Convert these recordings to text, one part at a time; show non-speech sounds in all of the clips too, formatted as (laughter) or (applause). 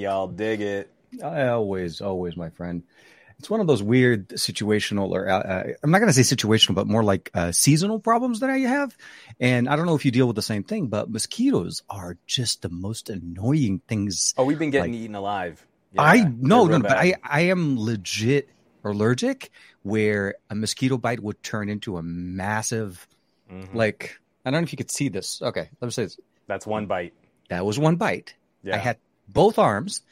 y'all dig it. I always, always, my friend. It's one of those weird situational, or uh, uh I'm not going to say situational, but more like uh, seasonal problems that I have. And I don't know if you deal with the same thing, but mosquitoes are just the most annoying things. Oh, we've been getting Like- eaten alive. Yeah, I no, no, but I. I am legit allergic, where a mosquito bite would turn into a massive, Mhm. like I don't know if you could see this. Okay, let me say this. that's one bite. That was one bite. Yeah. I had both arms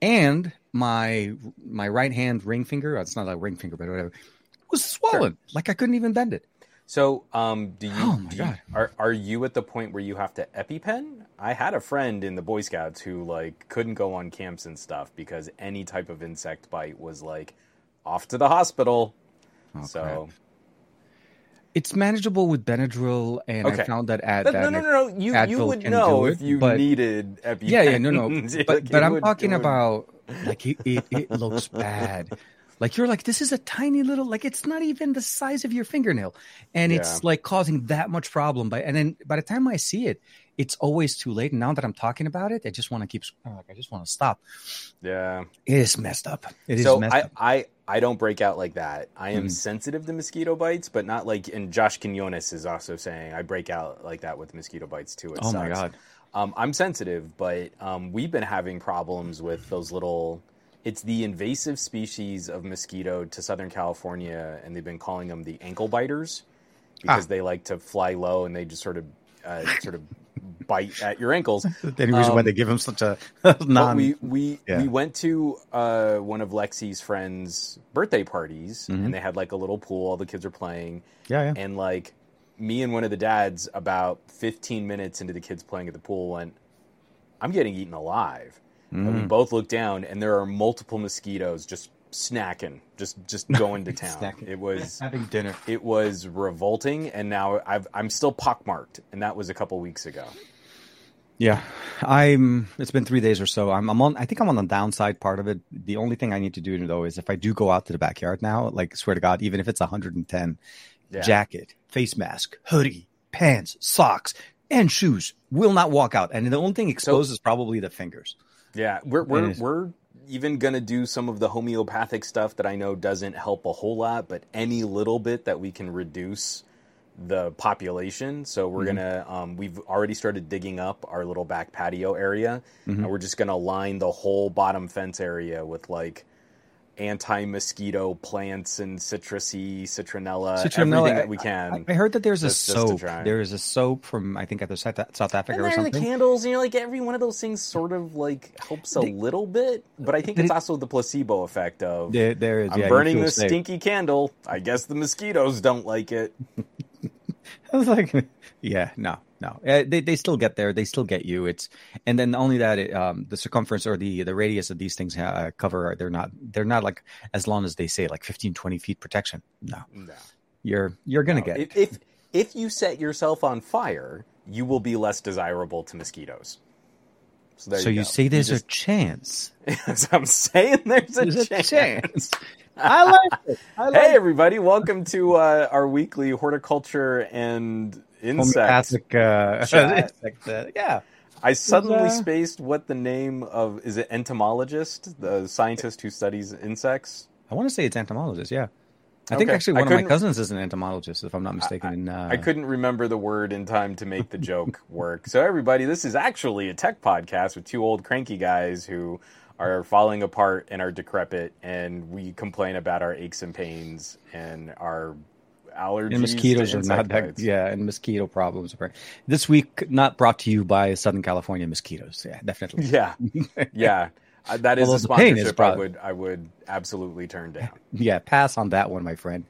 and my my right hand ring finger. It's not a ring finger, but whatever. Was swollen. Like I couldn't even bend it. So, um, do you, Oh my do you- are are you at the point where you have to EpiPen? I had a friend in the Boy Scouts who like couldn't go on camps and stuff because any type of insect bite was like off to the hospital. Oh, so crap. It's manageable with Benadryl, and Okay. I found that at But that no, no, no, no. You you would know do if you but- needed EpiPen. Yeah, yeah, no, no. (laughs) But it but I'm would- talking about like it, it, it looks bad. Like you're like, this is a tiny little like it's not even the size of your fingernail. And it's like causing that much problem. By and then by the time I see it, it's always too late. And now that I'm talking about it, I just want to keep like I just want to stop. Yeah. It is messed up. It is so messed I, up. I I don't break out like that. I am Mhm. sensitive to mosquito bites, but not like. And Josh Quinones is also saying I break out like that with mosquito bites too. It Oh my god. Um, I'm sensitive, but um, we've been having problems with those little. It's the invasive species of mosquito to Southern California, and they've been calling them the ankle biters because Ah. they like to fly low and they just sort of, uh, sort of bite at your ankles. (laughs) The only reason why Um, they give him such a (laughs) non. we we yeah. we went to uh, one of Lexi's friends' birthday parties, Mhm. and they had like a little pool. All the kids are playing, yeah, yeah. and like me and one of the dads, about 15 minutes into the kids playing at the pool, went, "I'm getting eaten alive." And we Mhm. both looked down, and there are multiple mosquitoes just snacking, just just (laughs) going to town. It was (laughs) having dinner. it was revolting, and now I've, I'm still pockmarked, and that was a couple weeks ago. Yeah, I'm. It's been three days or so. I'm. I'm on. I think I'm on the downside part of it. The only thing I need to do though is if I do go out to the backyard now, like swear to God, even if it's 110, Yeah. jacket, face mask, hoodie, pants, socks, and shoes, will not walk out. And the only thing exposed is probably the fingers. Yeah, we're we're we're even gonna do some of the homeopathic stuff that I know doesn't help a whole lot, but any little bit that we can reduce the population. So we're Mhm. gonna um, we've already started digging up our little back patio area, Mhm. and we're just gonna line the whole bottom fence area with like anti-mosquito plants and citrusy citronella, Citronella, everything that we can. I, I heard that there's a Just- to soap. There is a soap from I think either South, South Africa and or are the candles, and you're like every one of those things sort of like helps a They- little bit, but I think But it's also the placebo effect of There, there is. I'm yeah, burning this safe. stinky candle. I guess the mosquitoes don't like it. (laughs) I was like, (laughs) yeah, no, no. Uh, they they still get there. They still get you. It's and then only that it, um, the circumference or the the radius of these things uh, cover. They're not they're not like as long as they say like 15, 20 feet protection. No, No. you're you're gonna No. get if, if if you set yourself on fire, you will be less desirable to mosquitoes. So there so you, go. say there's just, a chance. (laughs) I'm saying there's a, There's a chance. chance. (laughs) I like it. I like Hey everybody, welcome to uh, our weekly horticulture and insects. homeopathic. Uh, (laughs) insect, uh, yeah. I suddenly uh, spaced what the name of is it entomologist, the scientist who studies insects. I want to say it's entomologist. Yeah. I think Okay. actually I one of my cousins is an entomologist, if I'm not mistaken. in, uh, I couldn't remember the word in time to make the joke (laughs) work. So everybody, this is actually a tech podcast with two old cranky guys who are falling apart and are decrepit, and we complain about our aches and pains and our allergies. and mosquitoes to are not that yeah and mosquito problems this week not brought to you by southern california mosquitoes yeah definitely Yeah, (laughs) yeah. Uh, that is Although a pain is sponsorship I would I would absolutely turn down. (laughs) yeah pass on that one my friend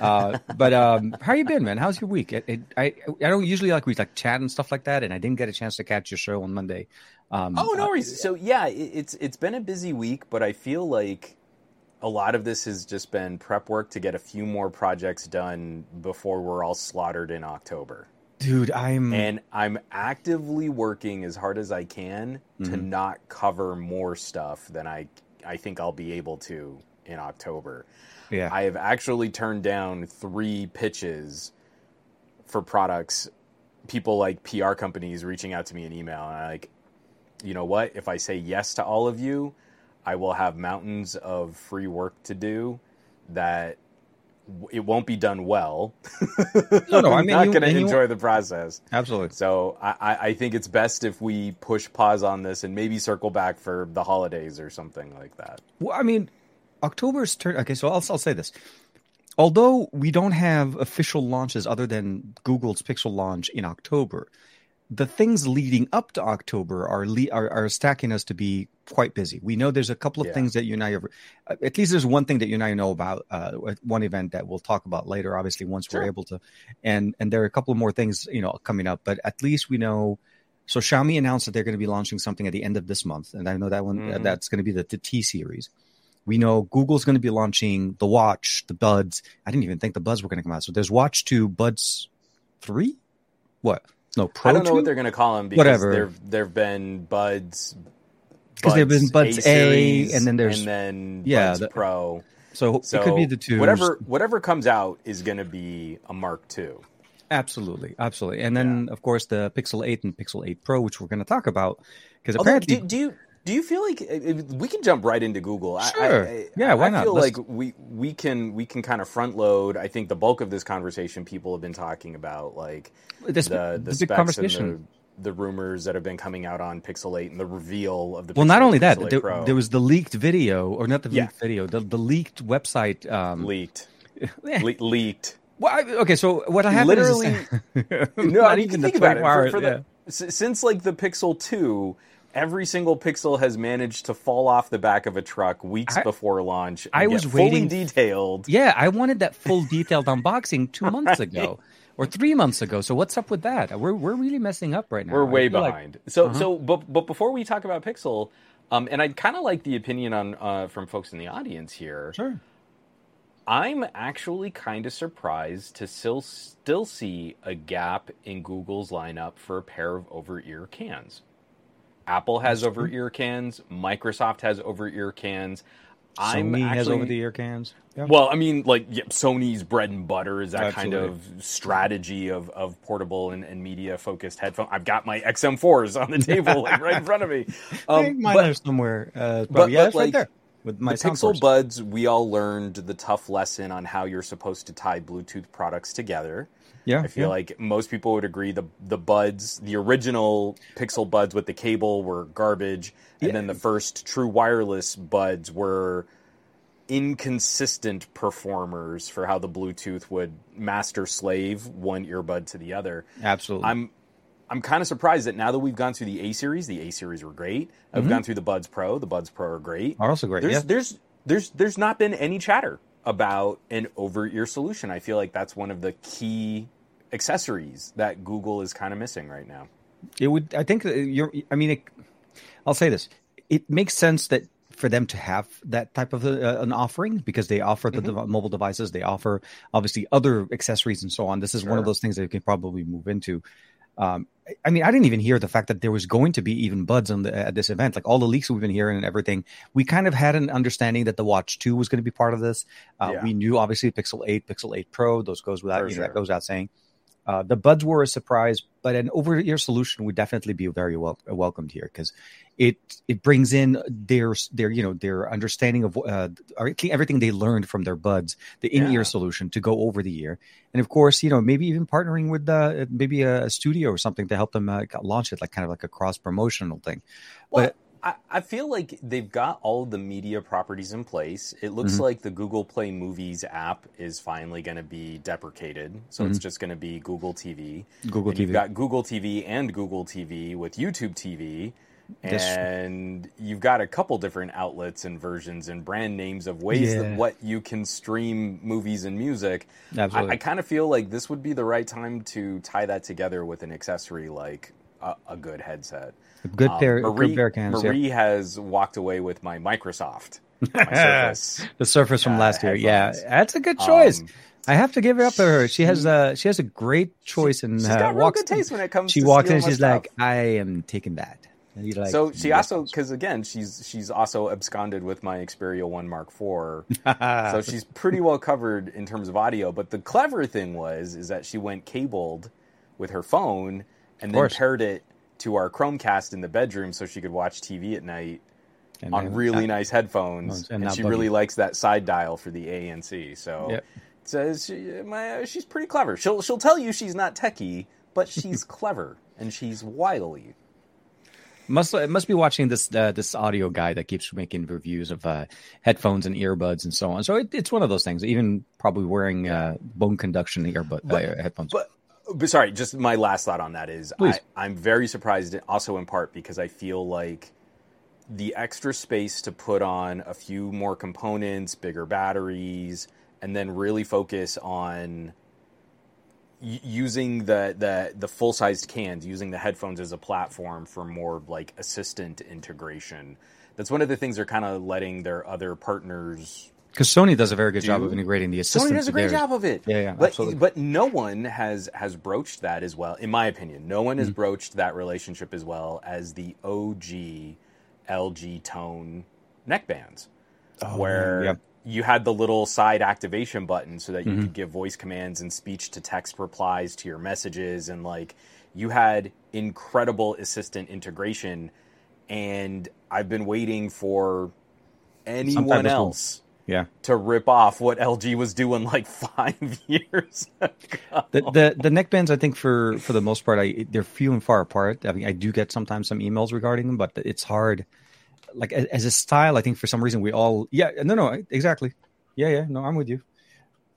uh, but um how you been man how's your week it, it, i i don't usually like we like chat and stuff like that and i didn't get a chance to catch your show on monday um Oh no uh, worries. So yeah, it, it's it's been a busy week, but I feel like a lot of this has just been prep work to get a few more projects done before we're all slaughtered in October. dude i'm And I'm actively working as hard as I can to Mhm. not cover more stuff than I I think I'll be able to in October. yeah I have actually turned down three pitches for products. People like PR companies reaching out to me in email, and I like, you know what? If I say yes to all of you, I will have mountains of free work to do that it won't be done well. (laughs) No, no, I I'm mean, not going to enjoy the process. Absolutely. So I, I I think it's best if we push pause on this and maybe circle back for the holidays or something like that. Well, I mean, October's turn. Okay, so I'll, I'll say this. Although we don't have official launches other than Google's Pixel launch in October, the things leading up to October are le- are, are stacking us to be quite busy. We know there's a couple of Yeah. things that you and I have, uh, at least there's one thing that you and I know about, uh, one event that we'll talk about later, obviously, once we're able to. And, and there are a couple of more things, you know, coming up, but at least we know. So Xiaomi announced that they're going to be launching something at the end of this month. And I know that one, Mhm. that's going to be the, the T series. We know Google's going to be launching the watch, the buds. I didn't even think the buds were going to come out. So there's watch 2, buds 3? What? No, Pro I don't know 2? what they're going to call them because Whatever. there there've been buds. Because there've been Buds A, series, and then there's- and then yeah, Buds the- Pro. So, So it could be the two. Whatever whatever comes out is going to be a Mark II. Absolutely, absolutely. And then, of course, the Pixel 8 and Pixel 8 Pro, which we're going to talk about, because apparently, do, do you do you feel like uh, we can jump right into Google? Sure. I, I, Yeah, why I not? feel Let's- like we we can we can kind of front load. I think the bulk of this conversation people have been talking about like this, the the, specs conversation. and the, the rumors that have been coming out on Pixel 8 and the reveal of the well, Pixel not only that, there, there was the leaked video, or not the Yeah. leaked video, the, the leaked website. Um, leaked (laughs) Le- leaked. well, I- okay, so what happened Literally, is, (laughs) No, not even can the think about it. For, for yeah. the, since like the Pixel 2, every single Pixel has managed to fall off the back of a truck weeks I- before launch. I was fully waiting- detailed. Yeah, I wanted that full detailed (laughs) unboxing two months Right. ago or three months ago. So what's up with that? We're we're really messing up right now. We're way feel like- behind. So Uh-huh. so but but before we talk about Pixel, um, and I'd kind of like the opinion on uh, from folks in the audience here. sure. I'm actually kind of surprised to still still see a gap in Google's lineup for a pair of over-ear cans. Apple has over-ear cans. Microsoft has over-ear cans. I'm Sony has over the ear cans. Yeah. Well, I mean, like yeah, Sony's bread and butter is that kind of strategy of, of portable and, and media focused headphone. I've got my XM4s on the table like, right in front of me. (laughs) I think Um, mine but- are somewhere. Uh, but- yeah, but, it's right there with my the Pixel. Buds, we all learned the tough lesson on how you're supposed to tie Bluetooth products together. Yeah, I feel yeah. like most people would agree the the buds, the original Pixel Buds with the cable were garbage, and Yeah. then the first true wireless buds were inconsistent performers for how the Bluetooth would master slave one earbud to the other. absolutely. I'm I'm kind of surprised that now that we've gone through the A series, the A series were great. I've Mhm. gone through the Buds Pro, the Buds Pro are great are also great. there's yeah. there's there's there's not been any chatter about an over ear solution. I feel like that's one of the key accessories that Google is kind of missing right now. It would. I think you're. I mean, it, I'll say this. It makes sense that for them to have that type of uh, an offering because they offer the Mhm. dev- mobile devices, they offer obviously other accessories and so on. This is one of those things that you can probably move into. Um, I- mean, I didn't even hear the fact that there was going to be even buds on the, at this event. Like all the leaks we've been hearing and everything, we kind of had an understanding that the Watch Two was going to be part of this. Uh, Yeah. We knew obviously Pixel Eight, Pixel Eight Pro, those goes without you know, that goes without saying. Uh, the buds were a surprise, but an over-ear solution would definitely be very well welcomed here because it it brings in their their you know their understanding of uh, everything they learned from their buds, the in-ear Yeah. solution to go over the ear, and of course you know maybe even partnering with uh, maybe a, studio or something to help them uh, launch it, like kind of like a cross promotional thing. Well, But- I, I feel like they've got all of the media properties in place. It looks Mhm. like the Google Play Movies app is finally going to be deprecated, so it's Mhm. just going to be Google TV. Google and TV. You've got Google TV and Google TV with YouTube TV. That's. And you've got a couple different outlets and versions and brand names of ways Yeah. that what you can stream movies and music. I, Absolutely. I kind of feel like this would be the right time to tie that together with an accessory like a, a good headset. Good Um, pair, Marie, good pair of cans. yeah. Marie has walked away with my Microsoft, (laughs) my Surface. The Surface from uh, last year. Yeah, that's a good choice. Um, I have to give it up to her. She has a she has a great choice and she's uh, got real walks. good taste when it comes. she walks in she's stuff. like, "I am taking that." Like, so she "Yes, also because again she's she's also absconded with my Xperia One Mark IV. (laughs) So she's pretty well covered in terms of audio. But the clever thing was is that she went cabled with her phone and then paired it to our Chromecast in the bedroom so she could watch TV at night And on really nice headphones, and and, she buggy. really likes that side dial for the ANC. So Yep. it says she, my, she's pretty clever. She'll she'll tell you she's not techie, but she's (laughs) clever and she's wily. Must it must be watching this uh, this audio guy that keeps making reviews of uh, headphones and earbuds and so on. So it, it's one of those things. Even probably wearing uh, bone conduction earbud uh, headphones. But, but sorry, just my last thought on that is Please. I, I'm very surprised, also in part because I feel like the extra space to put on a few more components, bigger batteries, and then really focus on y- using the the the full sized cans, using the headphones as a platform for more like assistant integration. That's one of the things they're kind of letting their other partners Because Sony does a very good job of integrating the assistant. Sony does a great job of it. Yeah, yeah, but, absolutely. But no one has has broached that as well, in my opinion. No one has Mm-hmm. broached that relationship as well as the OG LG Tone neckbands, where Oh, yeah. you had the little side activation button so that you Mm-hmm. could give voice commands and speech to text replies to your messages, and like you had incredible assistant integration. And I've been waiting for anyone else Yeah. to rip off what LG was doing like (laughs) five years ago. The, the the neckbands, I think for for the most part, I they're few and far apart. I mean, I do get sometimes some emails regarding them, but it's hard. Like as, as a style, I think for some reason we all yeah no no exactly yeah yeah no I'm with you.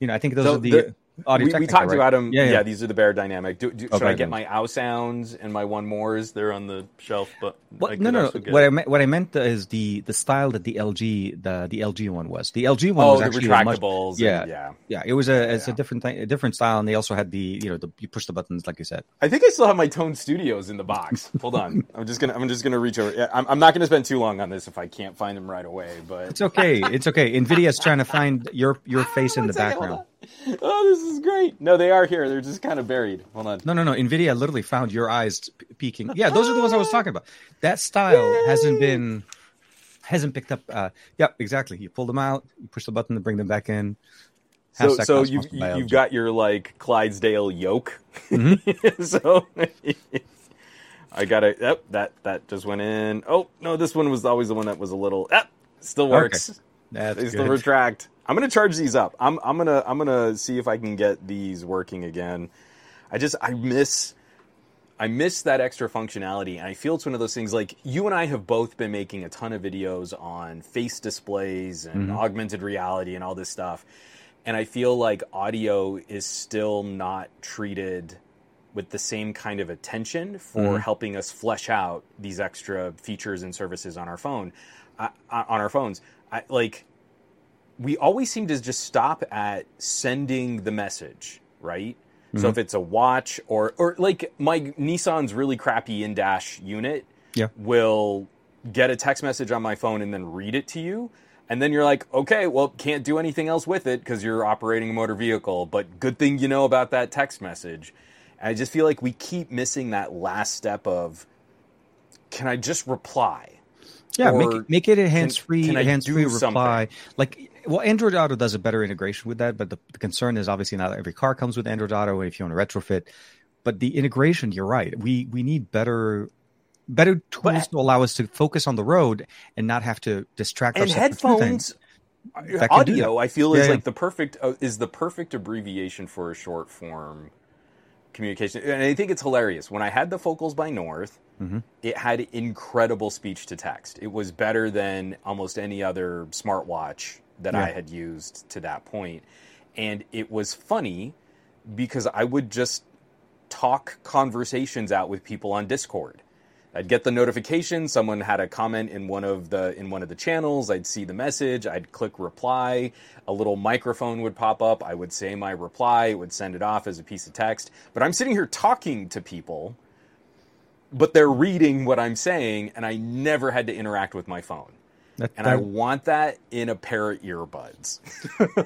You know, I think those So are the, the- audio. we, we talked right? about them. Yeah, Yeah, yeah. these are the Beyerdynamic. Do, do, Oh, should I get my ow sounds and my one mores? They're on the shelf, but I no, no, no. What I meant, what I meant is the the style that the LG the the LG one was. The LG one oh, was the actually a much- retractables. and- yeah. yeah. yeah, it was a it's yeah. a different thing, a different style, and they also had the you know the you push the buttons like you said. I think I still have my Tone Studios in the box. Hold on, (laughs) I'm just gonna I'm just gonna reach over. Yeah, I'm, I'm not gonna spend too long on this if I can't find them right away. But It's okay, it's okay. Nvidia's trying to find your your (laughs) face in the background. (laughs) Oh, this is great. No, they are here. They're just kind of buried. Hold on. No, no, no. Nvidia literally found your eyes peeking. Yeah, those are the ones I was talking about. That style hasn't been hasn't picked up. Uh, yeah, exactly. You pull them out, you push the button to bring them back in. So, so you've, you've got your like Clydesdale yoke. Mm-hmm. (laughs) so (laughs) I got to Yep, that that just went in. Oh no, this one was always the one that was a little. Yep, still works. That's They still retract. I'm gonna charge these up. I'm I'm gonna I'm gonna see if I can get these working again. I just I miss I miss that extra functionality, and I feel it's one of those things. Like you and I have both been making a ton of videos on face displays and Mm-hmm. augmented reality and all this stuff, and I feel like audio is still not treated with the same kind of attention for Mm-hmm. helping us flesh out these extra features and services on our phone, uh, on our phones. I, like we always seem to just stop at sending the message, right? So mm-hmm. if it's a watch or or like my Nissan's really crappy in dash unit Yeah. will get a text message on my phone and then read it to you. And then you're like, okay, well, can't do anything else with it because you're operating a motor vehicle. But good thing you know about that text message. And I just feel like we keep missing that last step of, can I just reply? Yeah, Or make it, make it a hands free, can I hands free reply. Like, well, Android Auto does a better integration with that, but the, the concern is obviously not every car comes with Android Auto. If you want to retrofit, but the integration, you're right. We we need better better tools But- to allow us to focus on the road and not have to distract and ourselves. with headphones That audio i feel is yeah. like the perfect uh, is the perfect abbreviation for a short form communication and i think it's hilarious when i had the focals by north Mm-hmm. it had incredible speech to text it was better than almost any other smartwatch that i had used to that point and it was funny because i would just talk conversations out with people on discord I'd get the notification. Someone had a comment in one of the in one of the channels. I'd see the message. I'd click reply. A little microphone would pop up. I would say my reply. It would send it off as a piece of text. But I'm sitting here talking to people, but they're reading what I'm saying, and I never had to interact with my phone. That- And I want that in a pair of earbuds.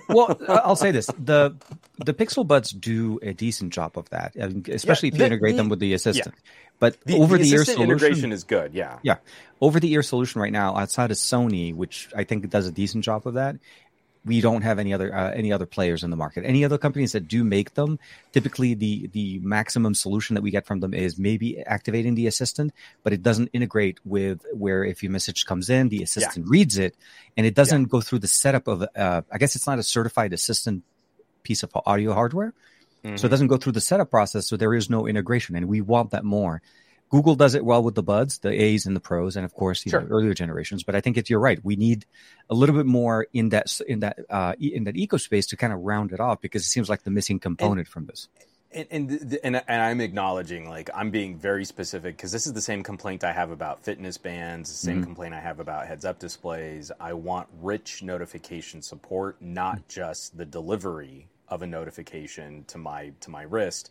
(laughs) well, I'll say this: the the Pixel Buds do a decent job of that, especially if you the- integrate the- them with the assistant. But The, over the the, ear solution, integration is good. Yeah. yeah, over the ear solution right now, outside of Sony, which I think does a decent job of that, we don't have any other uh, any other players in the market. Any other companies that do make them, typically the the maximum solution that we get from them is maybe activating the assistant, but it doesn't integrate with where if your message comes in, the assistant yeah. reads it, and it doesn't yeah. go through the setup of. Uh, I guess it's not a certified assistant piece of audio hardware, mm-hmm. so it mm-hmm. doesn't go through the setup process. So there is no integration, and we want that more. Google does it well with the buds, the A's and the pros, and of course, sure. know, earlier generations. But I think it's you're right. We need a little bit more in that in that uh, in that ecospace to kind of round it off because it seems like the missing component and, from this. And and, and and I'm acknowledging like I'm being very specific because this is the same complaint I have about fitness bands, the same mm-hmm. complaint I have about heads up displays. I want rich notification support, not mm-hmm. just the delivery of a notification to my to my wrist.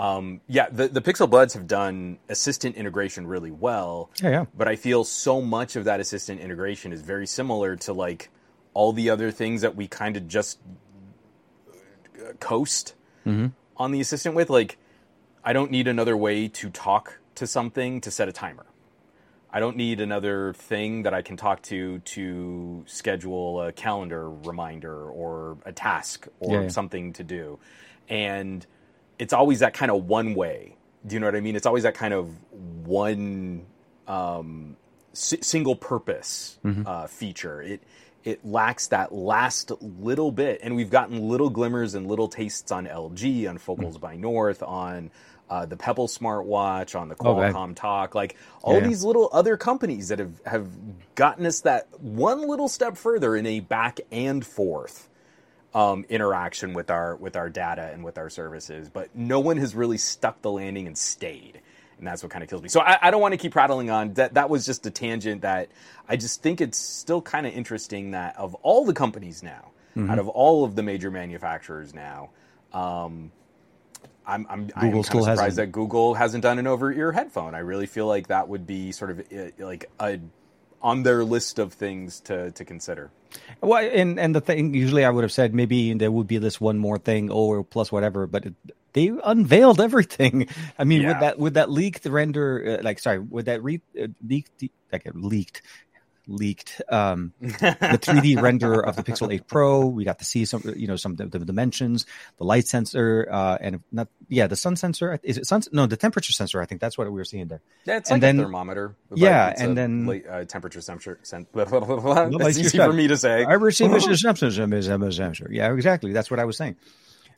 Um, yeah, the, the Pixel Buds have done assistant integration really well. Yeah, yeah. But I feel so much of that assistant integration is very similar to like all the other things that we kind of just coast mm-hmm. on the assistant with. Like, I don't need another way to talk to something to set a timer. I don't need another thing that I can talk to to schedule a calendar reminder or a task or yeah, yeah. something to do. And it's always that kind of one way. Do you know what I mean? It's always that kind of one um, s- single purpose mm-hmm. uh, feature. It it lacks that last little bit, and we've gotten little glimmers and little tastes on LG, on Focals mm-hmm. by North, on uh, the Pebble smartwatch, on the oh, Qualcomm oh, Talk, like all yeah. these little other companies that have have gotten us that one little step further in a back and forth um, interaction with our with our data and with our services, but no one has really stuck the landing and stayed, and that's what kind of kills me. So I, I don't want to keep rattling on. That that was just a tangent. That I just think it's still kind of interesting that of all the companies now, mm-hmm. out of all of the major manufacturers now. Um, I'm, I'm, Google I'm of surprised hasn't. that Google hasn't done an over-ear headphone. I really feel like that would be sort of uh, like a on their list of things to to consider. Well, and and the thing usually I would have said maybe there would be this one more thing or plus whatever, but it, they unveiled everything. (laughs) I mean, yeah. with that with that leaked render, uh, like sorry, with that re- uh, leaked like leaked leaked um, (laughs) the 3D render of the Pixel 8 Pro. We got to see some, you know, some of the dimensions, the light sensor, uh, and not yeah, the sun sensor. Is it sun? No, the temperature sensor. I think that's what we were seeing there. Yeah, it's and like then, a thermometer. Yeah, and then late, uh, temperature sensor. Sen- (laughs) that's easy for me to say. I received a sensor. Yeah, exactly. That's what I was saying.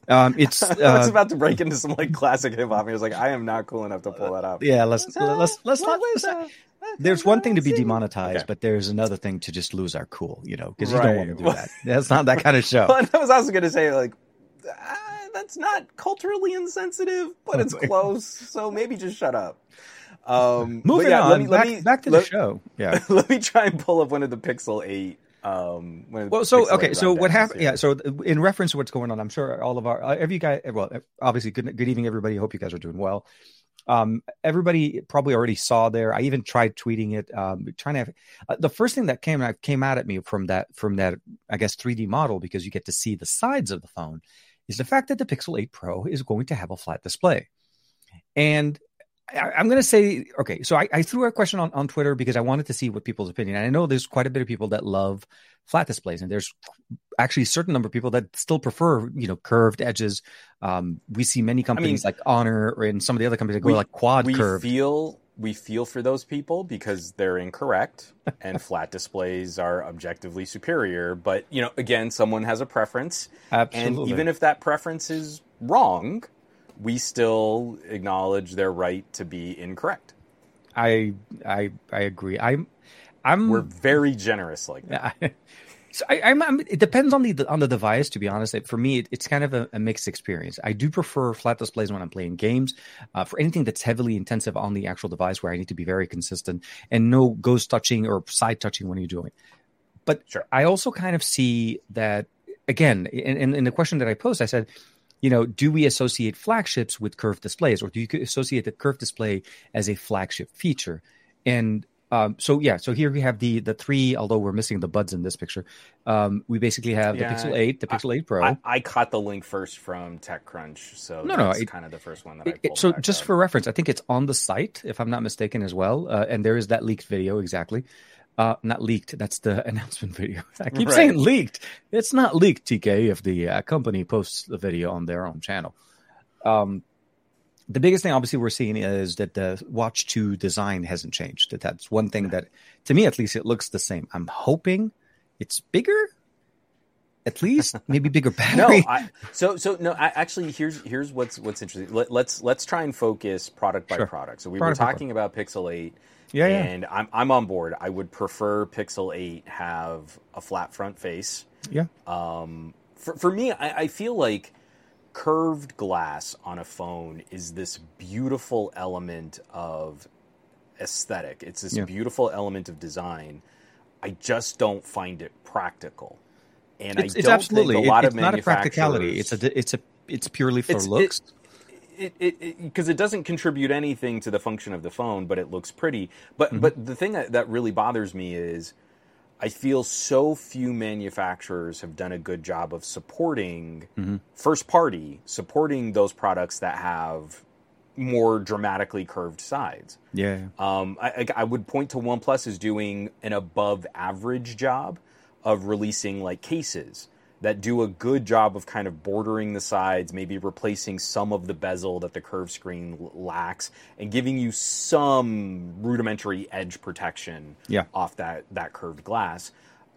Um, it's. Uh, (laughs) I was about to break into some like classic hip hop. I was like, I am not cool enough to pull that up. Yeah, let's let's let's, let's not. Let's, there's one thing to be demonetized, okay. but there's another thing to just lose our cool, you know, because right. you don't want to do that. (laughs) That's not that kind of (laughs) show. well, I was also going to say, like, uh, that's not culturally insensitive, but it's close. so maybe just shut up. Um, Moving yeah, on, let me, let back, me, back to let, the show. Yeah, (laughs) let me try and pull up one of the Pixel Eight um well so okay so what happened yeah so in reference to what's going on i'm sure all of our uh, every guy well obviously good, good evening everybody hope you guys are doing well um, everybody probably already saw there. I even tried tweeting it, um, trying to. Have, uh, the first thing that came came out at me from that from that I guess 3D model because you get to see the sides of the phone is the fact that the Pixel 8 Pro is going to have a flat display, and I, am going to say okay. So I, I, threw a question on on Twitter because I wanted to see what people's opinion. And I know there's quite a bit of people that love flat displays, and there's actually a certain number of people that still prefer you know curved edges. Um, we see many companies I mean, like Honor or in some of the other companies that go like quad we curved. Feel we feel for those people because they're incorrect and (laughs) flat displays are objectively superior. But you know, again, someone has a preference, Absolutely. and even if that preference is wrong, we still acknowledge their right to be incorrect. I I I agree. I'm I'm we're very generous like that. (laughs) so I, am it depends on the on the device. To be honest, for me, it, it's kind of a, a, mixed experience. I do prefer flat displays when I'm playing games. Uh, for anything that's heavily intensive on the actual device, where I need to be very consistent and no ghost touching or side touching when you're doing. But sure. I also kind of see that again in, in, in the question that I posed. I said, you know, do we associate flagships with curved displays, or do you associate the curved display as a flagship feature? And um, so yeah, so here we have the the three. Although we're missing the buds in this picture, um, we basically have yeah, the Pixel Eight, the Pixel I, Eight Pro. I, I, caught the link first from TechCrunch, so no, no, it's kind of the first one that it, I pulled. So just up. for reference, I think it's on the site, if I'm not mistaken, as well. Uh, and there is that leaked video exactly. Uh, not leaked. That's the (laughs) announcement video. I keep Right. saying leaked. It's not leaked, TK, if the uh, company posts the video on their own channel. Um, the biggest thing, obviously, we're seeing is that the Watch 2 design hasn't changed. That That's one thing that, to me at least, it looks the same. I'm hoping it's bigger, at least, (laughs) maybe bigger No, battery. (laughs) I, so so no. I, actually, here's here's what's what's interesting. Let, let's let's try and focus product by Sure. product. So we Product were talking about Pixel Eight, Yeah, yeah. and I'm I'm on board. I would prefer Pixel Eight have a flat front face. yeah. Um, for for me, I, I feel like curved glass on a phone is this beautiful element of aesthetic. It's this Yeah. beautiful element of design. I just don't find it practical. And It's, I don't absolutely. think a lot it- lot it's of not a practicality. It's a. It's a. It's purely for It's- looks. it it because it, doesn't contribute anything to the function of the phone, but it looks pretty. But Mm-hmm. but the thing that, that really bothers me is I feel so few manufacturers have done a good job of supporting Mm-hmm. first party, supporting those products that have more dramatically curved sides. yeah. Um, I, I- I would point to OnePlus as doing an above average job of releasing like cases that do a good job of kind of bordering the sides, maybe replacing some of the bezel that the curved screen l- lacks, and giving you some rudimentary edge protection Yeah. off that that curved glass.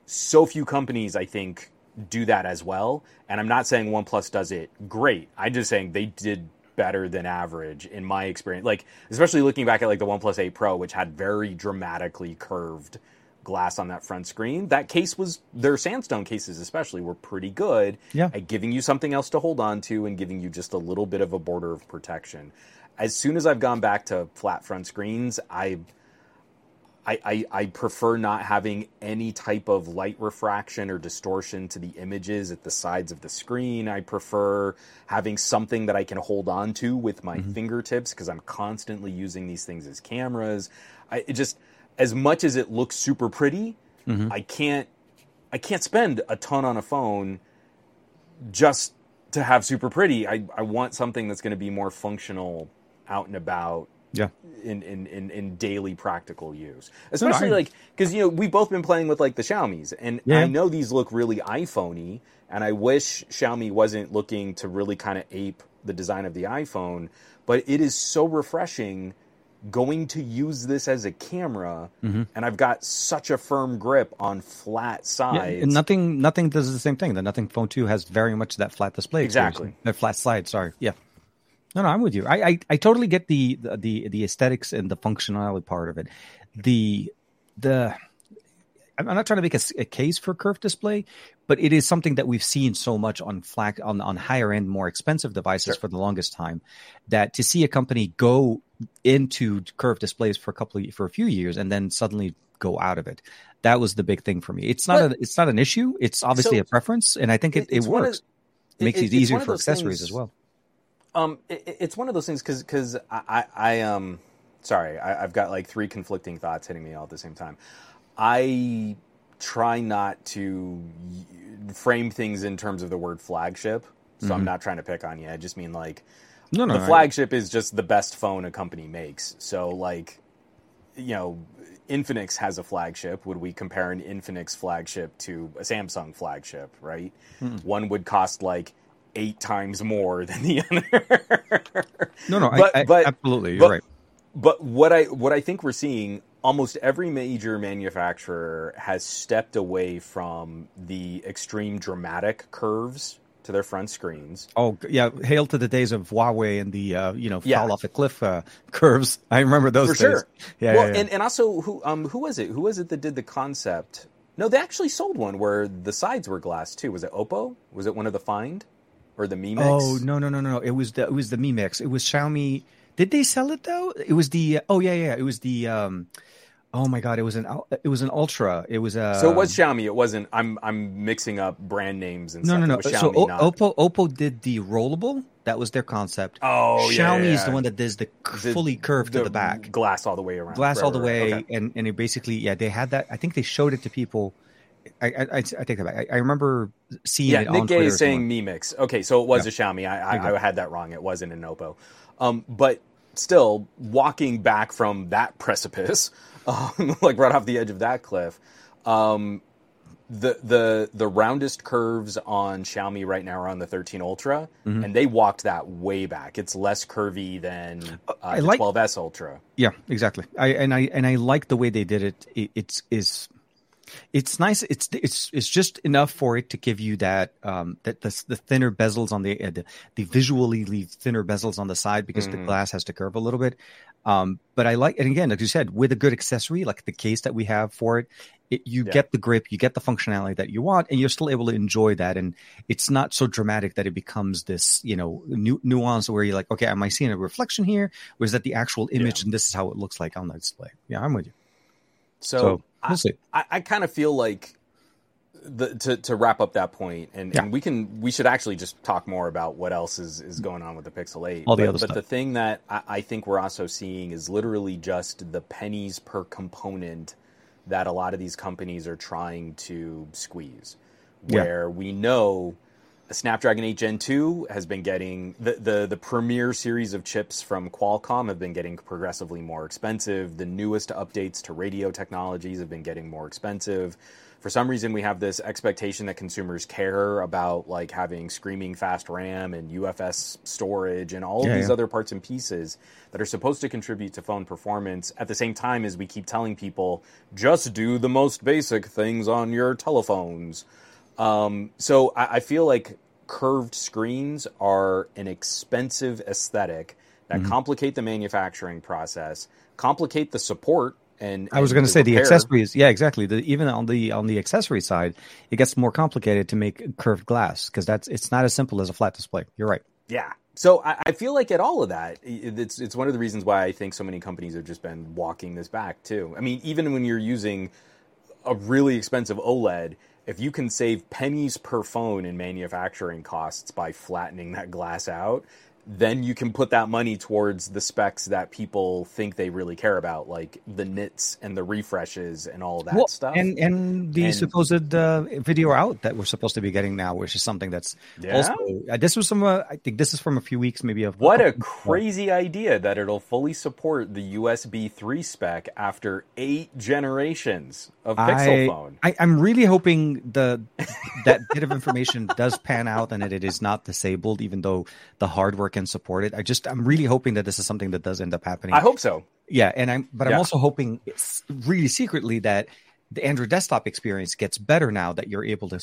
So few companies, I think, do that as well. And I'm not saying OnePlus does it great. I'm just saying they did better than average in my experience. Like especially looking back at like the OnePlus 8 Pro, which had very dramatically curved glass on that front screen. That case was their sandstone cases especially were pretty good Yeah. at giving you something else to hold on to and giving you just a little bit of a border of protection. As soon as I've gone back to flat front screens, I I, I, I prefer not having any type of light refraction or distortion to the images at the sides of the screen. I prefer having something that I can hold on to with my mm-hmm. fingertips because I'm constantly using these things as cameras. I it just as much as it looks super pretty, mm-hmm. I can't I can't spend a ton on a phone just to have super pretty. I, I want something that's going to be more functional out and about Yeah. in, in, in, in daily practical use. no, Especially I- like because you know we've both been playing with like the Xiaomi's, and Yeah. I know these look really iPhoney, and I wish Xiaomi wasn't looking to really kind of ape the design of the iPhone, but it is so refreshing going to use this as a camera mm-hmm. and I've got such a firm grip on flat Yeah, sides. and nothing, nothing does the same thing. The Nothing Phone Two has very much that flat display. Exactly. the flat slide. Sorry, yeah. No, no, I'm with you. I, I, I totally get the, the the the aesthetics and the functionality part of it. The the I'm not trying to make a case for curved display, but it is something that we've seen so much on flat on on higher end, more expensive devices Sure. for the longest time. That to see a company go into curved displays for a couple of for a few years and then suddenly go out of it, that was the big thing for me. It's not But- a it's not an issue. It's obviously So- a preference, and I think it, It- it of- works. makes it- it, easier for accessories things- as well. Um, it, it- it's one of those things because because I, I I um sorry I, I've got like three conflicting thoughts hitting me all at the same time. I try not to frame things in terms of the word flagship, so I'm mm-hmm. not trying to pick on you. I just mean like No, no, the I- flagship is just the best phone a company makes. So like you know. Infinix has a flagship. Would we compare an Infinix flagship to a Samsung flagship? Right, one would cost like eight times more than the (laughs) other. no, no, but- I, I, but- absolutely, you're but- right. But what I what I think we're seeing, almost every major manufacturer has stepped away from the extreme dramatic curves to their front screens. Oh yeah, hail to the days of Huawei and the uh, you know Yeah. fall off a cliff uh, curves. I remember those For days. sure. Yeah, well, yeah, yeah. and and also who um who was it? Who was it that did the concept? No, they actually sold one where the sides were glass too. Was it Oppo? Was it one of the Find or the Mi Mix? Oh no no no no! It was the it was the Mi Mix. It was Xiaomi. Did they sell it though? It was the oh yeah yeah. It was the um. Oh my god! It was an it was an Ultra. It was a So it was Xiaomi. It wasn't. I'm I'm mixing up brand names and no stuff. no no. Was So o- not- Oppo Oppo did the rollable. That was their concept. Oh, yeah, Xiaomi yeah, is the one that does the, The- fully curved to the back. glass all the way around, glass Right, all the way, right. Okay. and and it basically yeah they had that. I think they showed it to people. I I, I, I take that back. I, I remember seeing Yeah, it Nick on Gay is saying Mi Mix. Okay, so it was Yeah. a Xiaomi. I, I, I had that wrong. It wasn't an Oppo. Um, but still, walking back from that precipice, um, (laughs) like right off the edge of that cliff. Um, the the the roundest curves on Xiaomi right now are on the 13 Ultra, mm-hmm. and they walked that way back. It's less curvy than uh, uh the like, 12s Ultra. Yeah, exactly. I and I and I like the way they did it. it it's is it's nice. It's it's it's just enough for it to give you that um that the, the thinner bezels on the, uh, the the visually leave thinner bezels on the side because mm-hmm. the glass has to curve a little bit. Um, but I like, and again, like you said, with a good accessory like the case that we have for it, it you yeah. get the grip, you get the functionality that you want, and you're still able to enjoy that. And it's not so dramatic that it becomes this, you know, nu- nuance where you're like, okay, am I seeing a reflection here, or is that the actual image, yeah. and this is how it looks like on the display? Yeah, I'm with you. So, so we'll see. I, I kind of feel like the, to to wrap up that point, and, yeah. and we can we should actually just talk more about what else is, is going on with the Pixel Eight. All the but, other but stuff. the thing that I, I think we're also seeing is literally just the pennies per component that a lot of these companies are trying to squeeze. Where yeah. we know Snapdragon 8 Gen 2 has been getting the, the the premier series of chips from Qualcomm have been getting progressively more expensive. The newest updates to radio technologies have been getting more expensive for some reason we have this expectation that consumers care about like having screaming fast RAM and UFS storage and all of these yeah. other parts and pieces that are supposed to contribute to phone performance at the same time as we keep telling people just do the most basic things on your telephones. Um, so I, I feel like curved screens are an expensive aesthetic that mm-hmm. complicate the manufacturing process, complicate the support and, I was going to say repair. the accessories. Yeah, exactly. The, even on the on the accessory side, it gets more complicated to make curved glass because that's it's not as simple as a flat display. You're right. Yeah. So I, I, feel like at all of that, it's it's one of the reasons why I think so many companies have just been walking this back too. I mean, even when you're using a really expensive OLED, if you can save pennies per phone in manufacturing costs by flattening that glass out, then you can put that money towards the specs that people think they really care about, like the nits and the refreshes and all that well, stuff. And and the and, supposed uh, video out that we're supposed to be getting now, which is something that's yeah. also uh, this was from uh, I think this is from a few weeks, maybe of what a crazy idea that it'll fully support the USB three spec after eight generations of Pixel I, phone. I, am really hoping the that bit of information (laughs) does pan out and that it is not disabled, even though the hardware can support it. I just I'm really hoping that this is something that does end up happening. I hope so. Yeah, and I'm but yeah. I'm also hoping really secretly that the Android desktop experience gets better now that you're able to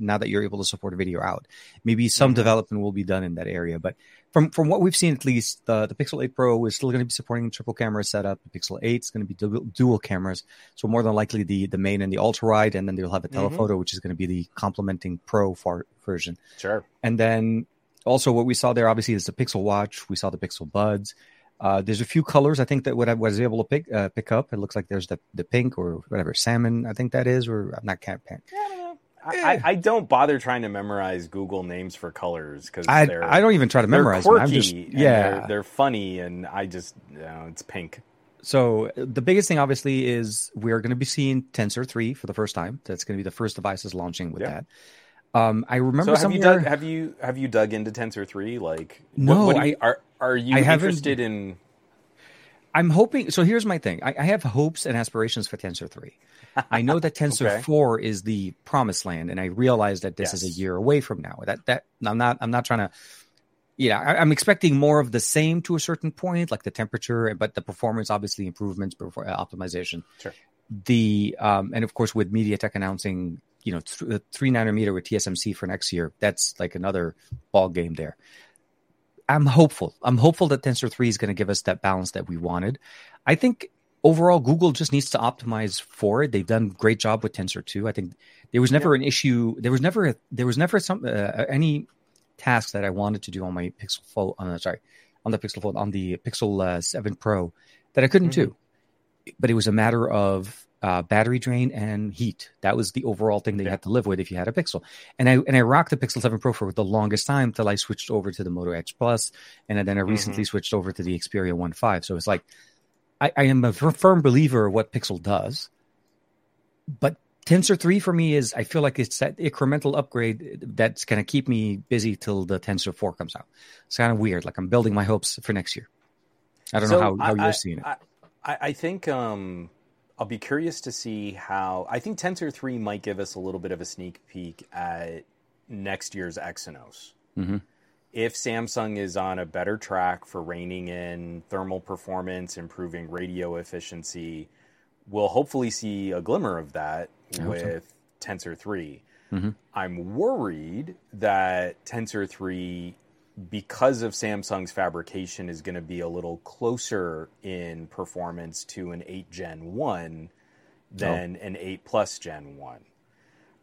now that you're able to support video out. Maybe some mm-hmm. development will be done in that area, but from from what we've seen at least, the the Pixel 8 Pro is still going to be supporting triple camera setup. The Pixel 8 is going to be dual, dual, cameras, so more than likely the the main and the ultra wide, and then they'll have a mm-hmm. telephoto, mm-hmm. which is going to be the complementing Pro far version. Sure. And then also, what we saw there obviously is the Pixel Watch. We saw the Pixel Buds. Uh, there's a few colors I think that what I was able to pick uh, pick up. It looks like there's the the pink or whatever salmon. I think that is, or I'm not cat pink. I, I, don't bother trying to memorize Google names for colors because I I don't even try to memorize them. I'm just yeah, they're, they're, funny, and I just you know, it's pink. So the biggest thing, obviously, is we're going to be seeing Tensor three for the first time. That's going to be the first devices launching with that. Um, I remember. So have you dug, have you have you dug into Tensor three? Like, no, what, what you, are are you interested in? I'm hoping. So here's my thing. I, I, have hopes and aspirations for Tensor three. I know that (laughs) Tensor okay. four is the promised land, and I realize that this yes. is a year away from now. That that I'm not. I'm not trying to. Yeah, I, am expecting more of the same to a certain point, like the temperature, but the performance, obviously, improvements, before uh, optimization. Sure. The um, and of course with MediaTek announcing you know th- three nanometer with TSMC for next year. That's like another ball game there. I'm hopeful. I'm hopeful that Tensor 3 is going to give us that balance that we wanted. I think overall Google just needs to optimize for it. They've done a great job with Tensor 2. I think there was never yeah. an issue. There was never a, there was never some uh, any task that I wanted to do on my Pixel Fold. Uh, sorry, on the Pixel Fold on the Pixel uh, 7 Pro that I couldn't mm-hmm. do. But it was a matter of uh, battery drain and heat. That was the overall thing that yeah. you had to live with if you had a Pixel. And I and I rocked the Pixel 7 Pro for the longest time till I switched over to the Moto Edge Plus, and then I recently mm-hmm. switched over to the Xperia 1.5. So it's like I, I am a firm believer of what Pixel does, but Tensor 3 for me is I feel like it's that incremental upgrade that's going to keep me busy till the Tensor 4 comes out. It's kind of weird. Like I'm building my hopes for next year. I don't so know how, how I, you're seeing it. I, I think um, I'll be curious to see how. I think Tensor 3 might give us a little bit of a sneak peek at next year's Exynos. Mm-hmm. If Samsung is on a better track for reining in thermal performance, improving radio efficiency, we'll hopefully see a glimmer of that with so. Tensor 3. Mm-hmm. I'm worried that Tensor 3 because of Samsung's fabrication is going to be a little closer in performance to an 8 Gen 1 than oh. an 8 Plus Gen 1.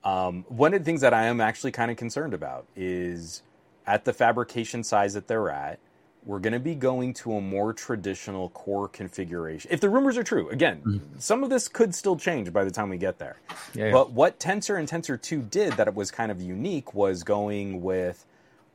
Um, one of the things that I am actually kind of concerned about is at the fabrication size that they're at, we're going to be going to a more traditional core configuration. If the rumors are true, again, mm-hmm. some of this could still change by the time we get there. Yeah, yeah. But what Tensor and Tensor 2 did that it was kind of unique was going with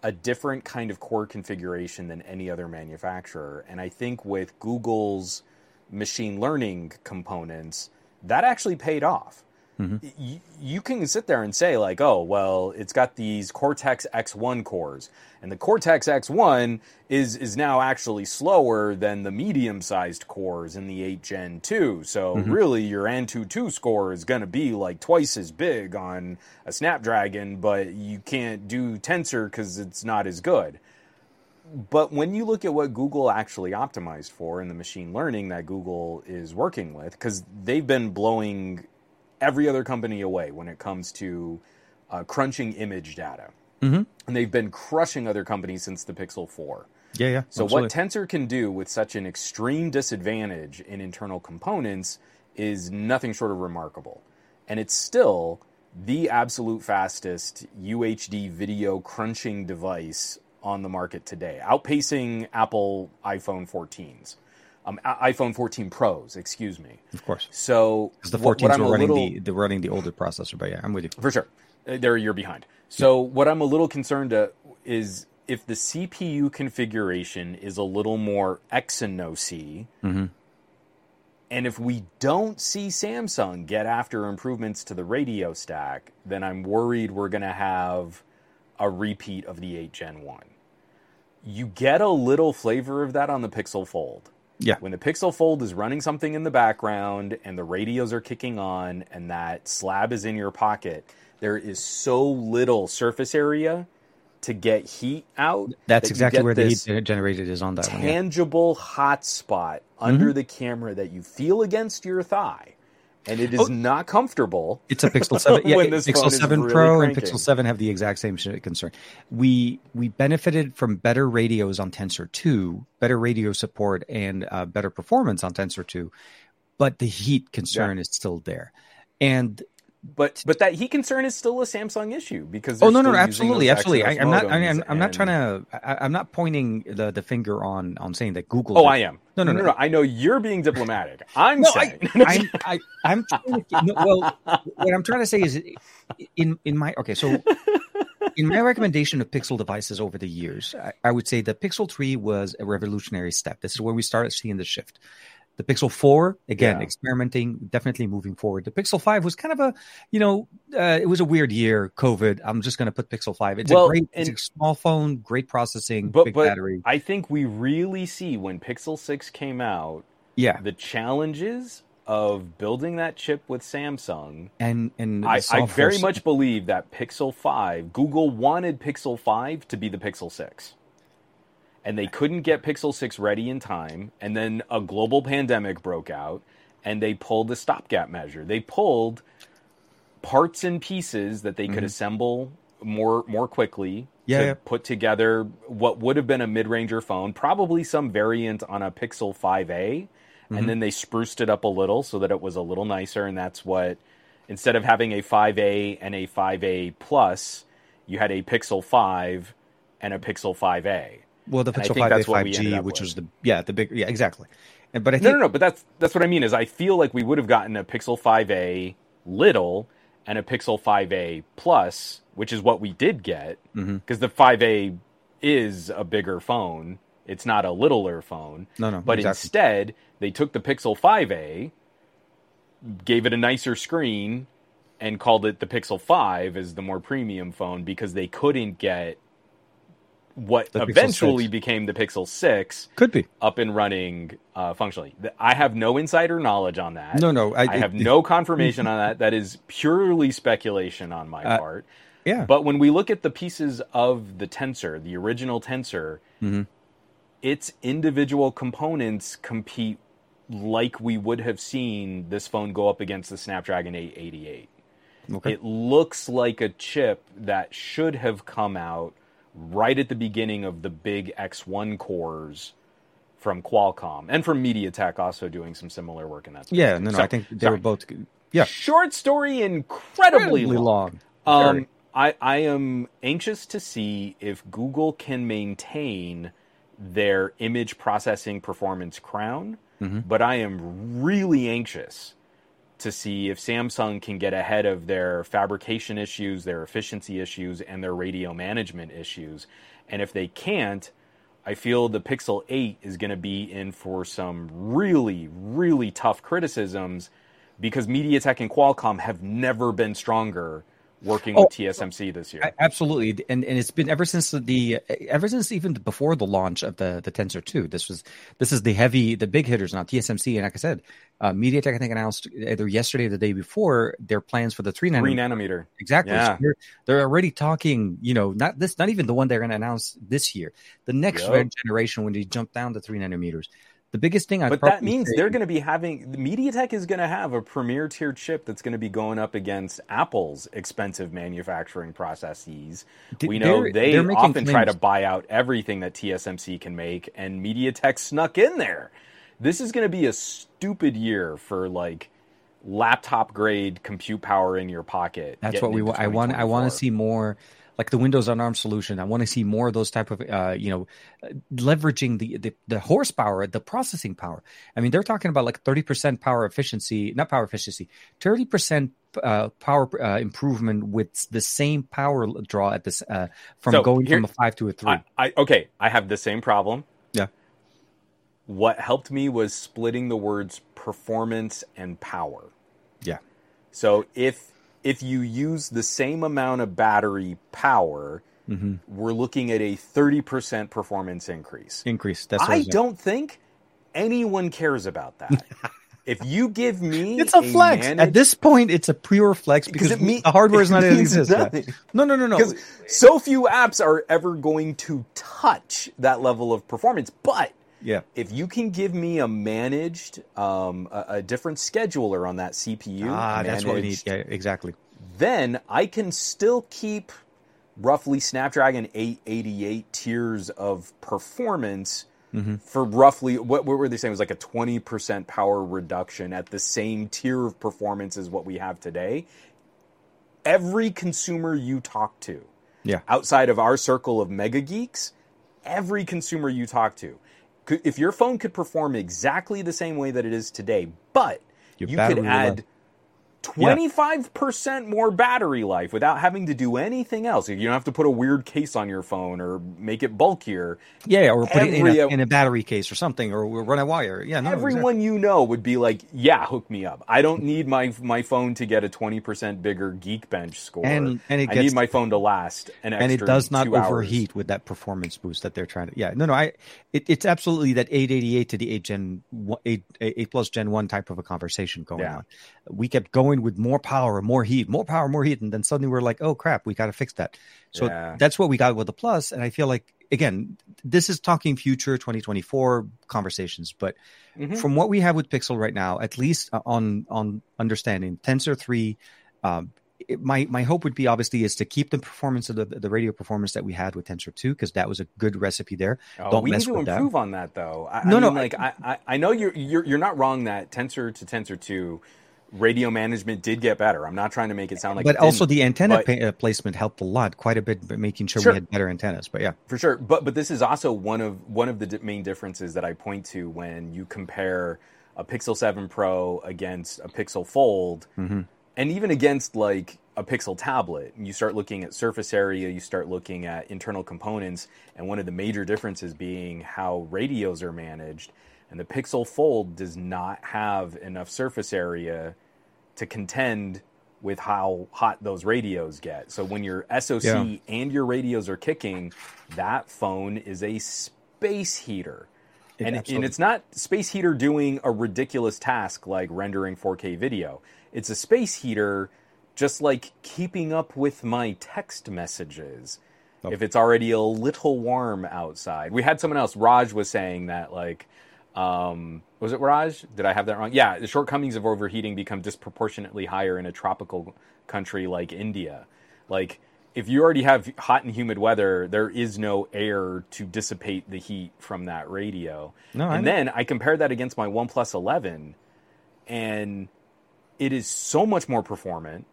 a different kind of core configuration than any other manufacturer. And I think with Google's machine learning components, that actually paid off. Mm-hmm. You, you can sit there and say, like, oh, well, it's got these Cortex X1 cores, and the Cortex X1 is is now actually slower than the medium sized cores in the 8 Gen 2. So, mm-hmm. really, your Antutu score is going to be like twice as big on a Snapdragon, but you can't do Tensor because it's not as good. But when you look at what Google actually optimized for in the machine learning that Google is working with, because they've been blowing every other company away when it comes to uh, crunching image data. Mm-hmm. And they've been crushing other companies since the Pixel 4. Yeah, yeah. So, absolutely. what Tensor can do with such an extreme disadvantage in internal components is nothing short of remarkable. And it's still the absolute fastest UHD video crunching device on the market today, outpacing Apple iPhone 14s um, iPhone 14 Pros, excuse me. Of course. So because the 14s were running little, the they're running the older processor, but yeah, I'm with you for sure. Uh, they're a year behind. So yeah. what I'm a little concerned to, is if the CPU configuration is a little more Exynosy, mm-hmm. and if we don't see Samsung get after improvements to the radio stack, then I'm worried we're going to have a repeat of the 8 Gen 1. You get a little flavor of that on the Pixel Fold yeah. When the Pixel Fold is running something in the background and the radios are kicking on and that slab is in your pocket, there is so little surface area to get heat out. That's that exactly where the heat generated is on that tangible one, yeah. hot spot under mm-hmm. the camera that you feel against your thigh and it is oh, not comfortable. It's a Pixel Seven. (laughs) Yeah, Pixel Seven really Pro cranking. and Pixel Seven have the exact same concern. We we benefited from better radios on Tensor Two, better radio support, and uh, better performance on Tensor Two, but the heat concern yeah. is still there. And but but that heat concern is still a Samsung issue because oh no no, no absolutely absolutely I, am not I am I'm not trying to I, am not pointing the, the finger on on saying that Google. Oh, I am. No no, no no no I know you're being diplomatic. (laughs) I'm no, saying (laughs) I, I, I am trying to, no, well what I'm trying to say is in in my okay so in my recommendation of Pixel devices over the years I, I would say the Pixel 3 was a revolutionary step. This is where we started seeing the shift. The Pixel 4, again, yeah. experimenting, definitely moving forward. The Pixel 5 was kind of a, you know, uh, it was a weird year, COVID. I'm just going to put Pixel 5. It's well, a great, and, it's a small phone, great processing, but, big but battery. I think we really see when Pixel 6 came out, yeah, the challenges of building that chip with Samsung. And and I, I, very much believe that Pixel 5, Google wanted Pixel 5 to be the Pixel 6 and they couldn't get Pixel 6 ready in time. And then a global pandemic broke out, and they pulled the stopgap measure. They pulled parts and pieces that they could mm-hmm. assemble more more quickly yeah, to yeah. put together what would have been a mid-ranger phone, probably some variant on a Pixel 5a, mm-hmm. and then they spruced it up a little so that it was a little nicer and that's what instead of having a 5a and a 5a plus, you had a Pixel 5 and a Pixel 5a. Well, the Pixel 5a 5G, which with. was the yeah the big yeah exactly. And, but I think, no no no, but that's that's what I mean is I feel like we would have gotten a Pixel 5a little and a Pixel 5a plus, which is what we did get because mm-hmm. the 5a is a bigger phone. It's not a littler phone. No no. But exactly. instead, they took the Pixel 5a, gave it a nicer screen, and called it the Pixel 5 as the more premium phone because they couldn't get what The eventually became the Pixel 6 Could be. up and running uh, functionally. I have no insider knowledge on that. No, no. I, I have it- no confirmation on that. That is purely speculation on my Uh, part. Yeah. But when we look at the pieces of the tensor, the original tensor, Mm-hmm. its individual components compete like we would have seen this phone go up against the Snapdragon 888. okay. It looks like a chip that should have come out right at the beginning of the big X1 cores from Qualcomm and from MediaTek also doing some similar work in that. space. yeah. No, no. So- I think they sorry. were both. Yeah. Short story, incredibly, Incredibly long. long. Um, I, I am anxious to see if Google can maintain their image processing performance crown, Mm-hmm. but I am really anxious to see if Samsung can get ahead of their fabrication issues, their efficiency issues, and their radio management issues. And if they can't, I feel the Pixel 8 is going to be in for some really, really tough criticisms because MediaTek and Qualcomm have never been stronger working Oh, with TSMC this year. Absolutely, and and it's been ever since the ever since even before the launch of the the Tensor Two. This was this is the heavy, the big hitters now. TSMC and like I said, uh, MediaTek I think announced either yesterday or the day before their plans for the three Three nanometer. nanometer. Exactly. So they're, they're already talking. You know, not this, not even the one they're going to announce this year. The next Yep. generation when they jump down to three nanometers. The biggest thing I But that means they're going to be having MediaTek is going to have a premier tier chip that's going to be going up against Apple's expensive manufacturing processes. We know they're- they they're often try to buy out everything that TSMC can make, and MediaTek snuck in there. This is going to be a stupid year for like laptop grade compute power in your pocket. That's what we. I want. I want to see more, like the Windows on ARM solution. I want to see more of those type of, uh, you know, leveraging the, the the horsepower, the processing power. I mean, they're talking about like thirty percent power efficiency, not power efficiency, thirty percent uh, power uh, improvement with the same power draw at this uh, from So, going here- from a five to a three. I, I okay, I have the same problem. Yeah. What helped me was splitting the words performance and power. yeah, So if if you use the same amount of battery power, Mm-hmm. we're looking at a 30% performance increase. increase. That's I don't think anyone cares about that. (laughs) if you give me It's a flex. managed- At this point, it's a pure flex because it mean- the hardware is (laughs) not going to exist. No, no, no, no. so few apps are ever going to touch that level of performance, but Yeah. if you can give me a managed, um, a, a different scheduler on that CPU, Ah, that's what we need. Yeah, exactly. then I can still keep roughly Snapdragon 888 tiers of performance Mm-hmm. for roughly what, what were they saying it was like a 20% power reduction at the same tier of performance as what we have today. Every consumer you talk to, Yeah. outside of our circle of mega geeks, every consumer you talk to, if your phone could perform exactly the same way that it is today, but Your you could add last. 25% more battery life without having to do anything else. You don't have to put a weird case on your phone or make it bulkier. Yeah, yeah, or put it in a, in a battery case or something, or run a wire. Yeah, no, Everyone you know would be like, "Yeah, hook me up. I don't need my my phone to get a 20% bigger Geekbench score. And- and it I need my phone to last an extra and it does not two hours." overheat with that performance boost that they're trying to. Yeah, no, no, I. It, it's absolutely that 888 to the 8 Gen one- 8, 8 plus Gen one type of a conversation going Yeah. on. We kept going with more power, more heat, more power, more heat, and then suddenly we're like, oh crap, we got to fix that. So Yeah. that's what we got with the Plus, and I feel like again, this is talking future 2024 conversations, but Mhm. from what we have with Pixel right now, at least uh, on on understanding Tensor three, um, it, my my hope would be obviously is to keep the performance of the the radio performance that we had with Tensor two because that was a good recipe there. Oh, Don't we need mess to with that. improve on that, though. I, No, I no, like I, I, I know you're, you're you're not wrong that Tensor to Tensor two radio management did get better. I'm not trying to make it sound like, but also the antenna but- pa- uh, placement helped a lot, quite a bit, by making sure Sure. we had better antennas. But yeah, for sure. But but this is also one of one of the main differences that I point to when you compare a Pixel Seven Pro against a Pixel Fold, Mm-hmm. and even against like a Pixel tablet. You start looking at surface area, you start looking at internal components, and one of the major differences being how radios are managed. And the Pixel Fold does not have enough surface area to contend with how hot those radios get. So when your SoC Yeah. and your radios are kicking, that phone is a space heater. And, and absolutely- it's not space heater doing a ridiculous task like rendering 4K video. It's a space heater just like keeping up with my text messages. If it's already a little warm outside. We had someone else, Raj was saying that like um, was it Raj? Did I have that wrong? Yeah, the shortcomings of overheating become disproportionately higher in a tropical country like India. Like, if you already have hot and humid weather, there is no air to dissipate the heat from that radio. No, and know. then I compared that against my OnePlus 11, and it is so much more performant.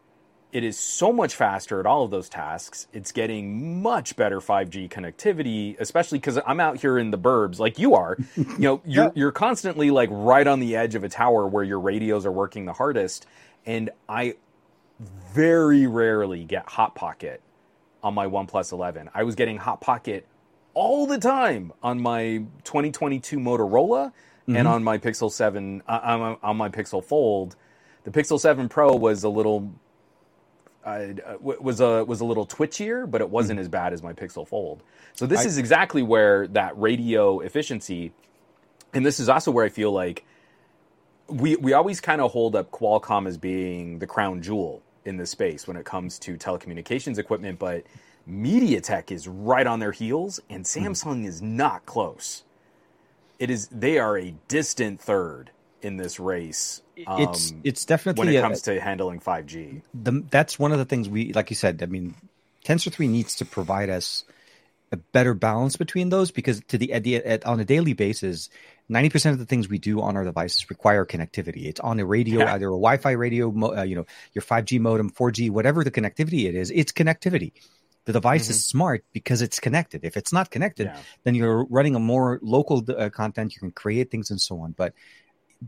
It is so much faster at all of those tasks. It's getting much better 5G connectivity, especially because I'm out here in the burbs like you are. (laughs) You know, you're, Yeah. you're constantly like right on the edge of a tower where your radios are working the hardest. And I very rarely get Hot Pocket on my OnePlus 11. I was getting Hot Pocket all the time on my 2022 Motorola and on my Pixel 7 uh, on my Pixel Fold. The Pixel 7 Pro was a little uh, was a was a little twitchier, but it wasn't as bad as my Pixel Fold. So this I- is exactly where that radio efficiency, and this is also where I feel like we we always kind of hold up Qualcomm as being the crown jewel in this space when it comes to telecommunications equipment, but MediaTek is right on their heels, and Samsung is not close. It is they are a distant third in this race. It's um, it's definitely when it a- comes to handling 5G. the, that's one of the things we like you said i mean tensor 3 needs to provide us a better balance between those because to the, at the at, on a daily basis 90% of the things we do on our devices require connectivity it's on a radio Yeah. either a wi-fi radio mo- uh, you know your 5g modem 4g whatever the connectivity it is it's connectivity the device is smart because it's connected if it's not connected Yeah. then you're running a more local uh, content you can create things and so on but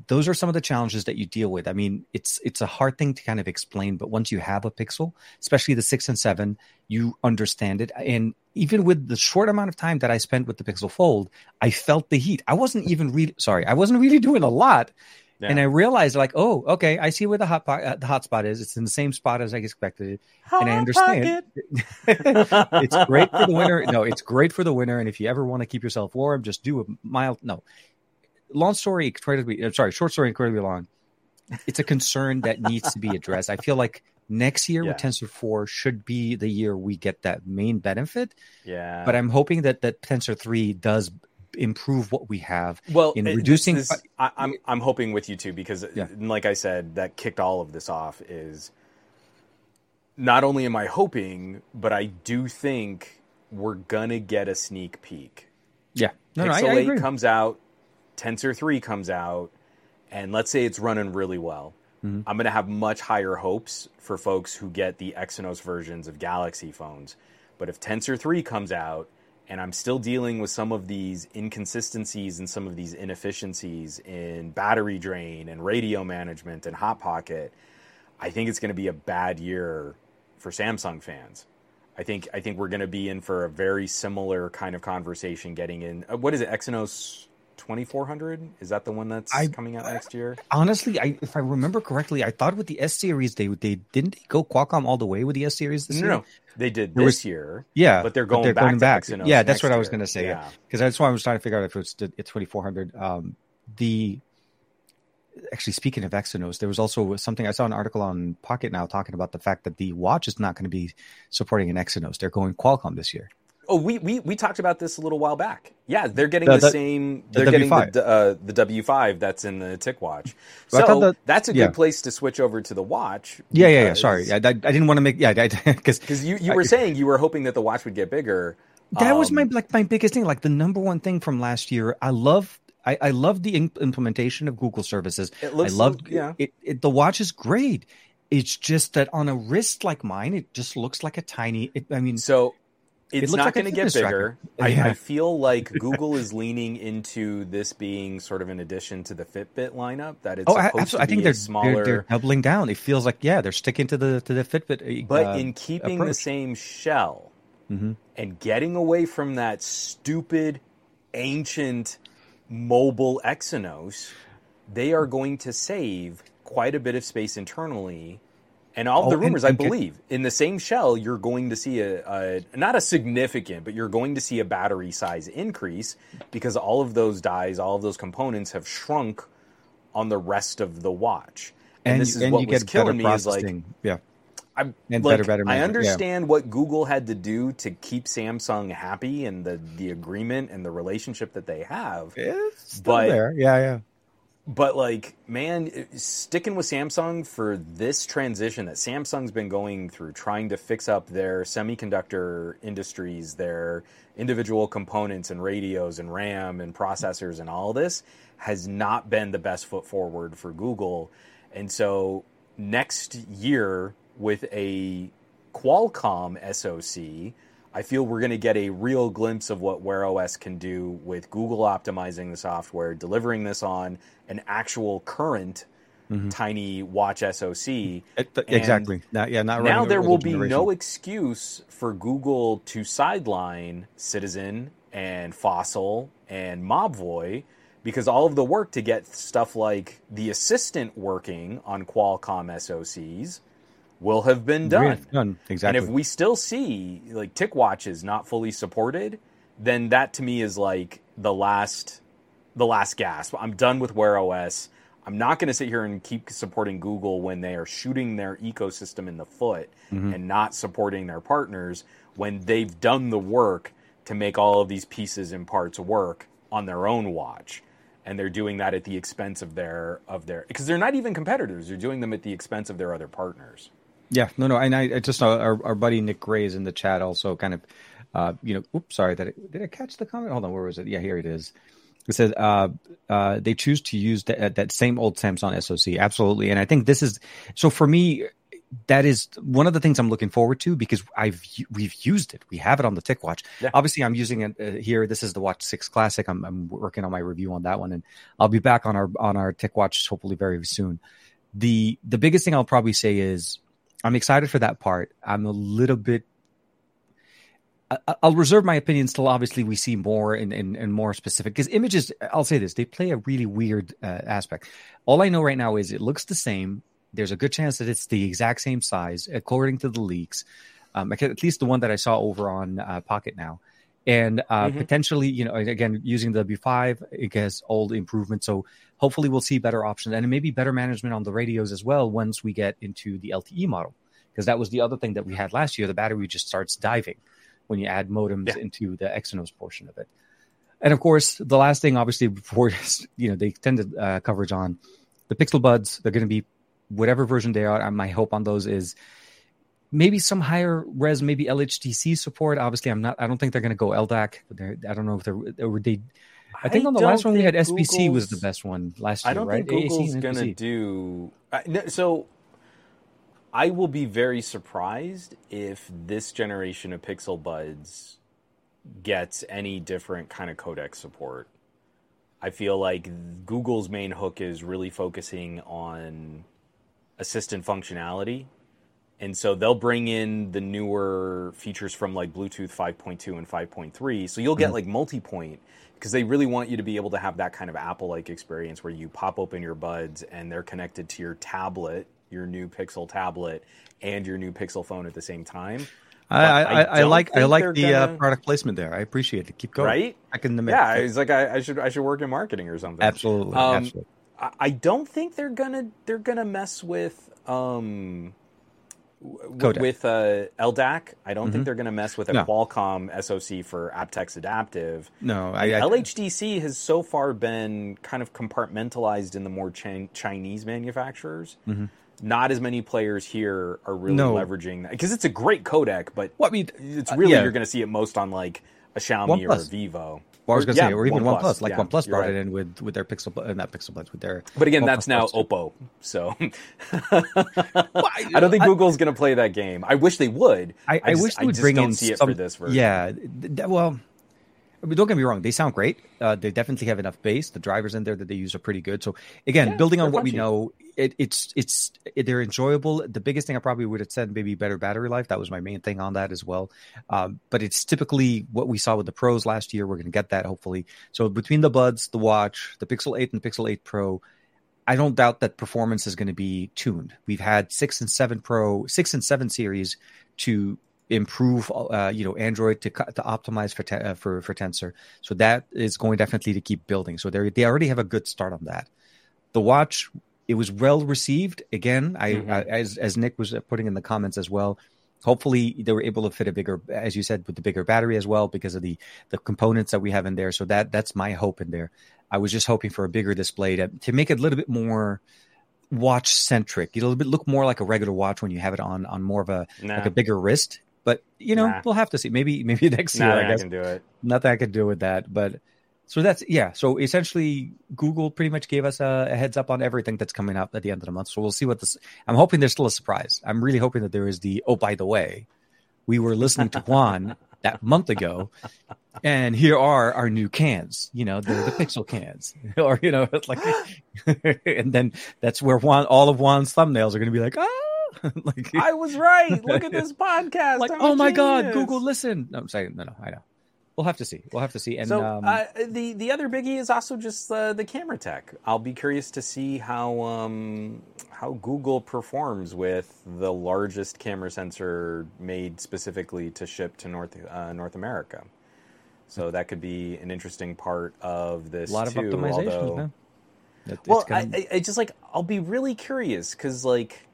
those are some of the challenges that you deal with. I mean, it's it's a hard thing to kind of explain, but once you have a Pixel, especially the six and seven, you understand it. And even with the short amount of time that I spent with the Pixel Fold, I felt the heat. I wasn't even really sorry, I wasn't really (laughs) doing a lot. Yeah. And I realized, like, oh, okay, I see where the hot po- uh, the hot spot is. It's in the same spot as I expected, and I understand. (laughs) it's great for the winter. No, it's great for the winter. And if you ever want to keep yourself warm, just do a mild. No, long story incredibly. uh, Sorry, short story incredibly long. It's a concern that needs to be addressed. I feel like next year with Yeah. Tensor Four should be the year we get that main benefit. Yeah. But I'm hoping that that Tensor Three does improve what we have. well, in reducing- is- I, I'm I'm hoping with you too because, Yeah. like I said, that kicked all of this off. Is not only am I hoping, but I do think we're gonna get a sneak peek. Yeah, no, no, I, Pixel I 8 agree. comes out, Tensor 3 comes out, and let's say it's running really well. Mm-hmm. I'm going to have much higher hopes for folks who get the Exynos versions of Galaxy phones. But if Tensor 3 comes out and I'm still dealing with some of these inconsistencies and some of these inefficiencies in battery drain and radio management and Hot Pocket, I think it's going to be a bad year for Samsung fans. I think I think we're going to be in for a very similar kind of conversation getting in. Uh, what is it? Exynos 2400? Is that the one that's I- coming out next year? Honestly, I, if I remember correctly, I thought with the S series they they didn't they go Qualcomm all the way with the S series this No, year. no, they did There this was- year. Yeah, but they're going back to Exynos Yeah, that's what I was going to say. Yeah. because that's why I was trying to figure out if it's it's twenty four hundred. Um, the actually speaking of Exynos, there was also something I saw an article on Pocketnow talking about the fact that the watch is not going to be supporting an Exynos. They're going Qualcomm this year. Oh, we, we we talked about this a little while back. Yeah, they're getting The- the, the- same. They're getting the uh, the W5 that's in the TicWatch. So that's a good yeah. place to switch over to the watch. Yeah, yeah, yeah. Sorry, I, I, I didn't want to make yeah because (laughs) Because you, you were saying you were hoping that the watch would get bigger. that was my Um, like my biggest thing like the number one thing from last year i love i, I love the im- implementation of google services It looks i love yeah. it, it the watch is great it's just that on a wrist like mine it just looks like a tiny it, i mean So it's not like going to get bigger. (laughs) I, Yeah. I feel like (laughs) Google is leaning into this being sort of an addition to the Fitbit lineup. That it's oh absolutely. to I think they're, smaller. they're they're doubling down it feels like yeah they're sticking to the to the fitbit uh, but uh, in keeping the same shell Mhm. and getting away from that stupid, ancient mobile Exynos, they are going to save quite a bit of space internally And all Oh, the rumors, I and get- believe, in the same shell, you're going to see a, a not a significant, but you're going to see a battery size increase because all of those dies, all of those components have shrunk on the rest of the watch. And, and, this is and what was killing me is like yeah. And like, better- better I memory, yeah. understand what Google had to do to keep Samsung happy and the the agreement and the relationship that they have. It's still But- there. Yeah, yeah. But like, man, eh, sticking with Samsung for this transition that Samsung's been going through, trying to fix up their semiconductor industries, their individual components and radios and RAM and processors and all this, has not been the best foot forward for Google. And so next year with a Qualcomm SoC, I feel we're going to get a real glimpse of what Wear OS can do with Google optimizing the software, delivering this on an actual current mm-hmm. tiny watch SoC. Exactly. Not, yeah, not Now there will be generation. no excuse for Google to sideline Citizen and Fossil and Mobvoi because all of the work to get stuff like the assistant working on Qualcomm SoCs will have been done. Done. Exactly. And if we still see like TicWatches not fully supported, then that to me is like the last the last gasp. I'm done with Wear OS. I'm not going to sit here and keep supporting Google when they are shooting their ecosystem in the foot and not supporting their partners when they've done the work to make all of these pieces and parts work on their own watch. And they're doing that at the expense of their of their because they're not even competitors. They're doing them at the expense of their other partners. Yeah, no, no, and I, I just saw our, our buddy Nick Gray is in the chat also kind of, uh, you know, oops, sorry, that did I catch the comment? Hold on, where was it? Yeah, here it is. It said uh, uh, they choose to use that that same old Samsung SoC, absolutely, and I think this is so for me. That is one of the things I'm looking forward to because I've we've used it. We have it on the TicWatch. Yeah. Obviously, I'm using it uh, here. This is the Watch Six Classic. I'm, I'm working on my review on that one, and I'll be back on our on our TicWatch hopefully very soon. The the biggest thing I'll probably say is I'm excited for that part. I'm a little bit. I'll reserve my opinions till obviously we see more and, and, and more specific because images. I'll say this: they play a really weird uh, aspect. All I know right now is it looks the same. There's a good chance that it's the exact same size, according to the leaks. Um, at least the one that I saw over on uh, Pocketnow, and uh, Mhm. potentially, you know, again using the W5, it has old improvements. So hopefully, we'll see better options and maybe better management on the radios as well once we get into the LTE model because that was the other thing that we had last year. The battery just starts diving when you add modems Yeah. into the Exynos portion of it. And of course, the last thing, obviously, (laughs) before you know, the extended uh, coverage on the Pixel Buds, they're going to be whatever version they are. My hope on those is maybe some higher res, maybe LHDC support. Obviously, I'm not. I don't think they're going to go LDAC. They're, I don't know if they're. Or they, I think on the last one we had SBC was the best one last year, I don't right? think Google's going to do. Uh, no, so I will be very surprised if this generation of Pixel Buds gets any different kind of codec support. I feel like Google's main hook is really focusing on assistant functionality. And so they'll bring in the newer features from like Bluetooth 5.2 and 5.3. So you'll get mm-hmm. like multi point because they really want you to be able to have that kind of Apple like experience where you pop open your buds and they're connected to your tablet, your new Pixel tablet, and your new Pixel phone at the same time. I, I, I I, I like I like the uh, gonna- product placement there. I appreciate it. Keep going. Right? In the mix. Yeah, it's like I, I should I should work in marketing or something. absolutely. Um, absolutely. I I don't think they're gonna they're gonna mess with um w- with uh, LDAC. I don't think they're gonna mess with a No. Qualcomm SoC for aptX Adaptive. No, I, I LHDC has so far been kind of compartmentalized in the more Chin- Chinese manufacturers. Not as many players here are really No. leveraging that because it's a great codec, but Well, I mean, it's uh, really yeah. you're going to see it most on like a Xiaomi or a Vivo. Well, I was going to yeah, say, or even OnePlus, OnePlus, like yeah, OnePlus brought right. it in with with their Pixel, uh, not Pixel Buds, with their. But again, that's now Buds. Oppo. So (laughs) (laughs) I don't think Google's going to play that game. I wish they would. I, I, just- wish they would just bring in see it some, for this version. Yeah, well, I mean, don't get me wrong; they sound great. Uh, they definitely have enough bass. The drivers in there that they use are pretty good. So again, Yeah, building on what we know, it, it's it's it, they're enjoyable. The biggest thing I probably would have said maybe better battery life. That was my main thing on that as well. Um, but it's typically what we saw with the pros last year. We're going to get that hopefully. So between the buds, the watch, the Pixel Eight, and Pixel Eight Pro. I don't doubt that performance is going to be tuned. We've had six and seven Pro, six and seven series to improve, uh, you know, Android to to optimize for te- uh, for for Tensor. So that is going definitely to keep building. So they they already have a good start on that. The watch, it was well received. Again, I, Mhm. I as as Nick was putting in the comments as well. Hopefully, they were able to fit a bigger, as you said, with the bigger battery as well because of the the components that we have in there. So that that's my hope in there. I was just hoping for a bigger display to to make it a little bit more watch centric. It'll bit- look more like a regular watch when you have it on on more of a Nah, like a bigger wrist. But you know, Nah. we'll have to see. Maybe maybe (laughs) next year. I I guess can do it. nothing I can do with that. But so that's yeah. So essentially, Google pretty much gave us a, a heads up on everything that's coming up at the end of the month. So we'll see what this. I'm hoping there's still a surprise. I'm really hoping that there is the. Oh, by the way, we were listening to Juan (laughs) that month ago, and here are our new cans. You know, the, the Pixel cans, (laughs) or you know, it's like, and then that's where Juan, all of Juan's thumbnails are going to be like, ah, (laughs) like, I was right. Look at (laughs) this podcast. like, I'm oh my god. Google, listen. No, I'm saying, no, no, I know. We'll have to see. We'll have to see. And so um, uh, the the other biggie is also just uh, the camera tech. I'll be curious to see how um, how Google performs with the largest camera sensor made specifically to ship to North uh, North America. So that could be an interesting part of this a lot of too. optimizations, although, man. It- well, kinda- I, I, I just like I'll be really curious because like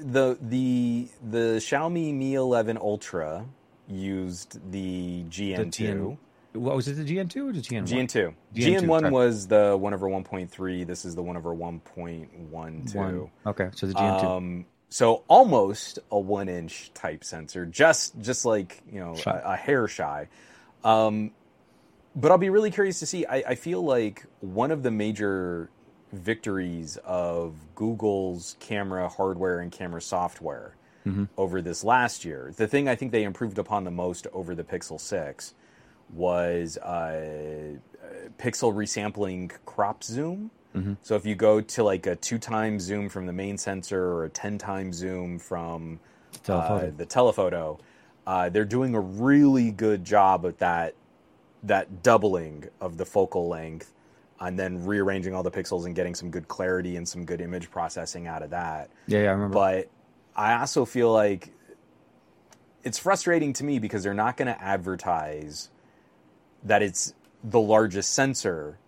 the the the Xiaomi Mi 11 Ultra used the GN2. GN what was it? The GN two or the GN one? GN2. GN2, GN1 sorry. was the 1 over 1.3. This is the 1 over 1.12. One. Okay, so the GN two. Um, so almost a one inch type sensor, just just like you know a, a hair shy. Um, but I'll be really curious to see. I, I feel like one of the major victories of Google's camera hardware and camera software Mhm. over this last year, the thing I think they improved upon the most over the Pixel Six was uh, pixel resampling crop zoom. Mhm. So if you go to like a two times zoom from the main sensor or a ten times zoom from Telephoto. uh, the telephoto, uh, they're doing a really good job at that that doubling of the focal length, and then rearranging all the pixels and getting some good clarity and some good image processing out of that. yeah, yeah, I remember. But I also feel like it's frustrating to me because they're not going to advertise that it's the largest sensor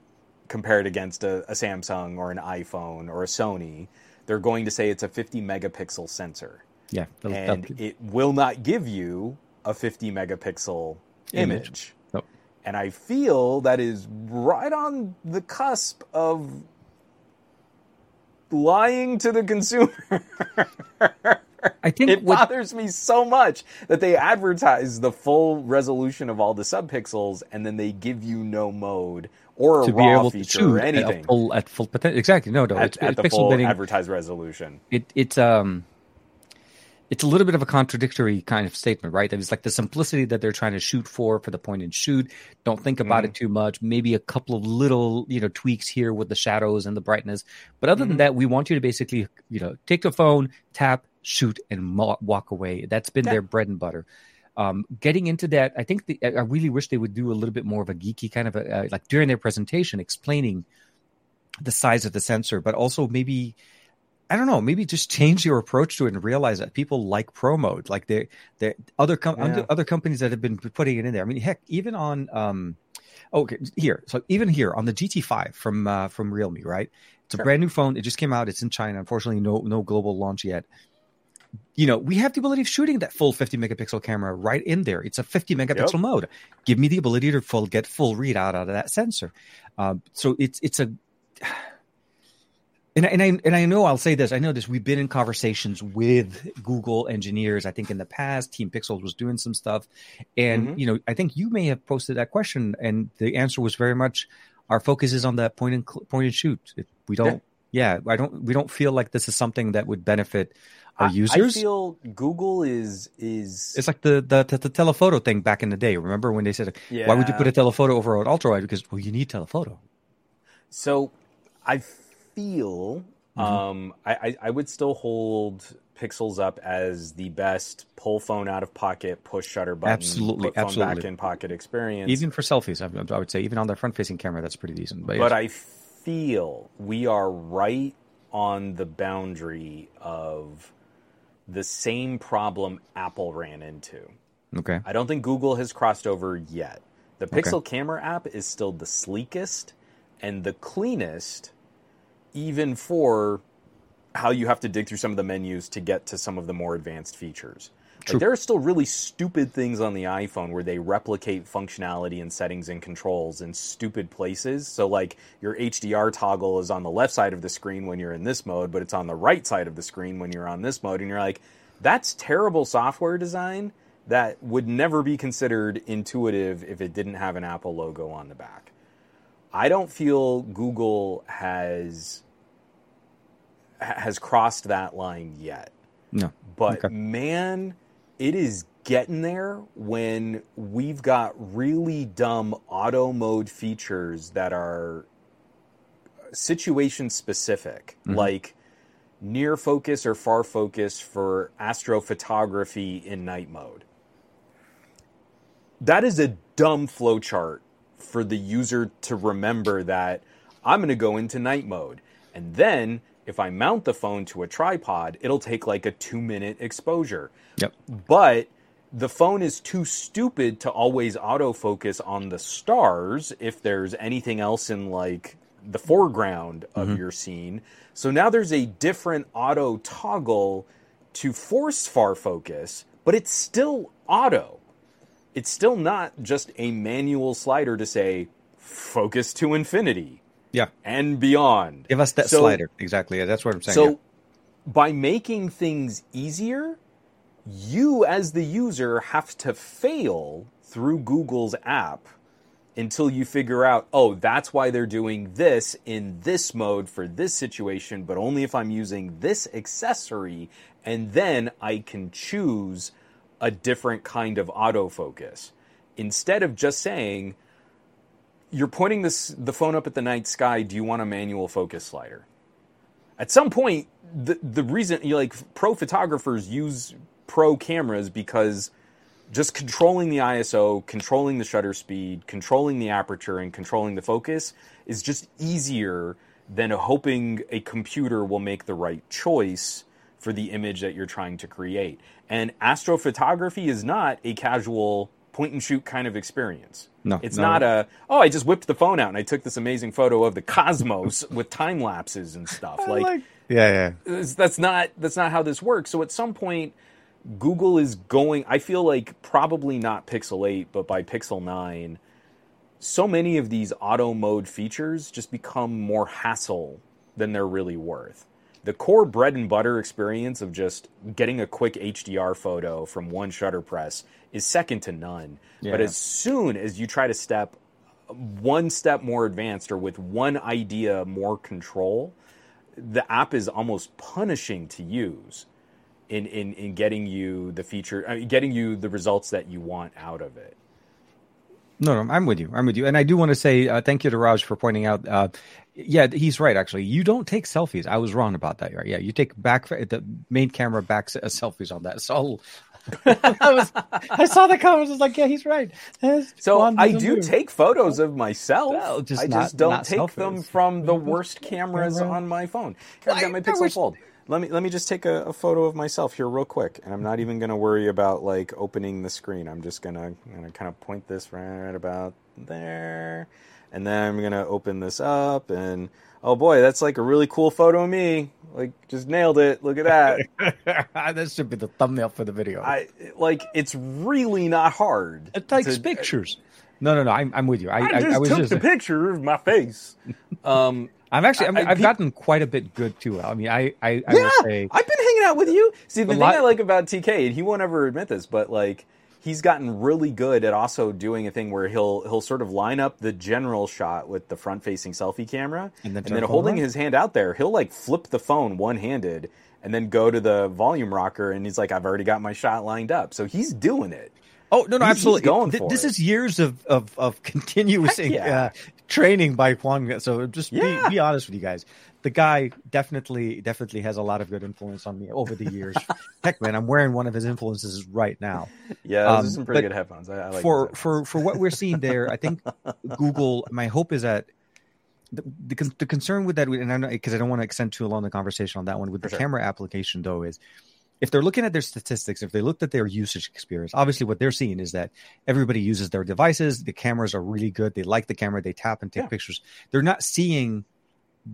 compared against a, a Samsung or an iPhone or a Sony. They're going to say it's a 50 megapixel sensor, yeah, and it will not give you a 50 megapixel Image. image. And I feel that is right on the cusp of lying to the consumer. I think It what bothers me so much that they advertise the full resolution of all the subpixels and then they give you no mode or a to be able to feature shoot or at anything full at full potential. Exactly. No, no, at, it's, at it's the full bidding. advertised resolution. it it's um it's a little bit of a contradictory kind of statement, right? It's like the simplicity that they're trying to shoot for for the point and shoot. Don't think about Mm-hmm. it too much. Maybe a couple of little, you know, tweaks here with the shadows and the brightness. But other Mm-hmm. than that, we want you to basically, you know, take the phone, tap, shoot, and mo- walk away. That's been Yeah. their bread and butter. Um, getting into that, I think the, I really wish they would do a little bit more of a geeky kind of a, uh, like during their presentation, explaining the size of the sensor, but also maybe I don't know, maybe just change your approach to it and realize that people like pro mode, like they they other com- Yeah. other companies that have been putting it in there. I mean, heck, even on um, okay, here, so even here on the GT5 from uh, from Realme, right? It's a Sure. brand new phone. It just came out. It's in China. Unfortunately, no no global launch yet. You know, we have the ability of shooting that full 50 megapixel camera right in there. It's a 50 megapixel Yep. mode. Give me the ability to full get full readout out of that sensor. Um, so it's it's a and I, and I and I know I'll say this. I know this. We've been in conversations with Google engineers. I think in the past, Team Pixels was doing some stuff, and Mhm. you know, I think you may have posted that question, and the answer was very much our focus is on that point and point and shoot. It, we don't. Yeah. I don't. We don't feel like this is something that would benefit our users. I feel Google is is it's like the, the the the telephoto thing back in the day. Remember when they said, yeah. "Why would you put a telephoto over an ultra wide?" Because well, you need telephoto. So I feel Mm-hmm. um, I, I, I would still hold Pixels up as the best pull phone out of pocket, push shutter button, Absolutely, put phone back absolutely. in pocket experience. Even for selfies, I, would say, even on their front facing camera, that's pretty decent. But, but yes. I feel we are right on the boundary of the same problem Apple ran into. Okay. I don't think Google has crossed over yet. The Pixel camera app is still the sleekest and the cleanest, even for how you have to dig through some of the menus to get to some of the more advanced features. Like, there are still really stupid things on the iPhone where they replicate functionality and settings and controls in stupid places. So, like, your HDR toggle is on the left side of the screen when you're in this mode, but it's on the right side of the screen when you're on this mode. And you're like, that's terrible software design that would never be considered intuitive if it didn't have an Apple logo on the back. I don't feel Google has has crossed that line yet. No. But Okay. man, it is getting there when we've got really dumb auto mode features that are situation specific, mm-hmm. like near focus or far focus for astrophotography in night mode. That is a dumb flowchart for the user to remember that I'm going to go into night mode. And then if I mount the phone to a tripod, it'll take like a two minute exposure. Yep. But the phone is too stupid to always autofocus on the stars if there's anything else in like the foreground of mm-hmm. your scene. So now there's a different auto toggle to force far focus, but it's still auto. It's still not just a manual slider to say focus to infinity Yeah. and beyond. Give us that So- slider. Exactly. Yeah, that's what I'm saying. So, yeah. by making things easier, you as the user have to fail through Google's app until you figure out, oh, that's why they're doing this in this mode for this situation, but only if I'm using this accessory, and then I can choose a different kind of autofocus. Instead of just saying, you're pointing this the phone up at the night sky, do you want a manual focus slider? at some point the the reason you like pro photographers use pro cameras because just controlling the ISO, controlling the shutter speed, controlling the aperture and controlling the focus is just easier than hoping a computer will make the right choice for the image that you're trying to create. And astrophotography is not a casual point and shoot kind of experience. No, it's no. not a oh I just whipped the phone out and I took this amazing photo of the cosmos (laughs) with time lapses and stuff. Like, yeah, yeah. that's not that's not how this works. So at some point, Google is going. I feel like probably not Pixel Eight, but by Pixel Nine, so many of these auto mode features just become more hassle than they're really worth. The core bread and butter experience of just getting a quick HDR photo from one shutter press is second to none. But as soon as you try to step one step more advanced or with one idea more control, the app is almost punishing to use in, in, in getting you the feature, I mean, getting you the results that you want out of it. No, no, I'm with you. I'm with you, and I do want to say uh, thank you to Raj for pointing out. Uh, yeah, he's right. Actually, you don't take selfies. I was wrong about that. Yeah, you take back the main camera back uh, selfies on that. So (laughs) I was, I saw the comments. I was like, yeah, he's right. That's So I do do. take photos of myself. Well, just I not- just don't not take them from the worst cameras on my phone. Here, I've got my I- I Pixel wish- Fold. Let me let me just take a, a photo of myself here real quick, and I'm not even going to worry about like opening the screen. I'm just gonna gonna kind of point this right about there, and then I'm gonna open this up, and oh boy, that's like a really cool photo of me. Like just nailed it. Look at that. (laughs) that should be the thumbnail for the video. I like it's really not hard. it takes to- pictures. No, no, no. I'm, I'm with you. I, I just I was took just. the picture of my face. Um, I'm actually. I- have gotten quite a bit good too. I mean, I, I, I yeah, will say. I've been hanging out with you. See, the thing lot- I like about TK, and he won't ever admit this, but like he's gotten really good at also doing a thing where he'll he'll sort of line up the general shot with the front facing selfie camera, And then and then holding around? his hand out there, he'll like flip the phone one handed. And then go to the volume rocker, and he's like, "I've already got my shot lined up." So he's doing it. Oh no, no, He's- he's absolutely. going Th- for this it. is years of of, of (laughs) continuous yeah. uh, training by Juan. So just Yeah. be, be honest with you guys. The guy definitely definitely has a lot of good influence on me over the years. (laughs) Heck, man, I'm wearing one of his influences right now. Yeah, those Um, are some pretty good headphones. I, I like for those for for what we're seeing there, I think (laughs) Google. My hope is that the, the, the concern with that, and I know because I don't want to extend too long the conversation on that one with For the sure. camera application though is if they're looking at their statistics, if they looked at their usage experience, obviously what they're seeing is that everybody uses their devices. The cameras are really good. They like the camera. They tap and take Yeah. pictures. They're not seeing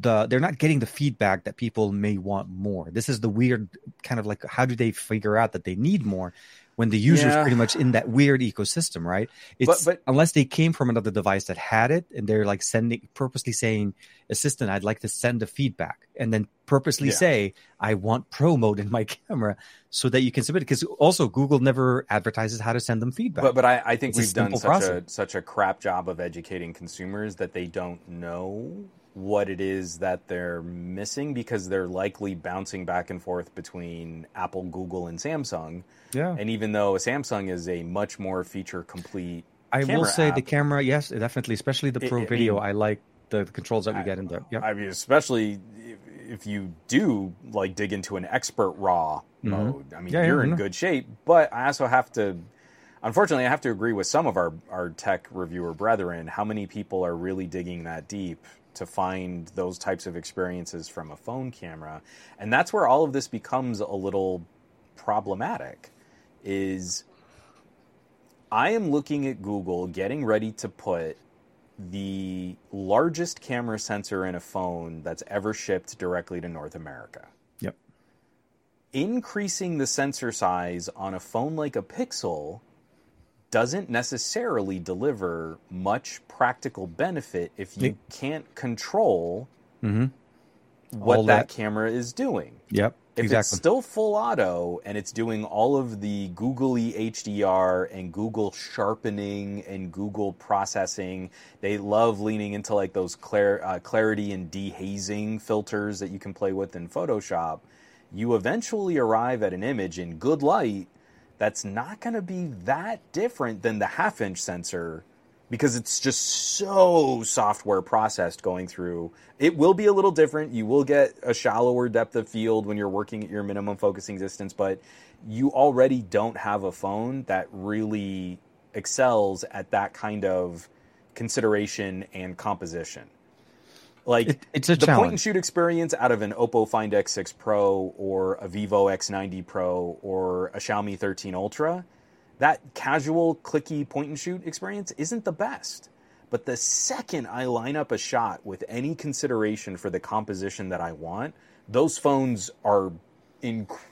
the they're not getting the feedback that people may want more. This is the weird kind of like how do they figure out that they need more when the user's Yeah. pretty much in that weird ecosystem, right? It's but- unless they came from another device that had it and they're like sending purposely saying, Assistant, I'd like to send a feedback and then purposely Yeah. say, I want pro mode in my (laughs) camera so that you can submit it. Because also Google never advertises how to send them feedback. But but I, I think It's we've done such process. a such a crap job of educating consumers that they don't know what it is that they're missing because they're likely bouncing back and forth between Apple, Google, and Samsung. yeah. And even though a Samsung is a much more feature complete, I will say the camera, yes, definitely, especially the Pro I Video. mean- I like the, the controls that we get in there. Yeah. I mean, especially if, if you do like dig into an expert raw mode. I mean, Mm-hmm. Yeah, yeah, you're in no. good shape. But I also have to, unfortunately, I have to agree with some of our our tech reviewer brethren. How many people are really digging that deep to find those types of experiences from a phone camera? And that's where all of this becomes a little problematic. Is I am looking at Google getting ready to put the largest camera sensor in a phone that's ever shipped directly to North America. Yep. Increasing the sensor size on a phone like a Pixel doesn't necessarily deliver much practical benefit if you can't control Mhm. what that that- camera is doing. Yep. If it's still full auto and it's doing all of the googly HDR and Google sharpening and Google processing, they love leaning into like those clar- uh, clarity and dehazing filters that you can play with in Photoshop. You eventually arrive at an image in good light that's not going to be that different than the half inch sensor because it's just so software processed going through. It will be a little different. You will get a shallower depth of field when you're working at your minimum focusing distance, but you already don't have a phone that really excels at that kind of consideration and composition. Like It- it's a the point and shoot experience out of an Oppo Find X6 Pro or a Vivo X90 Pro or a Xiaomi 13 Ultra, that casual clicky point and shoot experience isn't the best. But the second I line up a shot with any consideration for the composition that I want, those phones are incredible.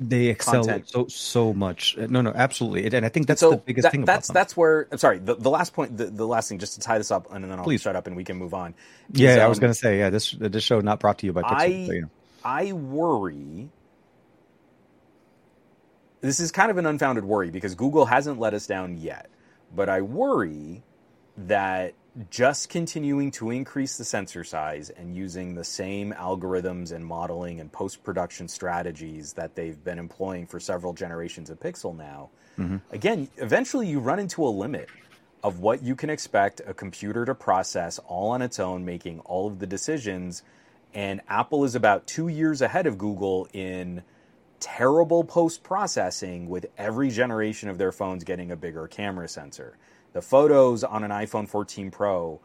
They excel content. so so much. Uh, No, no, absolutely. And I think that's so the biggest that- thing about that's that's where I'm sorry. The, the last point, the, the last thing, just to tie this up, and then I'll Please. shut up and we can move on. yeah, is, I was um, going to say, yeah, this this show not brought to you by Pixel. I but, you know. I worry. This is kind of an unfounded worry because Google hasn't let us down yet, but I worry that just continuing to increase the sensor size and using the same algorithms and modeling and post production strategies that they've been employing for several generations of Pixel now, mm-hmm. again, eventually you run into a limit of what you can expect a computer to process all on its own, making all of the decisions. And Apple is about two years ahead of Google in terrible post processing with every generation of their phones getting a bigger camera sensor. The photos on an iPhone 14 Pro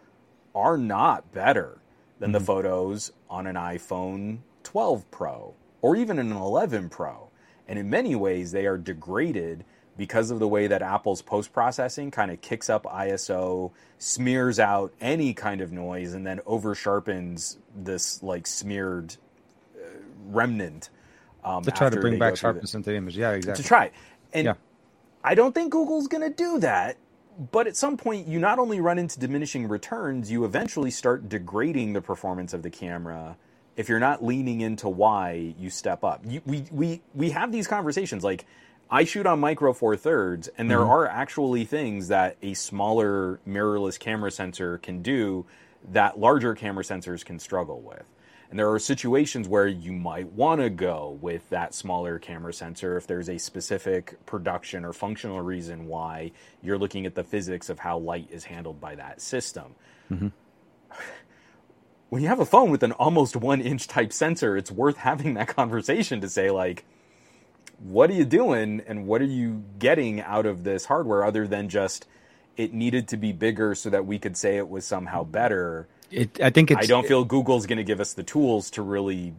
are not better than the photos on an iPhone 12 Pro or even an 11 Pro. And in many ways, they are degraded because of the way that Apple's post processing kind of kicks up ISO, smears out any kind of noise, and then over sharpens this like smeared uh, remnant. Um, to try to bring back sharpness into the image. Yeah, exactly. to try. And Yeah. I don't think Google's going to do that. But at some point, you not only run into diminishing returns, you eventually start degrading the performance of the camera if you're not leaning into why you step up. You, we, we, we have these conversations like I shoot on micro four thirds, and there mm-hmm. are actually things that a smaller mirrorless camera sensor can do that larger camera sensors can struggle with. And there are situations where you might want to go with that smaller camera sensor if there's a specific production or functional reason why you're looking at the physics of how light is handled by that system. Mm-hmm. (sighs) When you have a phone with an almost one inch type sensor, it's worth having that conversation to say, like, what are you doing and what are you getting out of this hardware other than just it needed to be bigger so that we could say it was somehow better It, I think it's. I don't feel Google's going to give us the tools to really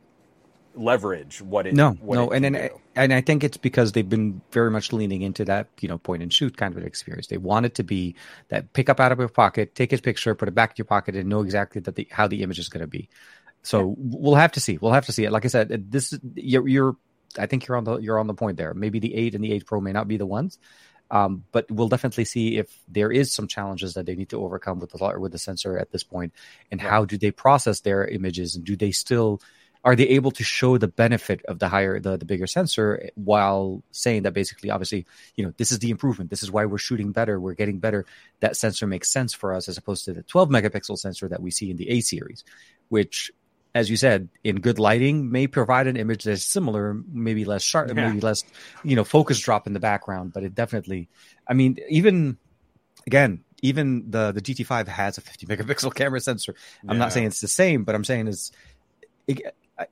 leverage what it. No, what no, it and and, do. and I think it's because they've been very much leaning into that, you know, point and shoot kind of an experience. They want it to be that pick up out of your pocket, take a picture, put it back in your pocket, and know exactly that the how the image is going to be. So we'll have to see. We'll have to see it. Like I said, this is you're, you're. I think you're on the you're on the point there. Maybe the eight and the eight Pro may not be the ones, um, but we'll definitely see if there is some challenges that they need to overcome with the with the sensor at this point, and Right. how do they process their images, and do they still are they able to show the benefit of the higher the, the bigger sensor while saying that basically obviously you know this is the improvement this is why we're shooting better we're getting better that sensor makes sense for us as opposed to the 12 megapixel sensor that we see in the a series which as you said in good lighting may provide an image that's similar maybe less sharp Yeah. maybe less you know focus drop in the background but it definitely i mean even again even the the gt5 has a 50 (laughs) megapixel camera sensor i'm Yeah. not saying it's the same but i'm saying is it,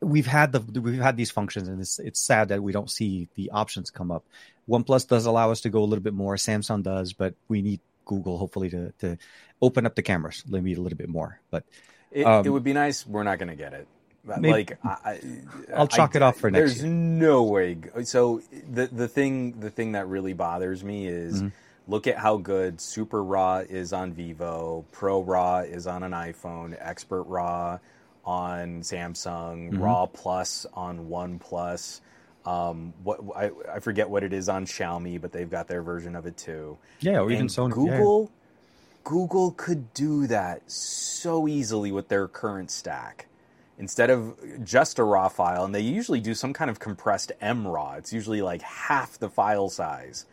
we've had the we've had these functions and it's it's sad that we don't see the options come up oneplus does allow us to go a little bit more samsung does but we need google hopefully to to open up the cameras maybe a little bit more but It, Um, it would be nice. We're not going to get it. Maybe- like I, I- I'll chalk I- it off for next There's year. no way. So the the thing the thing that really bothers me is Mhm. look at how good Super RAW is on Vivo, Pro RAW is on an iPhone, Expert RAW on Samsung, Mhm. RAW Plus on OnePlus. Um, what I, I forget what it is on Xiaomi, but they've got their version of it too. yeah or even And sony yeah. Google, could do that so easily with their current stack. Instead of just a raw file, and they usually do some kind of compressed MRAW. It's usually like half the file size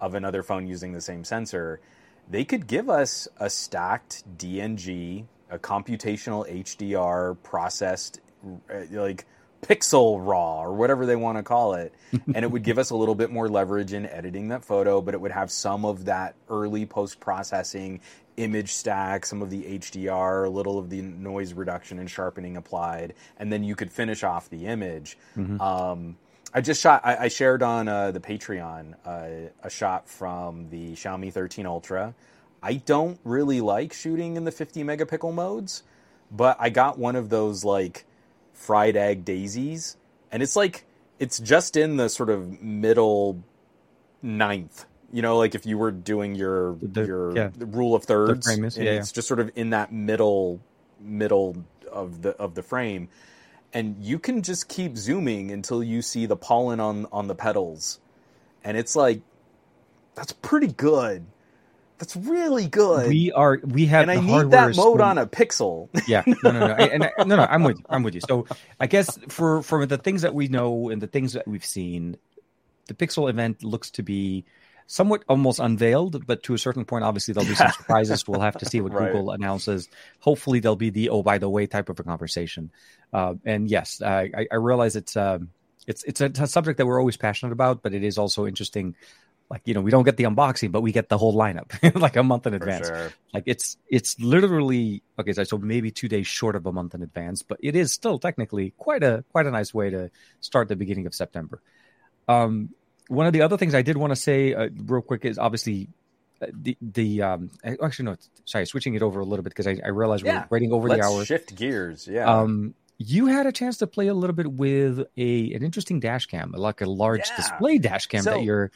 of another phone using the same sensor. They could give us a stacked DNG, a computational HDR processed, like pixel raw or whatever they want to call it and it would give us a little bit more leverage in editing that photo but it would have some of that early post processing image stack some of the hdr a little of the noise reduction and sharpening applied and then you could finish off the image. Um, i just shot i, I shared on uh, the patreon uh, a shot from the xiaomi 13 ultra. I don't really like shooting in the 50 megapixel modes but i got one of those like fried egg daisies, and it's like it's just in the sort of middle ninth. You know, like if you were doing your The- your yeah. rule of thirds, is- and yeah, it's just sort of in that middle middle of the of the frame, and you can just keep zooming until you see the pollen on on the petals, and it's like that's pretty good. That's really good. we are we have and I need that mode on a pixel. (laughs) yeah. No no no. I- and I, no no i'm with you. I'm with you. So i guess for for the things that we know and the things that we've seen the pixel event looks to be somewhat almost unveiled but to a certain point obviously there'll be some (laughs) surprises. We'll have to see what Right. google announces. Hopefully there'll be the oh by the way type of a conversation. Uh, and yes I, I- realize it's um it's it's a subject that we're always passionate about but it is also interesting like you know we don't get the unboxing but we get the whole lineup (laughs) like a month in advance sure. like it's it's literally okay so- maybe two days short of a month in advance but it is still technically quite a quite a nice way to start the beginning of september um one of the other things i did want to say uh, real quick is obviously uh, the the um actually no sorry switching it over a little bit because i, I realized Yeah. we're waiting over Let's the hour shift gears. Yeah. um you had a chance to play a little bit with a an interesting dash cam like a large Yeah. display dash cam So- that you're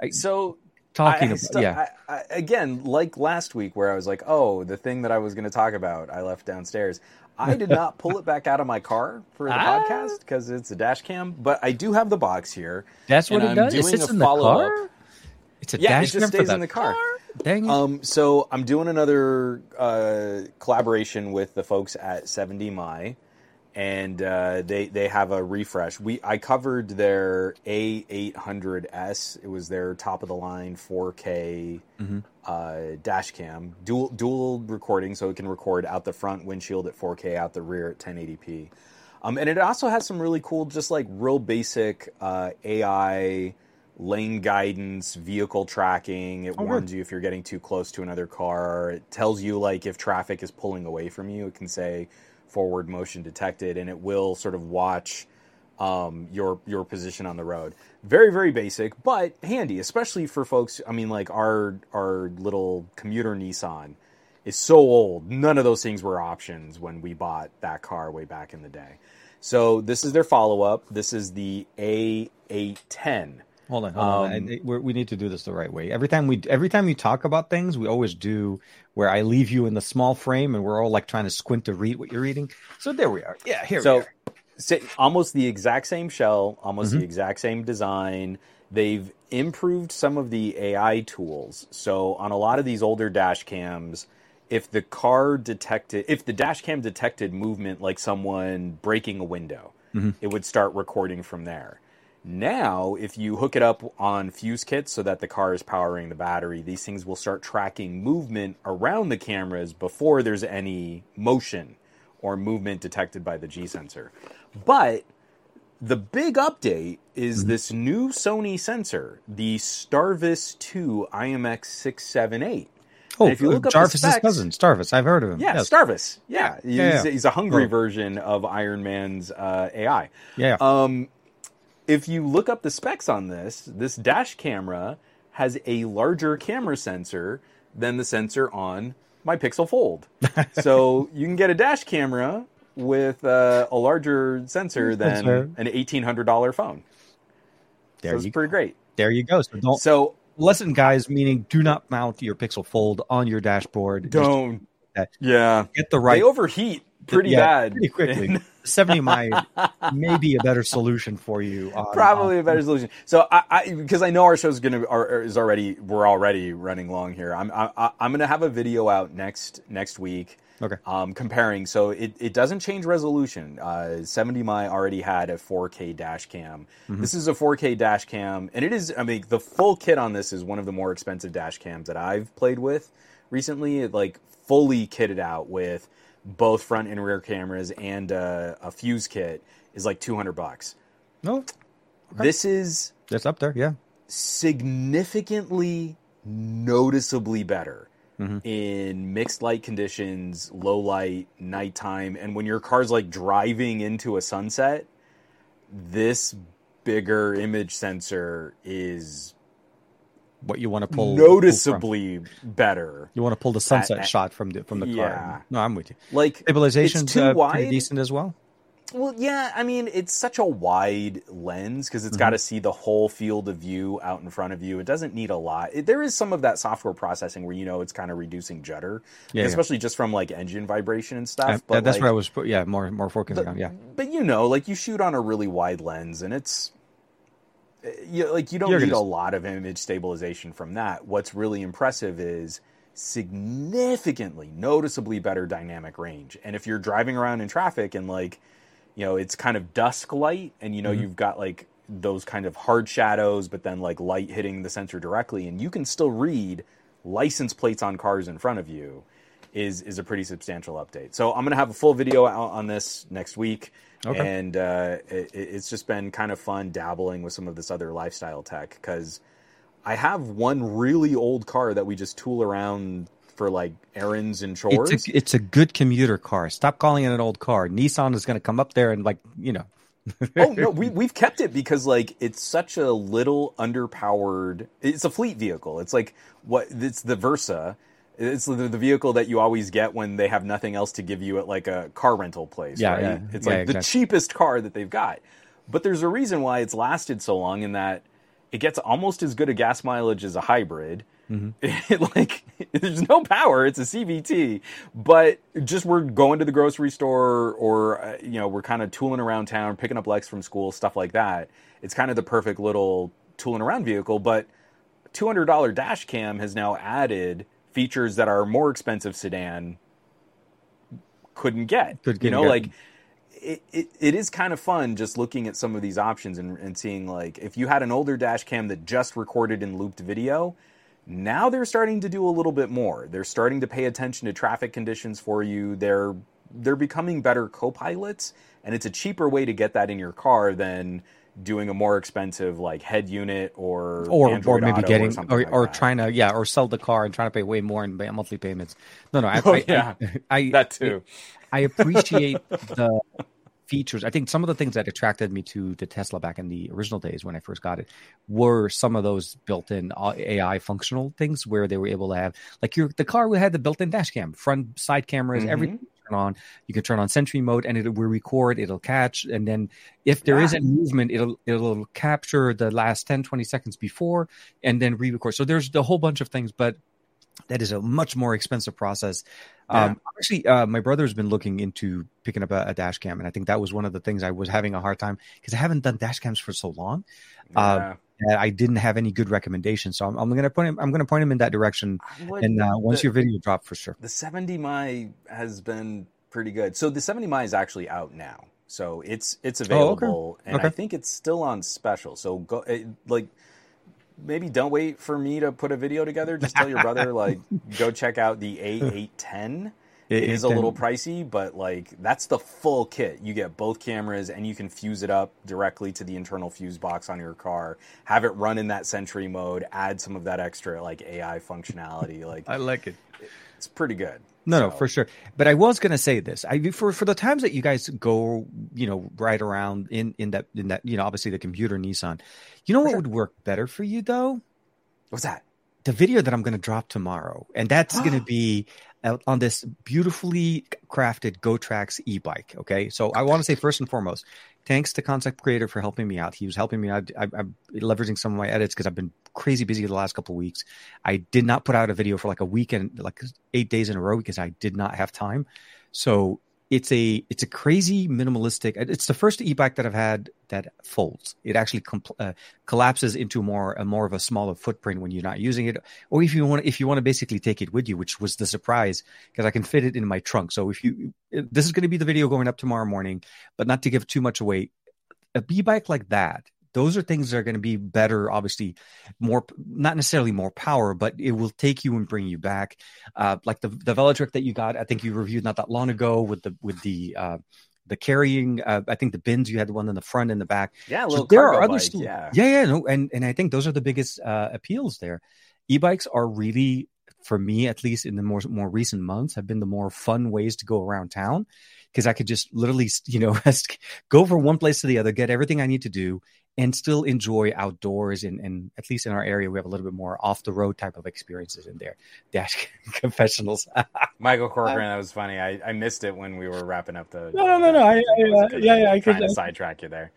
I- so talking I- about stu- yeah I, I, again, like last week, where I was like, "Oh, the thing that I was going to talk about, I left downstairs." I did not pull it back out of my car for the (laughs) Ah. podcast because it's a dash cam, but I do have the box here. that's what it I'm does it sits a in the car it's a Yeah, it dash just cam for stays in the car. dang it Um, so I'm doing another uh, collaboration with the folks at 70 Mai, and uh, they they have a refresh. We I covered their A800S. It was their top of the line 4K Mhm. uh, dash cam, dual dual recording, so it can record out the front windshield at 4K, out the rear at 1080p. Um, and it also has some really cool, just like real basic uh, AI lane guidance, vehicle tracking. It Oh, good. warns you if you're getting too close to another car. It tells you like if traffic is pulling away from you. It can say forward motion detected, and it will sort of watch um, your your position on the road. Very very basic, but handy, especially for folks. I mean, like our our little commuter Nissan. is so old. None of those things were options when we bought that car way back in the day. So this is their follow up. This is the A810. Hold on, hold on. I, Um, I- we're, we need to do this the right way. Every time we, every time you talk about things, we always do where I leave you in the small frame, and we're all like trying to squint to read what you're reading. So there we are. Yeah, here we So, almost the exact same shell, almost Mm-hmm. the exact same design. They've improved some of the AI tools. So on a lot of these older dash cams, if the car detected, if the dash cam detected movement like someone breaking a window, Mm-hmm. it would start recording from there. Now, if you hook it up on fuse kits so that the car is powering the battery, these things will start tracking movement around the cameras before there's any motion or movement detected by the G sensor. But the big update is Mm-hmm. this new Sony sensor, the Starvis 2 IMX678. Oh, and if you look up specs- cousin, Starvis. I've heard of him. Yeah, yes. Starvis. Yeah, Yeah, yeah, he's, yeah. he's a hungry Oh. version of Iron Man's uh, AI. yeah. Um, if you look up the specs on this, this dash camera has a larger camera sensor than the sensor on my Pixel Fold. (laughs) so you can get a dash camera with uh, a larger sensor than an eighteen hundred dollar phone. there so it's you pretty great. there you go. So don't So listen, guys. Meaning, do not mount your Pixel Fold on your dashboard. Don't. Yeah, get the right they overheat pretty yeah, bad. pretty quickly. (laughs) Seventy might may be a better solution for you. On, Probably on- a better solution. So I, I because I know our show's gonna are, is already we're already running long here. I'm I, I'm gonna have a video out next next week. Okay. Um, comparing, so it, it doesn't change resolution. Uh, 70 Mai already had a 4K dash cam. This is a 4K dash cam, and it is. I mean, the full kit on this is one of the more expensive dash cams that I've played with recently. It like fully kitted out with both front and rear cameras and uh, a fuse kit is like 200 bucks. No, This is that's up there. Yeah. significantly noticeably better Mm-hmm. in mixed light conditions, low light, nighttime, and when your car's like driving into a sunset, this bigger image sensor is What you want to pull noticeably better. You want to pull the sunset I- I- shot from the from the Yeah. car. No, I'm with you. Like Stabilization's it's too uh, wide. pretty decent as well. Well, yeah, I mean, it's such a wide lens because it's Mm-hmm. got to see the whole field of view out in front of you. It doesn't need a lot. It, there is some of that software processing where you know it's kind of reducing judder, Yeah, yeah. especially just from like engine vibration and stuff. Uh, but that's like, where I was. Yeah, more more focusing on. Yeah. But you know, like you shoot on a really wide lens, and it's you, like you don't You're need gonna a lot of image stabilization from that. What's really impressive is significantly, noticeably better dynamic range. And if you're driving around in traffic and like, you know, it's kind of dusk light, and you know Mm-hmm. you've got like those kind of hard shadows, but then like light hitting the sensor directly, and you can still read license plates on cars in front of you. Is, is a pretty substantial update. So I'm gonna have a full video out on this next week, Okay. and uh, it, it's just been kind of fun dabbling with some of this other lifestyle tech because I have one really old car that we just tool around for like errands and chores. It's a, it's a good commuter car. Stop calling it an old car. Nissan is going to come up there and like you know. (laughs) oh no, we we've kept it because like it's such a little underpowered. It's a fleet vehicle. It's like what it's the Versa. It's the, the vehicle that you always get when they have nothing else to give you at like a car rental place. Yeah, right? yeah. It's Yeah, like the exactly. cheapest car that they've got. But there's a reason why it's lasted so long in that it gets almost as good a gas mileage as a hybrid. Mm-hmm. (laughs) It, like there's no power it's a cvt but just we're going to the grocery store or uh, you know we're kind of tooling around town picking up lex from school stuff like that it's kind of the perfect little tooling around vehicle but $200 dash cam has now added features that our more expensive sedan couldn't get Couldn't you know get. like it, it, it is kind of fun just looking at some of these options and, and seeing like if you had an older dash cam that just recorded in looped video now they're starting to do a little bit more they're starting to pay attention to traffic conditions for you they're they're becoming better co-pilots and it's a cheaper way to get that in your car than doing a more expensive like head unit or Or, or maybe Auto getting something or, like or trying to yeah or sell the car and trying to pay way more in monthly payments. No, no, I, (laughs) Oh, I, yeah. I, (laughs) I that too I appreciate the features. I think some of the things that attracted me to the Tesla back in the original days when I first got it were some of those built-in uh, AI functional things where they were able to have like your the car we had the built-in dash cam, front side cameras, Mhm. everything turn on. You can turn on Sentry mode and it will record, it'll catch, and then if there is Yeah. a movement, it'll it'll capture the last 10, 20 seconds before and then re-record. So there's a whole bunch of things, but that is a much more expensive process. Um, actually, uh, my brother's been looking into picking up a, a dash cam, and I think that was one of the things I was having a hard time because I haven't done dash cams for so long. Uh, Yeah. I didn't have any good recommendations. So I'm, I'm gonna point him. I'm gonna point him in that direction. Would- And uh, once the- your video drop, for sure. The 70 Mai has been pretty good. So the 70 Mai is actually out now. So it's it's Oh, okay. available and I think it's still on special. So go it, like maybe don't wait for me to put a video together. Just tell your brother (laughs) like go check out the A810. it is a little pricey, but like that's the full kit. You get both cameras and you can fuse it up directly to the internal fuse box on your car. Have it run in that Sentry mode. Add some of that extra like AI functionality. Like I like it. it's pretty good. No, no, for sure. But I was gonna say this. I for for the times that you guys go, you know, ride around in in that in that you know, obviously the computer Nissan. You know what sure. would work better for you though? What's that? the video that I'm going to drop tomorrow, and that's going (gasps) to be on this beautifully crafted GoTrax e-bike. Okay, so I want to say first and foremost, thanks to Concept Creator for helping me out. He was helping me out. I, I'm leveraging some of my edits because I've been crazy busy the last couple of weeks. I did not put out a video for like a weekend, like eight days in a row, because I did not have time. So it's a it's a crazy minimalistic. It's the first e-bike that I've had that folds. It actually compl- uh, collapses into more a more of a smaller footprint when you're not using it, or if you want if you want to basically take it with you, which was the surprise because I can fit it in my trunk. So if you this is going to be the video going up tomorrow morning, but not to give too much away. a b bike like that those are things that are going to be better obviously more not necessarily more power but it will take you and bring you back. Uh, like the the Velotric that you got i think you reviewed not that long ago with the with the uh, the carrying uh, i think the bins you had the one in the front and the back. Yeah, So there are other stu- yeah. yeah yeah no and and i think those are the biggest uh, appeals there. E-bikes are really for me at least in the more more recent months have been the more fun ways to go around town because i could just literally you know (laughs) go from one place to the other get everything i need to do and still enjoy outdoors and, and at least in our area we have a little bit more off the road type of experiences in there dash (laughs) confessionals (laughs) Michael Corcoran, that was funny. I, I missed it when we were wrapping up the. No, no, no, no, I- I, uh, yeah, yeah, I could- to sidetrack you there.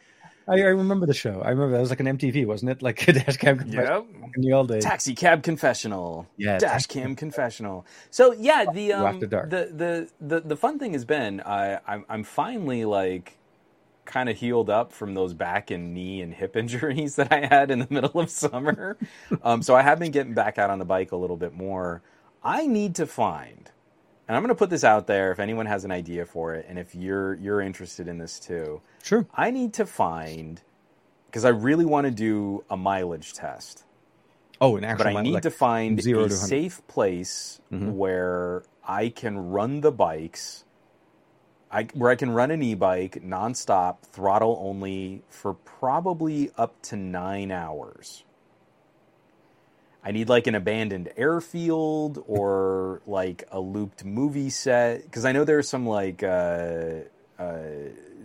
I, I remember the show i remember that was like an mtv wasn't it like a (laughs) dash cam Yep. in the old days Taxi cab confessional. Yeah, Dash cam confessional. So yeah, the um, the, the the the fun thing has been I I'm I'm finally like kind of healed up from those back and knee and hip (laughs) injuries that I had in the middle of summer. (laughs) um, so I have been getting back out on the bike a little bit more. I need to find, and I'm going to put this out there if anyone has an idea for it, and if you're you're interested in this too. sure I need to find because I really want to do a mileage test oh an actual but I need like- to find a to 100. safe place Mhm. where I can run the bikes. I, where I can run an e-bike nonstop, throttle only for probably up to nine hours. I need like an abandoned airfield or like a looped movie set because I know there's some like uh, uh,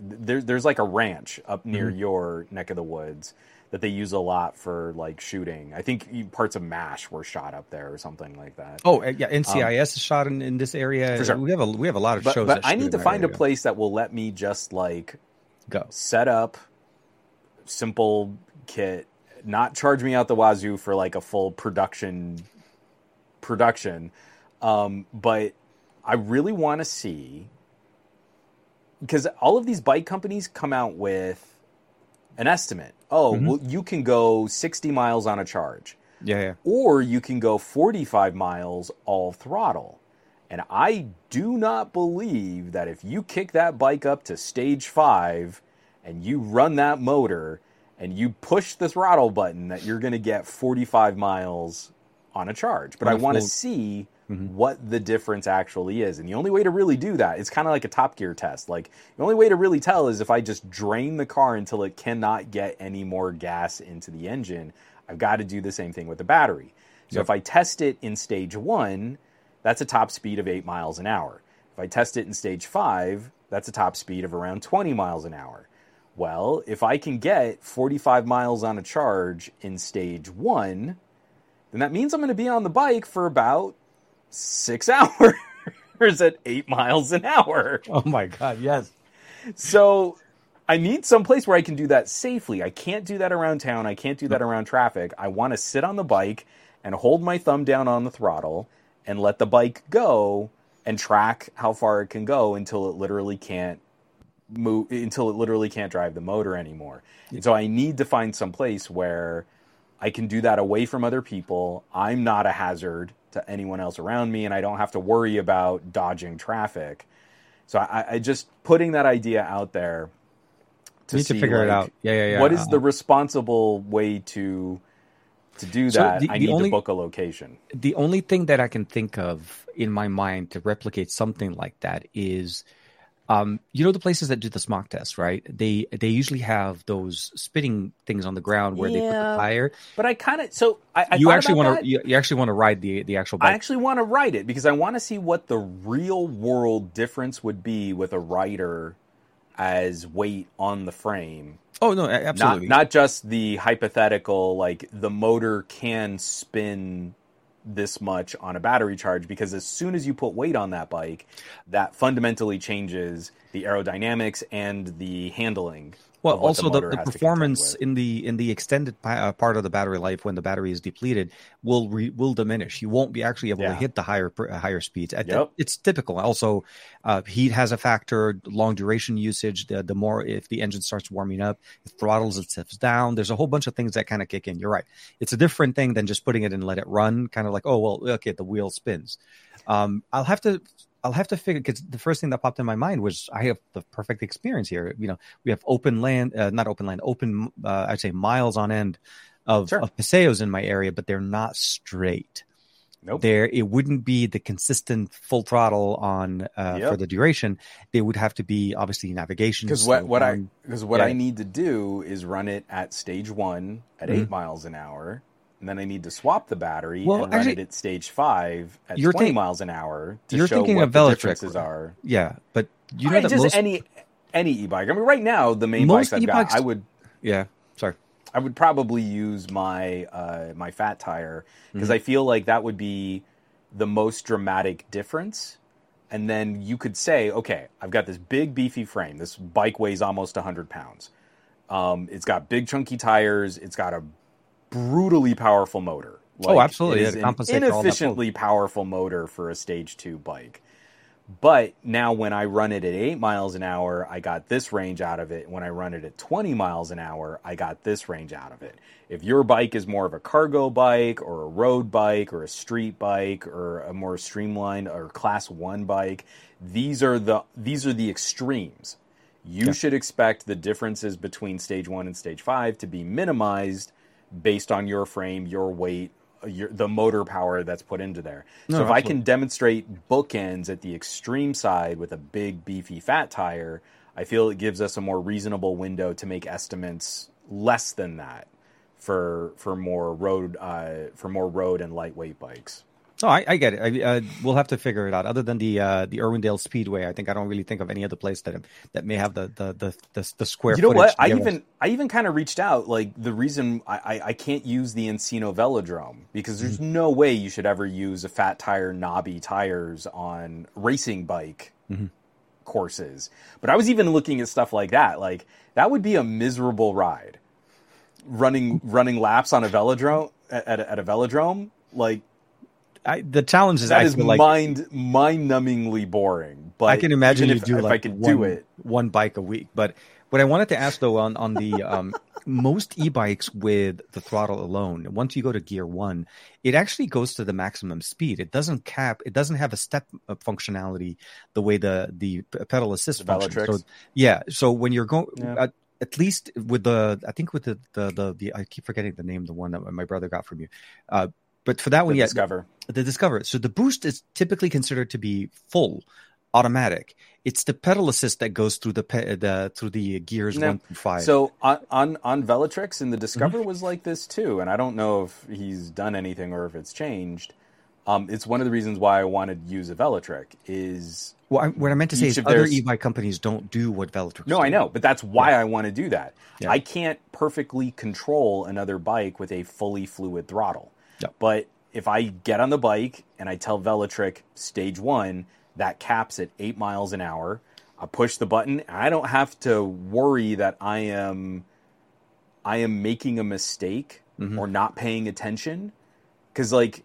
there, there's like a ranch up near Mm-hmm. your neck of the woods that they use a lot for like shooting. I think parts of Mash were shot up there or something like that. Oh uh, yeah, NCIS is shot in, in this area. Sure. We have a we have a lot of but, shows. but I need to find a place that will let me just like Go. set up simple kit, not charge me out the wazoo for like a full production production. Um, but I really want to see because all of these bike companies come out with an estimate. Oh, Mhm. well, you can go 60 miles on a charge Yeah, yeah. or you can go 45 miles all throttle. And I do not believe that if you kick that bike up to stage five and you run that motor and you push the throttle button, that you're going to get 45 miles on a charge. But I want to see Mhm. what the difference actually is. And the only way to really do that, it's kind of like a Top Gear test. Like, the only way to really tell is if I just drain the car until it cannot get any more gas into the engine. I've got to do the same thing with the battery. So Yep. if I test it in stage one, that's a top speed of eight miles an hour. If I test it in stage five, That's a top speed of around 20 miles an hour. Well, if I can get 45 miles on a charge in stage one, then that means I'm going to be on the bike for about six (laughs) hours at eight miles an hour. Oh my God, yes. So I need some place where I can do that safely. I can't do that around town. I can't do that around traffic. I want to sit on the bike and hold my thumb down on the throttle and let the bike go and track how far it can go until it literally can't move until it literally can't drive the motor anymore. And so I need to find some place where I can do that away from other people. I'm not a hazard to anyone else around me and I don't have to worry about dodging traffic. So I, I just putting that idea out there to Need to see, figure it out. Yeah, yeah, yeah. What is the uh-huh. responsible way to to do So that? the- I need only- to book a location. the only thing that I can think of in my mind to replicate something like that is, um, you know, the places that do the smock test, right? They they usually have those spitting things on the ground where they put the tire. But I kind of so I, I you actually want to you, you actually want to ride the the actual I actually want to ride it because I want to see what the real world difference would be with a rider as weight on the frame. oh no, a- Not absolutely. not just the hypothetical like the motor can spin this much on a battery charge because as soon as you put weight on that bike, that fundamentally changes the aerodynamics and the handling. Well, also the, the has to contend performance in the in the extended uh, part of the battery life when the battery is depleted will re, will diminish. You won't be actually able to hit the higher uh, higher speeds. Yep. It's typical. Also, uh, heat has a factor. Long duration usage. The the more if the engine starts warming up, it throttles itself down. There's a whole bunch of things that kind of kick in. You're right. It's a different thing than just putting it and let it run. Kind of like oh well, okay, the wheel spins. Um, I'll have to. I'll have to figure because the first thing that popped in my mind was I have the perfect experience here. You know, we have open land, uh, not open land, open. Uh, I'd say miles on end of, Sure. of paseos in my area, but they're not straight. Nope. There, it wouldn't be the consistent full throttle on uh, Yep. for the duration. They would have to be obviously navigation. Because what, what I because what Yeah. I need to do is run it at stage one at Mhm. eight miles an hour, and then I need to swap the battery Well, and run it at stage five at You're twenty think- miles an hour to you're show thinking what of the Velotric, differences are. yeah, but you know Right, that just most any any e-bike. I mean, right now the main Most bikes I've got, e-bikes- I would yeah. Sorry. I would probably use my uh, my fat tire because Mm-hmm. I feel like that would be the most dramatic difference. And then you could say, okay, I've got this big beefy frame. This bike weighs almost 100 pounds. Um, it's got big chunky tires. It's got a brutally powerful motor. Oh, absolutely. It Yeah, an compensate for all that inefficiently powerful motor for a stage two bike. But now when I run it at 8 miles an hour, I got this range out of it. When I run it at 20 miles an hour, I got this range out of it. If your bike is more of a cargo bike or a road bike or a street bike or a more streamlined or class 1 bike, these are the these are the extremes. You Yeah. should expect the differences between stage 1 and stage 5 to be minimized based on your frame, your weight, your, the motor power that's put into there. No, so if I can demonstrate bookends at the extreme side with a big beefy fat tire, I feel it gives us a more reasonable window to make estimates less than that for for more road uh, for more road and lightweight bikes. No, I, I get it. I, uh, we'll have to figure it out. Other than the uh, the Irwindale Speedway, I think I don't really think of any other place that that may have the the the, the, the square. You know what? I even I even kind of reached out. Like the reason I, I, I can't use the Encino Velodrome because there's Mm-hmm. no way you should ever use a fat tire, knobby tires on racing bike Mm-hmm. courses. But I was even looking at stuff like that. Like that would be a miserable ride. Running running laps on a velodrome at, a- at a velodrome like I, the challenge is that is like mind mind numbingly boring. But I can imagine you if, do if like I could one, do it. one bike a week. But what I wanted to ask though on on the um, (laughs) most e-bikes with the throttle alone, once you go to gear one, it actually goes to the maximum speed. It doesn't cap. It doesn't have a step uh, functionality the way the the pedal assist The. So yeah, so when you're going. Yeah. At, at least with the, I think with the, the the the I keep forgetting the name, the one that my brother got from you. Uh, but for that one, The yeah, Discover. the Discover. So the boost is typically considered to be full, automatic. It's the pedal assist that goes through the pe- the through the gears No. one through five. So on on, on Velotrix and the Discover Mm-hmm. was like this too, and I don't know if he's done anything or if it's changed. Um, it's one of the reasons why I wanted to use a Velotric is Well, I, what I meant to say is other e-bike companies don't do what Velotrix. No, do. I know, but that's why I want to do that. Yeah. I can't perfectly control another bike with a fully fluid throttle. But if I get on the bike and I tell Velotric stage one, that caps at eight miles an hour. I push the button. I don't have to worry that I am, I am making a mistake Mhm. or not paying attention, because like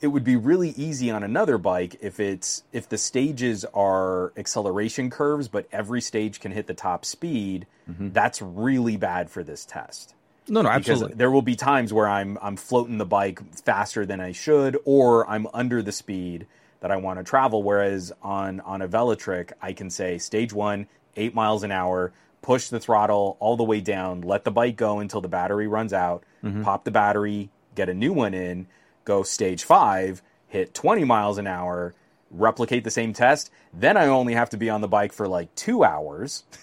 it would be really easy on another bike if it's if the stages are acceleration curves but every stage can hit the top speed Mhm. that's really bad for this test No, no, because absolutely. there will be times where I'm I'm floating the bike faster than I should or I'm under the speed that I want to travel whereas on on a Velotric I can say stage 1 8 miles an hour push the throttle all the way down let the bike go until the battery runs out Mhm. pop the battery get a new one in go stage 5 hit 20 miles an hour replicate the same test then I only have to be on the bike for like 2 hours (laughs)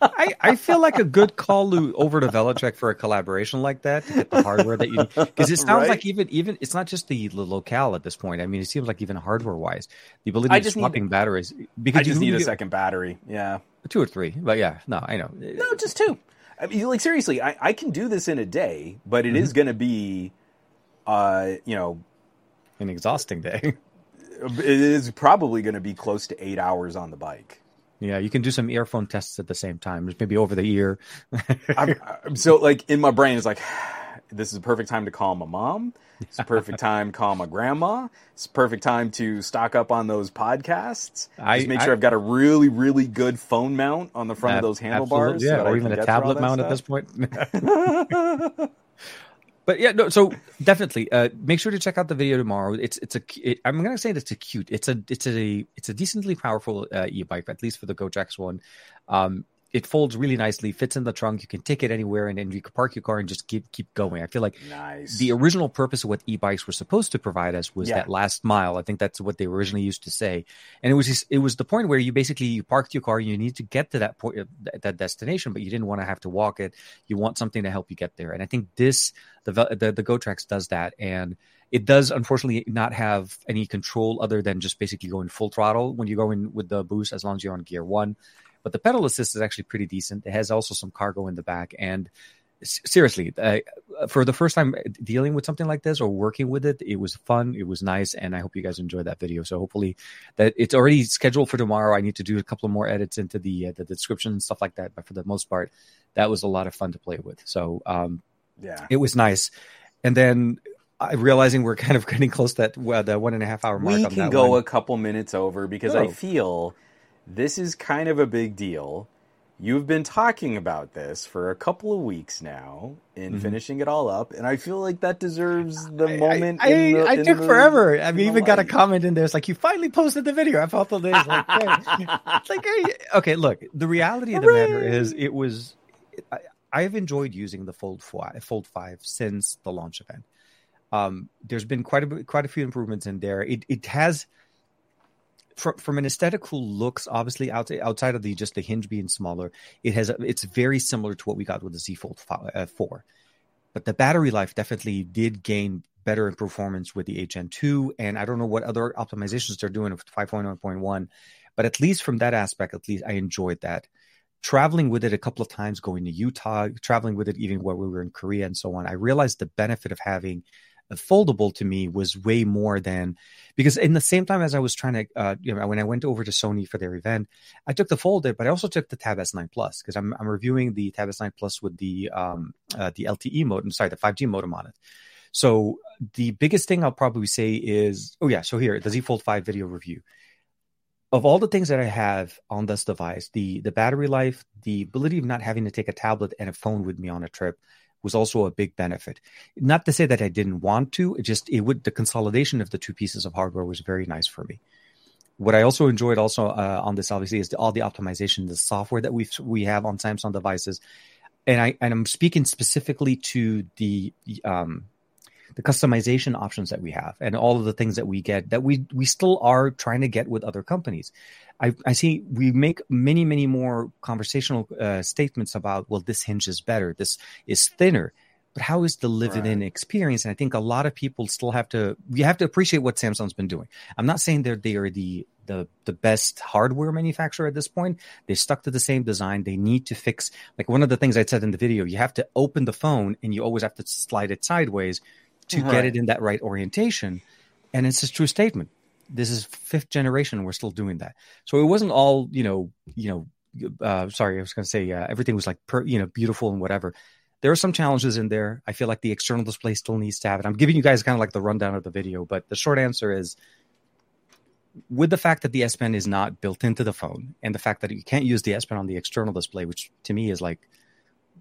I, I feel like a good call to, over to Velotric for a collaboration like that to get the hardware that you need. Because it sounds Right? like even even it's not just the, the locale at this point. I mean, it seems like even hardware wise, the ability of just need- batteries. Because I you just need a get second battery yeah two or three. But yeah, no, I know. No, just two. I mean, like seriously, I, I can do this in a day, but it is going to be, uh, you know, An exhausting day. It is probably going to be close to eight hours on the bike. yeah, you can do some earphone tests at the same time. Just maybe over the ear. (laughs) I'm, I'm so like in my brain, it's like (sighs) this is a perfect time to call my mom. It's a perfect time to call my grandma. It's a perfect time to stock up on those podcasts. I- Just make sure I, have got a really, really good phone mount on the front of those handlebars. Yeah, so or even a get through all tablet mount at this point. (laughs) (laughs) But yeah, no. So definitely, uh, make sure to check out the video tomorrow. It's it's a. It, I'm gonna say that it's a cute. It's a it's a it's a decently powerful uh, e-bike, at least for the GoTrax one. Um, it folds really nicely, fits in the trunk. You can take it anywhere, and then you can park your car and just keep keep going. I feel like Nice. the original purpose of what e-bikes were supposed to provide us was Yeah. that last mile. I think that's what they originally used to say, and it was just, it was the point where you basically you parked your car, you need to get to that point, uh, that- destination, but you didn't want to have to walk it. You want something to help you get there, and I think this the the, the GoTrax does that, and it does unfortunately not have any control other than just basically going full throttle when you go in with the boost, as long as you're on gear one. But the pedal assist is actually pretty decent. It has also some cargo in the back, and seriously, uh, for the first time dealing with something like this or working with it, it was fun. It was nice, and I hope you guys enjoyed that video. So hopefully, that it's already scheduled for tomorrow. I need to do a couple more edits into the uh, the description and stuff like that. But for the most part, that was a lot of fun to play with. So um, yeah. it was nice. And then I realizing we're kind of (laughs) getting close to that well, the one and a half hour mark. we can go one. a couple minutes over because I Oh. feel this is kind of a big deal. You've been talking about this for a couple of weeks now in Mhm. finishing it all up, and I feel like that deserves the I- moment. I, in the- I, took the- forever. I mean, even got a comment in there. It's like you finally posted the video. I felt the day. It's like. It's like, hey, okay, look. The reality of the matter is, it was. I, I have enjoyed using the Fold Five, Fold Five since the launch event. Um, there's been quite a bit, quite a few improvements in there. It it has. From, from an aesthetical looks, obviously outside outside of the just the hinge being smaller, it has it's very similar to what we got with the Z Fold 5, uh, four but the battery life definitely did gain better in performance with the HN2. And I don't know what other optimizations they're doing with 5.1.1, but at least from that aspect, at least I enjoyed that. Traveling with it a couple of times, going to Utah, traveling with it even while we were in Korea and so on, I realized the benefit of having foldable to me was way more than because in the same time as I was trying to, uh, you know, when I went over to Sony for their event, I took the folded, but I also took the Tab S9 Plus because I'm, I'm reviewing the Tab S9 Plus with the um, uh, the LTE modem, sorry, the 5G modem on it. So the biggest thing I'll probably say is, oh yeah, so here the Z Fold 5 video review. Of all the things that I have on this device, the the battery life, the ability of not having to take a tablet and a phone with me on a trip was also a big benefit. Not to say that I didn't want to, it just it would the consolidation of the two pieces of hardware was very nice for me what I also enjoyed also uh, on this obviously is the, all the optimization, the software that we we have on Samsung devices, and I and I'm speaking specifically to the um, the customization options that we have and all of the things that we get that we we still are trying to get with other companies. I, I see we make many many more conversational uh, statements about well this hinge is better, this is thinner. but how is the living in experience? And I think a lot of people still have to you have to appreciate what Samsung's been doing. I'm not saying they're they are the the the best hardware manufacturer at this point. They stuck to the same design. They need to fix like one of the things I said in the video. You have to open the phone and you always have to slide it sideways to right. get it in that right orientation. And it's a true statement. This is fifth generation. We're still doing that. So it wasn't all you know. You know. Uh, sorry, I was going to say uh, everything was like per, you know beautiful and whatever there are some challenges in there. I feel like the external display still needs to have it. I'm giving you guys kind of like the rundown of the video, but the short answer is with the fact that the S Pen is not built into the phone and the fact that you can't use the S Pen on the external display, which to me is like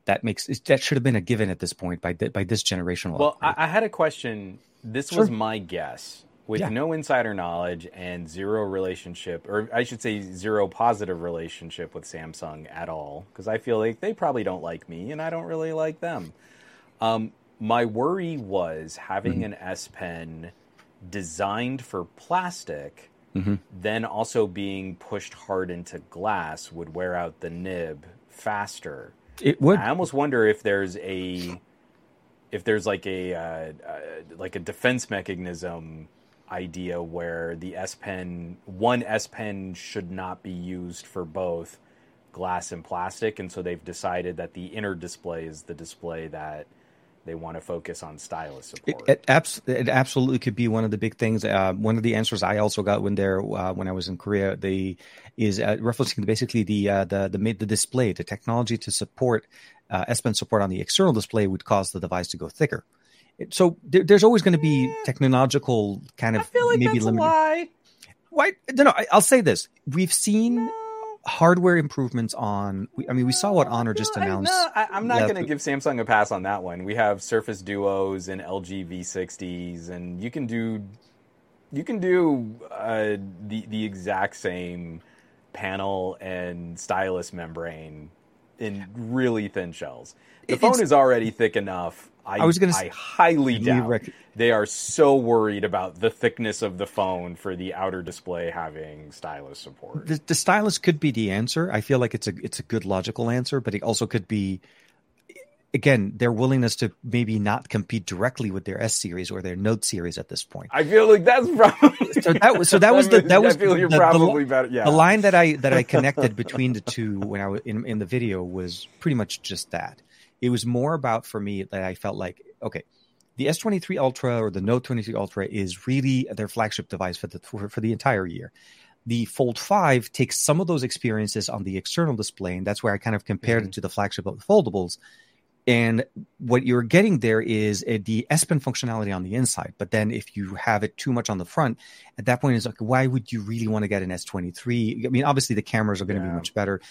that makes that should have been a given at this point by by this generational. Well, I, I, had a question. This sure. was my guess with yeah. no insider knowledge and zero relationship, or I should say zero positive relationship with Samsung at all, because I feel like they probably don't like me and I don't really like them. Um, my worry was having mm-hmm. an S Pen designed for plastic mm-hmm. then also being pushed hard into glass would wear out the nib faster. It would. I almost wonder if there's a if there's like a uh, uh, like a defense mechanism idea where the S Pen one S Pen should not be used for both glass and plastic, and so they've decided that the inner display is the display that they want to focus on stylus support. It, it, it, absolutely could be one of the big things. Uh, one of the answers I also got when there uh, when I was in Korea, they is uh, referencing basically the uh, the the the display, the technology to support uh, S Pen support on the external display would cause the device to go thicker. So there, there's always going to be technological kind of I feel like maybe that's limited. Why? Why? No, no. I, will say this: we've seen. No hardware improvements on. I mean, we saw what Honor just announced. No, I, am not going to give Samsung a pass on that one. We have Surface Duos and LG V60s, and you can do you can do uh, the the exact same panel and stylus membrane in really thin shells. The phone is already thick enough. I, I was going to. I highly doubt rec- they are so worried about the thickness of the phone for the outer display having stylus support. The, the stylus could be the answer. I feel like it's a it's a good logical answer, but it also could be again their willingness to maybe not compete directly with their S series or their Note series at this point. I feel like that's (laughs) probably so that was so that was the that was I feel you're the, probably the, better. Yeah. The line that I that I connected between the two when I was in in the video was pretty much just that. It was more about for me that I felt like okay, the S23 Ultra or the Note 23 Ultra is really their flagship device for the for, for the entire year. The Fold 5 takes some of those experiences on the external display, and that's where I kind of compared mm-hmm. it to the flagship of the foldables. And what you're getting there is a, the S Pen functionality on the inside. But then if you have it too much on the front, at that point, it's like, why would you really want to get an S23? I mean, obviously the cameras are going to yeah. be much better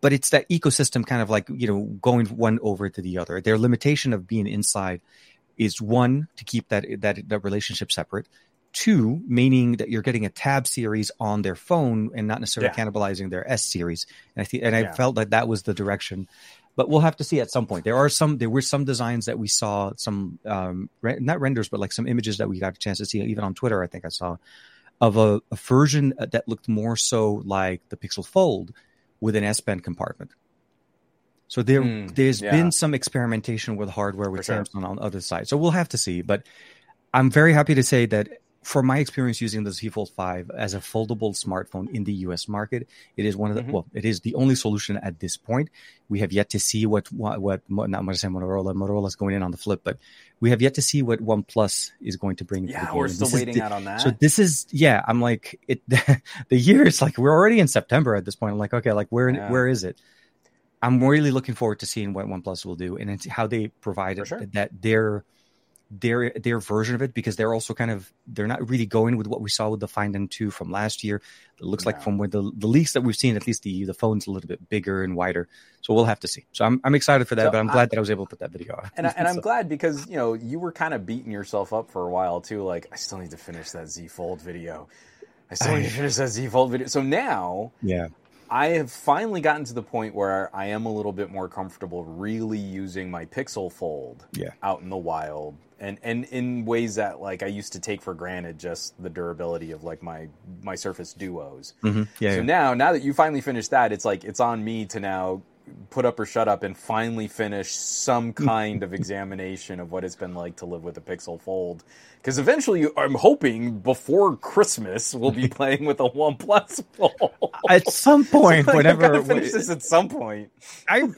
but it's that ecosystem kind of like you know going one over to the other their limitation of being inside is one to keep that that that relationship separate. Two, meaning that you're getting a tab series on their phone and not necessarily yeah. cannibalizing their S series. And I think, and I yeah. felt that that was the direction. But we'll have to see at some point. There are some, there were some designs that we saw, some um, re- not renders, but like some images that we got a chance to see, even on Twitter. I think I saw of a, a version that looked more so like the Pixel Fold with an S Pen compartment. So there, mm, there's yeah. been some experimentation with hardware with Samsung sure. on other side. So we'll have to see. But I'm very happy to say that from my experience using the Z Fold 5 as a foldable smartphone in the US market, it is one of the, mm-hmm. well, it is the only solution at this point. We have yet to see what, what, what not going to say Motorola, Motorola is going in on the flip, but we have yet to see what OnePlus is going to bring. Yeah, we're still waiting the, out on that. So this is, yeah, I'm like, it, (laughs) the year is like, we're already in September at this point. I'm like, okay, like where, yeah. where is it? I'm really looking forward to seeing what OnePlus will do and how they provide sure. that their their their version of it because they're also kind of they're not really going with what we saw with the Find N2 from last year. It looks no. like from where the the leaks that we've seen, at least the the phone's a little bit bigger and wider. So we'll have to see. So I'm I'm excited for that, so but I'm glad I, that I was able to put that video on. And, I, and (laughs) so. I'm glad because you know you were kind of beating yourself up for a while too. Like I still need to finish that Z Fold video. I still need to finish that Z Fold video. So now, yeah, I have finally gotten to the point where I am a little bit more comfortable really using my Pixel Fold yeah. out in the wild and and in ways that like I used to take for granted just the durability of like my my Surface Duos. Mm-hmm. Yeah. So yeah. now now that you finally finished that, it's like it's on me to now put up or shut up and finally finish some kind of examination of what it's been like to live with a Pixel Fold. Because eventually, I'm hoping before Christmas we'll be (laughs) playing with a OnePlus Fold. At some (laughs) point, Like, I whenever finish this at some point. I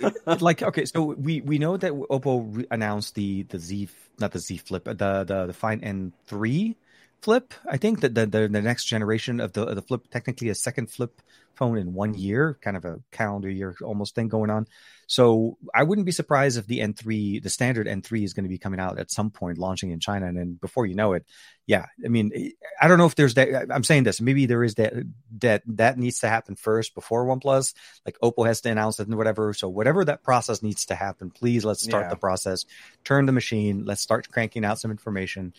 like okay, so we we know that Oppo re- announced the the Z not the Z Flip the the the Find N three flip. I think that the, the the next generation of the of the flip technically a second flip phone in one year, kind of a calendar year almost thing going on. So I wouldn't be surprised if the N3, the standard N3 is going to be coming out at some point, launching in China. And then before you know it, yeah, I mean, I don't know if there's that. I'm saying this, maybe there is that, that, that needs to happen first before OnePlus, like Oppo has to announce it and whatever. So whatever that process needs to happen, please let's start Yeah. the process, turn the machine, let's start cranking out some information.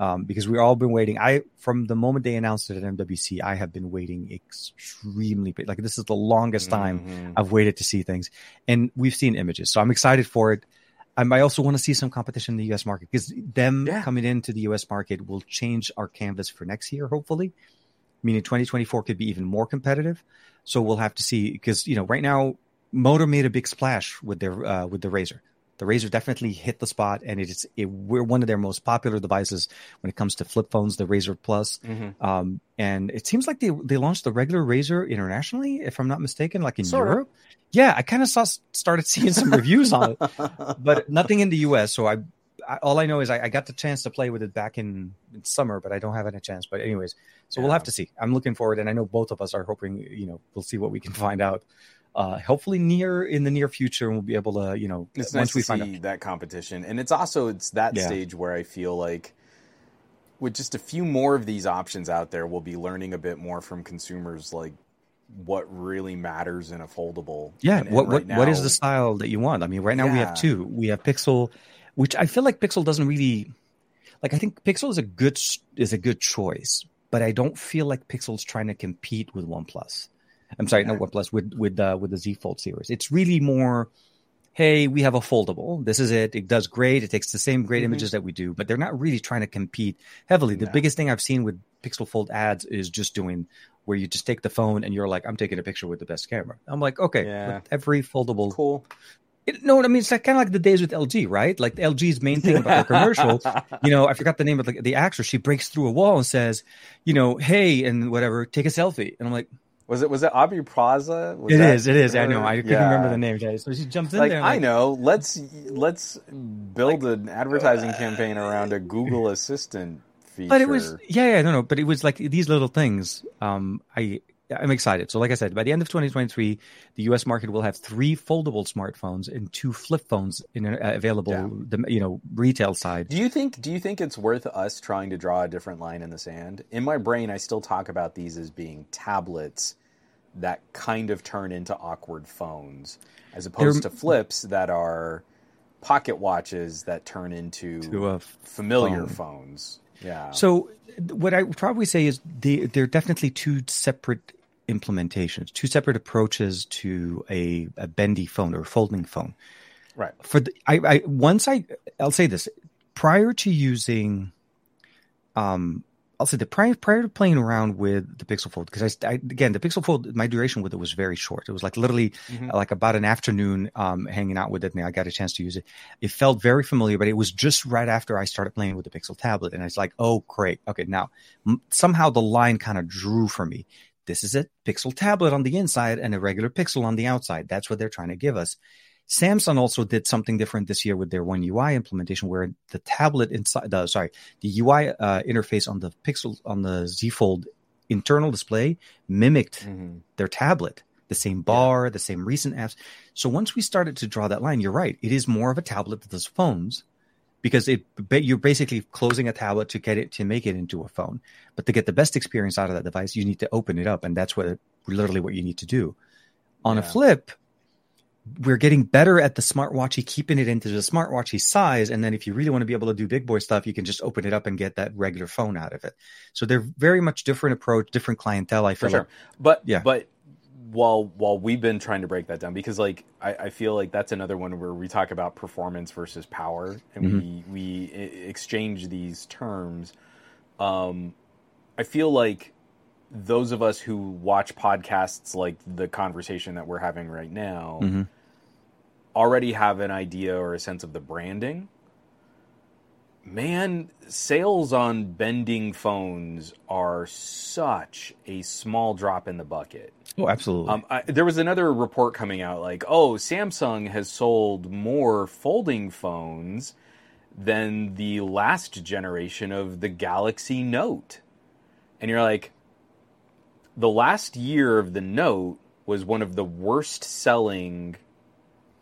Um, because we've all been waiting. I from the moment they announced it at MWC, I have been waiting extremely like this is the longest time Mhm. I've waited to see things, and we've seen images, so I'm excited for it. Um, I also want to see some competition in the U.S. market because them Yeah. coming into the U.S. market will change our canvas for next year, hopefully. Meaning 2024 could be even more competitive. So we'll have to see because you know right now Motor made a big splash with their uh, with the Razr. The Razr definitely hit the spot, and it's it, we're one of their most popular devices when it comes to flip phones. The Razr Plus, Mhm. um, and it seems like they they launched the regular Razr internationally, if I'm not mistaken, like in Sort of. Europe. Yeah, I kind of saw started seeing some reviews on it, (laughs) but nothing in the U.S. So I, I all I know is I, I got the chance to play with it back in, in summer, but I don't have any chance. But anyways, so we'll have to see. I'm looking forward, and I know both of us are hoping. You know, we'll see what we can find out. Uh, hopefully, near in the near future, and we'll be able to, you know, it's once nice we find see out. that competition and it's also it's that Yeah. stage where i feel like with just a few more of these options out there we'll be learning a bit more from consumers like what really matters in a foldable Yeah, And- and what right what what is the style that you want? I mean, right now we have two. We have Pixel, which I feel like Pixel doesn't really like. I think Pixel is a good is a good choice, but I don't feel like Pixel's trying to compete with OnePlus. I'm sorry, not. OnePlus with with uh, with the Z Fold series. It's really more, hey, we have a foldable. This is it. It does great. It takes the same great Mhm. images that we do, but they're not really trying to compete heavily. The No. biggest thing I've seen with Pixel Fold ads is just doing where you just take the phone and you're like, I'm taking a picture with the best camera. I'm like, okay, Yeah. every foldable. cool It, no, I mean it's like, kind of like the days with LG, right? Like LG's main thing about their commercial. (laughs) You know, I forgot the name of the, the actress. She breaks through a wall and says, you know, hey, and whatever, take a selfie. And I'm like, was it was it Aubrey Plaza Was it that is, it is. I know. I couldn't Yeah. remember the name. So she jumps in like there. and I know let's let's build an advertising campaign around a Google Assistant feature But it was, yeah, yeah, no, no. But it was like these little things. Um, I, I'm excited. So, like I said, by the end of 2023, the U.S. market will have three foldable smartphones and two flip phones in uh, available. Yeah. The you know retail side. Do you think do you think it's worth us trying to draw a different line in the sand? In my brain I still talk about these as being tablets that kind of turn into awkward phones as opposed They're- to flips that are pocket watches that turn into familiar phone. phones. Yeah. So what I would probably say is they they're definitely two separate implementations, two separate approaches to a, a bendy phone or folding phone. right. For the, I, I once I I'll say this prior to using, um, I'll say the prior prior to playing around with the Pixel Fold because I, I again the Pixel Fold my duration with it was very short. It was like literally Mhm. like about an afternoon um, hanging out with it, and I got a chance to use it. It felt very familiar, but it was just right after I started playing with the Pixel tablet, and it's like, "Oh, great! Okay, now m- somehow the line kind of drew for me. This is a Pixel tablet on the inside and a regular Pixel on the outside. That's what they're trying to give us." Samsung also did something different this year with their One UI implementation, where the tablet inside the sorry the UI uh, interface on the Pixel on the Z Fold internal display mimicked Mhm. their tablet, the same bar, the same recent apps. So once we started to draw that line, you're right. It is more of a tablet than does phones because it you're basically closing a tablet to get it to make it into a phone. But to get the best experience out of that device, you need to open it up, and that's what literally what you need to do. On a flip, we're getting better at the smartwatchy, keeping it into the smartwatchy size. And then if you really want to be able to do big boy stuff, you can just open it up and get that regular phone out of it. So they're very much different approach, different clientele. I feel For sure. like But Yeah. but while while we've been trying to break that down because like I, I feel like that's another one where we talk about performance versus power and Mm-hmm. we we exchange these terms. Um, I feel like those of us who watch podcasts like the conversation that we're having right now Mhm. already have an idea or a sense of the branding, man, sales on bending phones are such a small drop in the bucket. Oh, absolutely. Um, I, there was another report coming out like, oh, Samsung has sold more folding phones than the last generation of the Galaxy Note. And you're like, the last year of the Note was one of the worst selling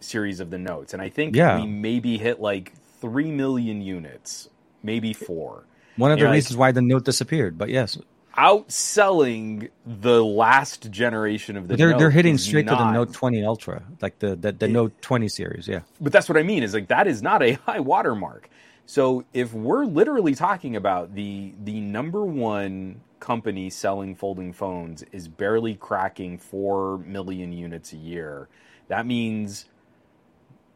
series of the Notes. And I think Yeah. we maybe hit like 3 million units, maybe four. One of the know, reasons why the note disappeared, but yes, Outselling the last generation of the they're Note they're hitting straight to the Note 20 Ultra, like the the, the Note 20 series. Yeah, but that's what I mean is like that is not a (laughs) high watermark. So if we're literally talking about the the number one company selling folding phones is barely cracking 4 million units a year, that means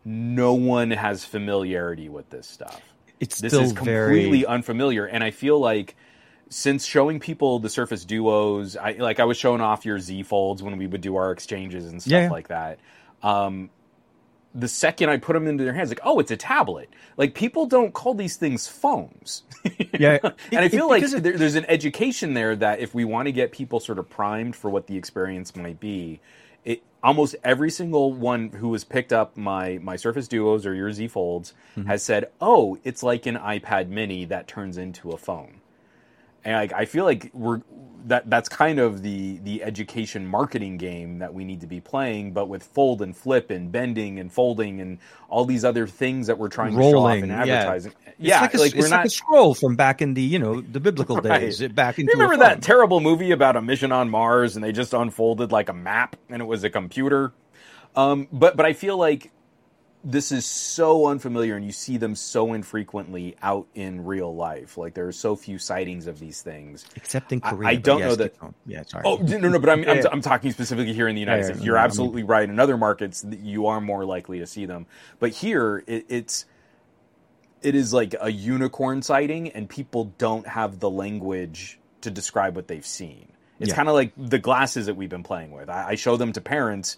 no one has familiarity with this stuff. it's This still is completely very unfamiliar and I feel like since showing people the Surface Duos, I like I was showing off your Z Folds when we would do our exchanges and stuff yeah. like that. Um, the second I put them into their hands, like, oh, it's a tablet. Like people don't call these things phones. (laughs) yeah. and I feel like there, there's an education there that if we want to get people sort of primed for what the experience might be, it almost every single one who has picked up my my Surface Duos or your Z Folds Mm-hmm. has said, "Oh, it's like an iPad Mini that turns into a phone." And like I feel like we're that that's kind of the the education marketing game that we need to be playing, but with fold and flip and bending and folding and all these other things that we're trying to show off Rolling, in yeah. advertising. It's Yeah, like, a, like it's we're like not a scroll from back in the you know the biblical (laughs) Right. days. Back into you remember that terrible movie about a mission on Mars and they just unfolded like a map and it was a computer? Um, but but I feel like this is so unfamiliar and you see them so infrequently out in real life. Like there are so few sightings of these things. Except in Korea. I but don't yes, know that-. Yeah, sorry. Oh no no, but I'm (laughs) I'm. I'm talking specifically here in the United Yeah, States. You're no, I mean- absolutely right. In other markets, you are more likely to see them, but here it, it's it is like a unicorn sighting, and people don't have the language to describe what they've seen. It's Yeah. kind of like the glasses that we've been playing with. I, I show them to parents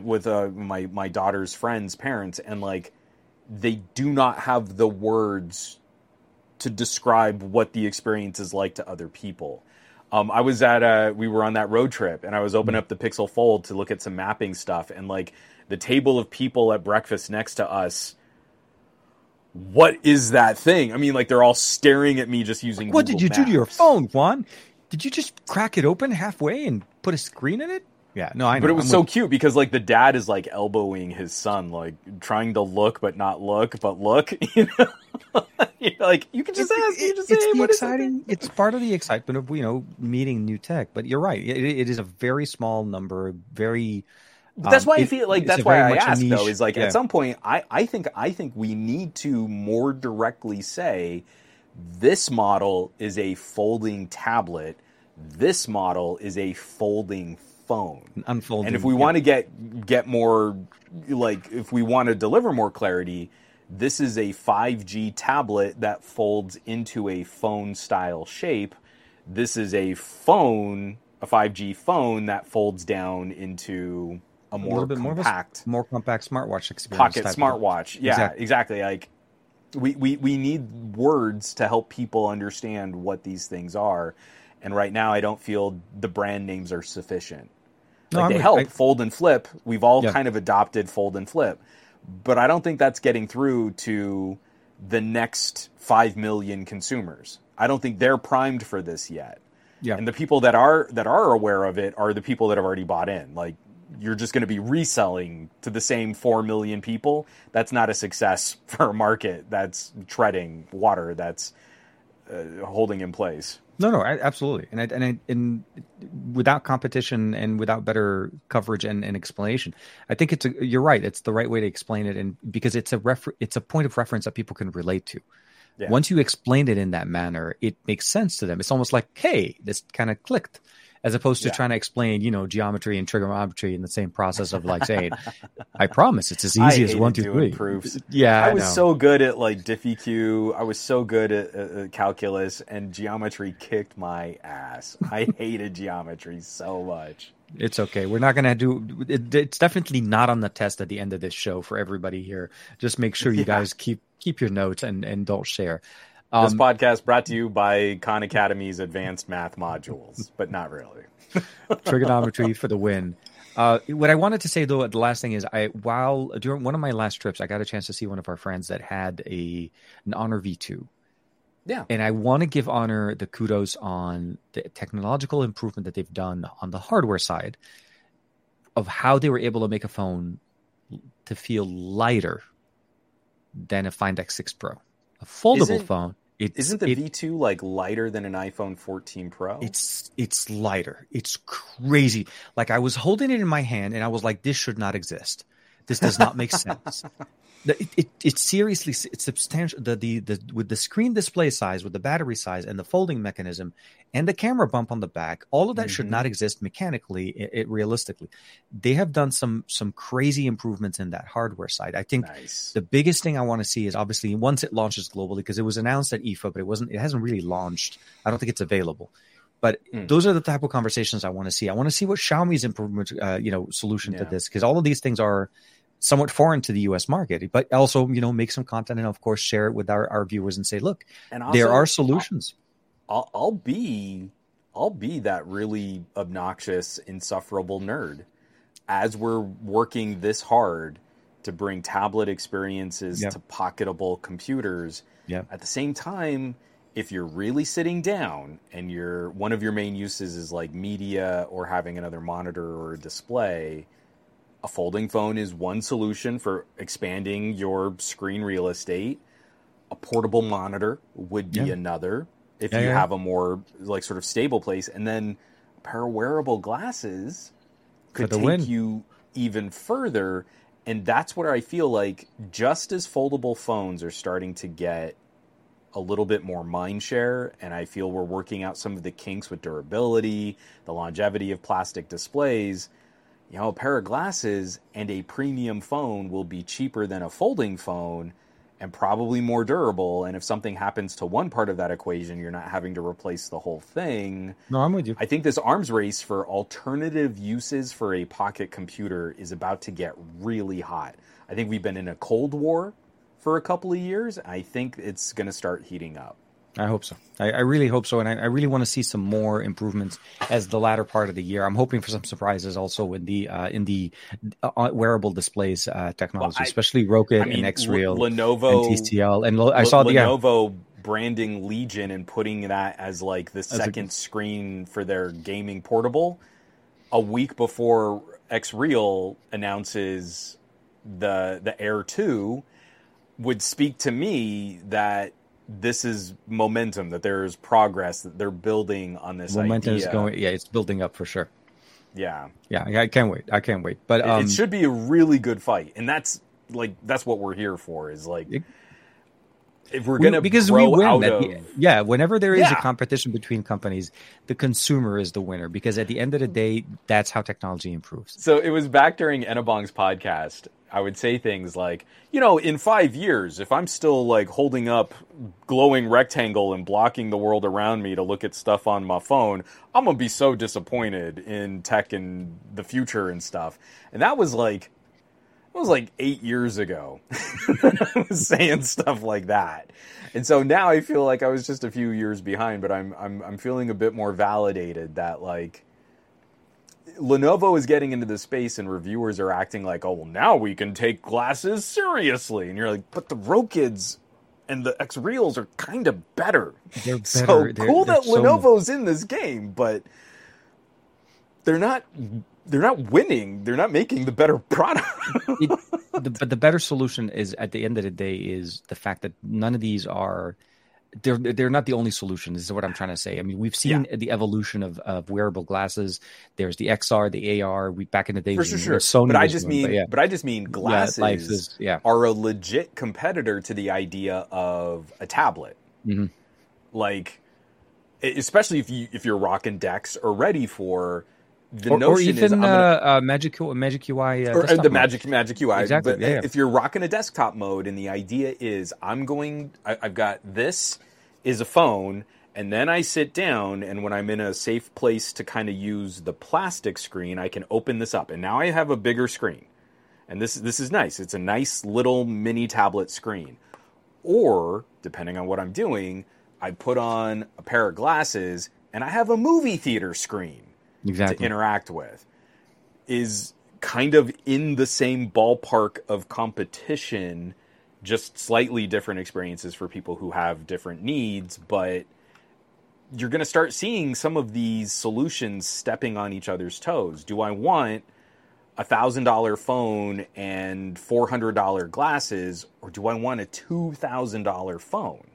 with uh, my my daughter's friends' parents, and like they do not have the words to describe what the experience is like to other people. Um, I was at a, we were on that road trip and I was opening up the Pixel Fold to look at some mapping stuff and like the table of people at breakfast next to us. What is that thing? I mean, like they're all staring at me just using. what Google did you do to your phone, Juan? Did you just crack it open halfway and put a screen in it? Yeah, no, I know. But it was I'm so with- cute because like the dad is like elbowing his son, like trying to look but not look, but look. (laughs) You know, (laughs) like you can just It's- ask. You just it's say, "What is it?" It's part of the excitement of you know meeting new tech. But you're right. It, it is a very small number. Very. But that's um, why I feel like that's why I ask though is like yeah. at some point I I think I think we need to more directly say this model is a folding tablet, this model is a folding phone. unfolding. And if we yeah. want to get get more like if we want to deliver more clarity, this is a 5G tablet that folds into a phone style shape. This is a phone, a 5G phone that folds down into a a more more compact a, more compact smartwatch experience. pocket smartwatch. Yeah, Exactly. exactly. Like we, we we need words to help people understand what these things are. And right now, I don't feel the brand names are sufficient. No, Like I'm they help. I- fold and flip. We've all Yeah. kind of adopted fold and flip, but I don't think that's getting through to the next five million consumers. I don't think they're primed for this yet. Yeah. And the people that are that are aware of it are the people that have already bought in. Like you're just going to be reselling to the same 4 million people. That's not a success (laughs) for a market that's treading water that's uh, holding in place. No, no, I, absolutely, and I, and I, and without competition and without better coverage and, and explanation, I think it's a, you're right. It's the right way to explain it, and because it's a refer, it's a point of reference that people can relate to. Yeah. Once you explain it in that manner, it makes sense to them. It's almost like, hey, this kind of clicked, as opposed to Yeah. trying to explain, you know, geometry and trigonometry in the same process of like saying, (laughs) I promise it's as I easy as one, two, doing proofs. Yeah, I was know. so good at like DiffyQ. I was so good at, at calculus, and geometry kicked my ass. I (laughs) hated geometry so much. It's okay. We're not gonna do. It, it's definitely not on the test at the end of this show for everybody here. Just make sure you (laughs) yeah. guys keep keep your notes and and don't share. Um, this podcast brought to you by Khan Academy's advanced math modules, but not really. (laughs) Trigonometry for the win. Uh, what I wanted to say though, the last thing is, I while during one of my last trips, I got a chance to see one of our friends that had a an Honor V two. Yeah, and I want to give Honor the kudos on the technological improvement that they've done on the hardware side of how they were able to make a phone to feel lighter than a Find X6 Pro, a foldable Isn't, phone. It's, Isn't the it, V2 like lighter than an iPhone 14 Pro? It's it's lighter. It's crazy. Like I was holding it in my hand and I was like, this should not exist. This does not make (laughs) sense. It, it, it, seriously it's substantial the, the the with the screen display size with the battery size and the folding mechanism and the camera bump on the back all of that mm-hmm. should not exist mechanically it, it, realistically they have done some some crazy improvements in that hardware side i think nice. the biggest thing i want to see is obviously once it launches globally because it was announced at IFA but it wasn't it hasn't really launched i don't think it's available but mm. those are the type of conversations I want to see. I want to see what Xiaomi's improvement, uh, you know, solution yeah. to this, because all of these things are somewhat foreign to the U.S. market, but also you know make some content and of course share it with our, our viewers and say, look, and also, there are solutions. I'll, I'll be I'll be that really obnoxious, insufferable nerd as we're working this hard to bring tablet experiences yep. to pocketable computers. Yep. At the same time, if you're really sitting down and your one of your main uses is like media or having another monitor or a display, a folding phone is one solution for expanding your screen real estate. A portable monitor would be yeah. another if yeah, you yeah. have a more like sort of stable place, and then a pair of wearable glasses could take win. you even further. And that's where I feel like just as foldable phones are starting to get a little bit more mind share, and I feel we're working out some of the kinks with durability, the longevity of plastic displays you know, a pair of glasses and a premium phone will be cheaper than a folding phone and probably more durable. And if something happens to one part of that equation, you're not having to replace the whole thing. No, I'm with you. I think this arms race for alternative uses for a pocket computer is about to get really hot. I think we've been in a Cold War for a couple of years. I think it's going to start heating up. I hope so. I, I really hope so, and I, I, really want to see some more improvements as the latter part of the year. I'm hoping for some surprises also in the uh, in the uh, wearable displays uh, technology, well, I, especially Rokid I mean, and XReal, Lenovo, and TCL, and I saw the Lenovo branding Legion and putting that as like the second a, screen for their gaming portable. A week before XReal announces the the Air Two, would speak to me that this is momentum that there is progress that they're building on this momentum idea. is going yeah it's building up for sure. Yeah. Yeah i can't wait i can't wait. But um, it, should be a really good fight and that's like that's what we're here for is like it, if we're gonna because we win of, the, yeah whenever there is yeah. a competition between companies the consumer is the winner because at the end of the day that's how technology improves. So it was back during Enabong's podcast I would say things like, you know, in five years, if I'm still like holding up glowing rectangle and blocking the world around me to look at stuff on my phone, I'm gonna be so disappointed in tech and the future and stuff. And that was like, it was like eight years ago. I was (laughs) saying stuff like that. And so now I feel like I was just a few years behind, but I'm I'm I'm feeling a bit more validated that like Lenovo is getting into the space, and reviewers are acting like, "Oh, well, now we can take glasses seriously," and you're like, "But the Rokids and the XReals are kind of better." They're better. So they're, cool they're that so... Lenovo's in this game, but they're not. They're not winning. They're not making the better (laughs) product. it, the, but the better solution is, at the end of the day, is the fact that none of these are they're they're not the only solution. This is what I'm trying to say. I mean, we've seen yeah. the evolution of, of wearable glasses. There's the XR, the AR. We back in the day, for sure, sure. Sony but I just mean, but, yeah. but, I just mean glasses yeah, is, yeah. are a legit competitor to the idea of a tablet. Mm-hmm. Like, especially if you if you're rocking decks or ready for the or, notion or even is, gonna, uh, uh, Magic Magic UI uh, or the mode. Magic Magic UI. Exactly. But yeah, yeah. if you're rocking a desktop mode, and the idea is I'm going, I, I've got this is a phone, And then I sit down, and when I'm in a safe place to kind of use the plastic screen, I can open this up. And now I have a bigger screen. And this, this is nice. It's a nice little mini tablet screen. Or, depending on what I'm doing, I put on a pair of glasses and I have a movie theater screen exactly. to interact with. Is kind of in the same ballpark of competition, just slightly different experiences for people who have different needs, but you're going to start seeing some of these solutions stepping on each other's toes. Do I want a thousand dollar phone and four hundred dollar glasses, or do I want a two thousand dollar phone?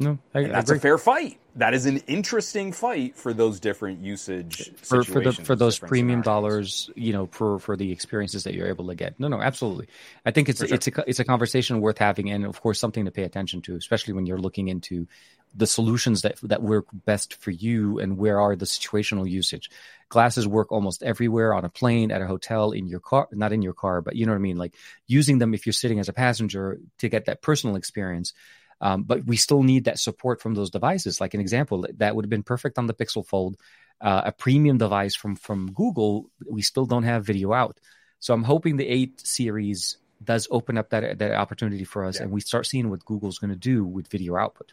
No, I, and that's a fair fight. That is an interesting fight for those different usage for for the for those premium dollars, you know, for for the experiences that you're able to get. No, no, absolutely. I think it's sure. it's a it's a conversation worth having, and of course something to pay attention to, especially when you're looking into the solutions that that work best for you and where are the situational usage. Glasses work almost everywhere on a plane, at a hotel, in your car, not in your car, but you know what I mean. Like using them if you're sitting as a passenger to get that personal experience. Um, but we still need that support from those devices. Like an example, that would have been perfect on the Pixel Fold, uh, a premium device from from Google. We still don't have video out, so I'm hoping the eight series does open up that that opportunity for us, Yeah. and we start seeing what Google's going to do with video output.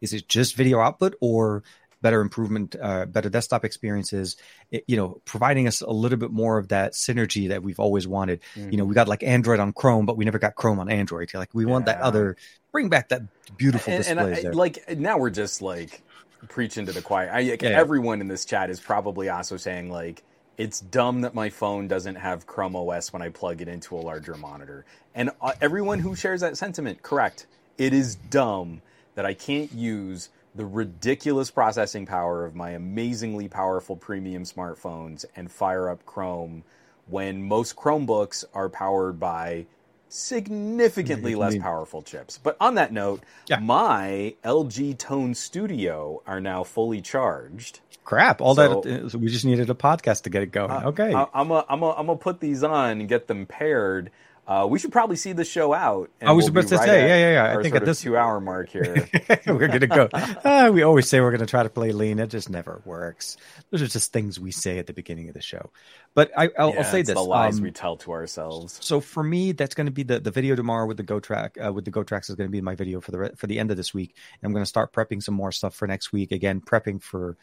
Is it just video output or better improvement, uh, better desktop experiences? It- you know, providing us a little bit more of that synergy that we've always wanted. You know, we got like Android on Chrome, but we never got Chrome on Android. Like we want that other, bring back that beautiful and, and I, like now we're just like preaching to the choir. I, like, Yeah, yeah. Everyone in this chat is probably also saying like it's dumb that my phone doesn't have Chrome OS when I plug it into a larger monitor. And uh, everyone who shares that sentiment, correct. It is dumb that I can't use the ridiculous processing power of my amazingly powerful premium smartphones and fire up Chrome when most Chromebooks are powered by significantly less powerful chips. But on that note, Yeah. my LG Tone Studio are now fully charged. Crap! All So- that we just needed a podcast to get it going. okay, I, I'm a, I'm a, I'm gonna put these on and get them paired. Uh, we should probably see the show out. and I was we'll about to right say, yeah, yeah, yeah. I think at this- two hour mark here. (laughs) we're gonna go. Ah, we always say we're gonna try to play lean. It just never works. Those are just things we say at the beginning of the show. But I, I'll, Yeah, I'll say this. the lies um, we tell to ourselves. so for me, that's going to be the, the video tomorrow with the Go track uh, with the GoTrax is going to be my video for the re- for the end of this week. I'm going to start prepping some more stuff for next week. Again, prepping for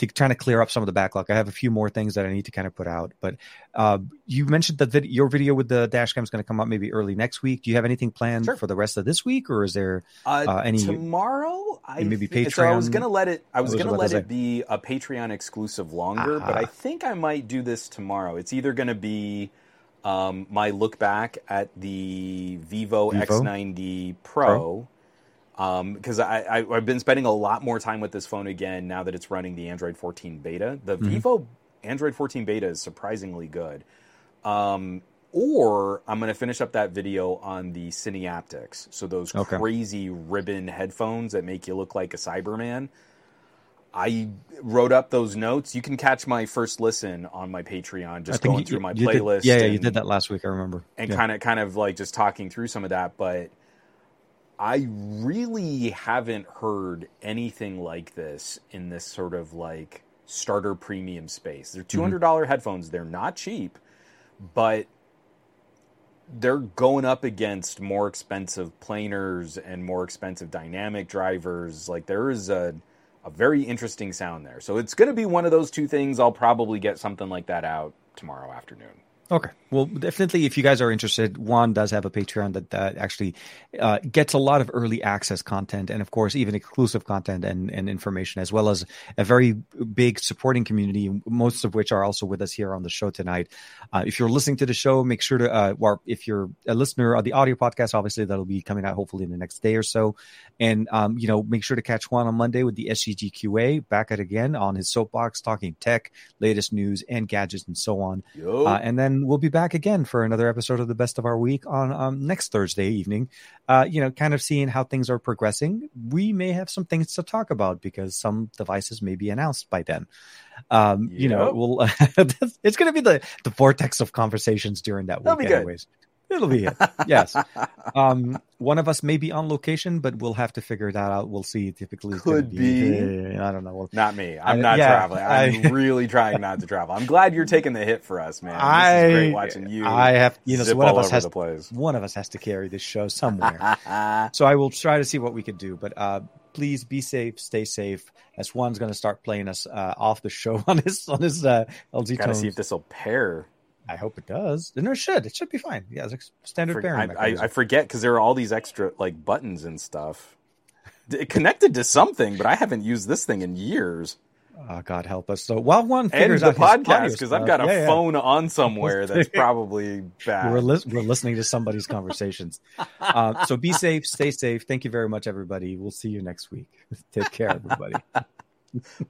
to trying to clear up some of the backlog. I have a few more things that I need to kind of put out. But uh, you mentioned that vid- your video with the dash cam is going to come out maybe early next week. Do you have anything planned Sure. for the rest of this week, or is there? Uh, uh, any- tomorrow, I maybe thi- So I was gonna let it. I was was gonna let it be a Patreon exclusive longer, but Ah. I think I might do this tomorrow. It's either gonna be um, my look back at the Vivo, Vivo? X90 Pro. Because I, I, I've been spending a lot more time with this phone again now that it's running the Android 14 beta. The Mm-hmm. Vivo Android 14 beta is surprisingly good. Um, or I'm going to finish up that video on the Cineaptics. So those Okay. crazy ribbon headphones that make you look like a Cyberman. I wrote up those notes. You can catch my first listen on my Patreon, just going you- through my you did- playlist. yeah, yeah, you did that last week. I remember. and kind of kind of like just talking through some of that but i really haven't heard anything like this in this sort of like starter premium space. They're Mm-hmm. $200 headphones. They're not cheap but they're going up against more expensive planers and more expensive dynamic drivers. Like there is a a very interesting sound there. So it's going to be one of those two things. I'll probably get something like that out tomorrow afternoon Okay. Well, definitely, if you guys are interested, Juan does have a Patreon that, that actually uh, gets a lot of early access content and, of course, even exclusive content and, and information, as well as a very big supporting community, most of which are also with us here on the show tonight. Uh, if you're listening to the show, make sure to, uh, or if you're a listener of the audio podcast, obviously that'll be coming out hopefully in the next day or so. And, um, you know, make sure to catch Juan on Monday with the SCGQA back at again on his soapbox, talking tech, latest news, and gadgets and so on. Yo. Uh, and we'll be back again for another episode of the best of our week on um, next Thursday evening. Uh, you know, kind of seeing how things are progressing. We may have some things to talk about because some devices may be announced by then. Um, You know, we'll (laughs) it's going to be the the vortex of conversations during that That'll week, anyways. It'll be it. Yes. Um, one of us may be on location, but we'll have to figure that out. We'll see. Typically, it's Could be. I don't know. We'll, Not me. I'm I- not yeah, traveling. I'm I- (laughs) really trying not to travel. I'm glad you're taking the hit for us, man. This I is great watching you. I have. You know, so one of us has the place. one of us has to carry this show somewhere. (laughs) so I will try to see what we can do. But uh, please be safe, stay safe. As Juan's going to start playing us uh, off the show (laughs) on his on his uh, LG Got to see if this will pair. I hope it does. And it should. It should be fine. Yeah, it's a standard For- pairing I, I. I forget because there are all these extra like buttons and stuff D- connected to something, but I haven't used this thing in years. Oh, God help us. So while one And figures the out podcast because I've got a yeah, yeah. phone on somewhere that's (laughs) probably bad. We're, lis- we're listening to somebody's conversations. Uh, so be safe, stay safe. Thank you very much, everybody. We'll see you next week. (laughs) Take care, everybody. (laughs)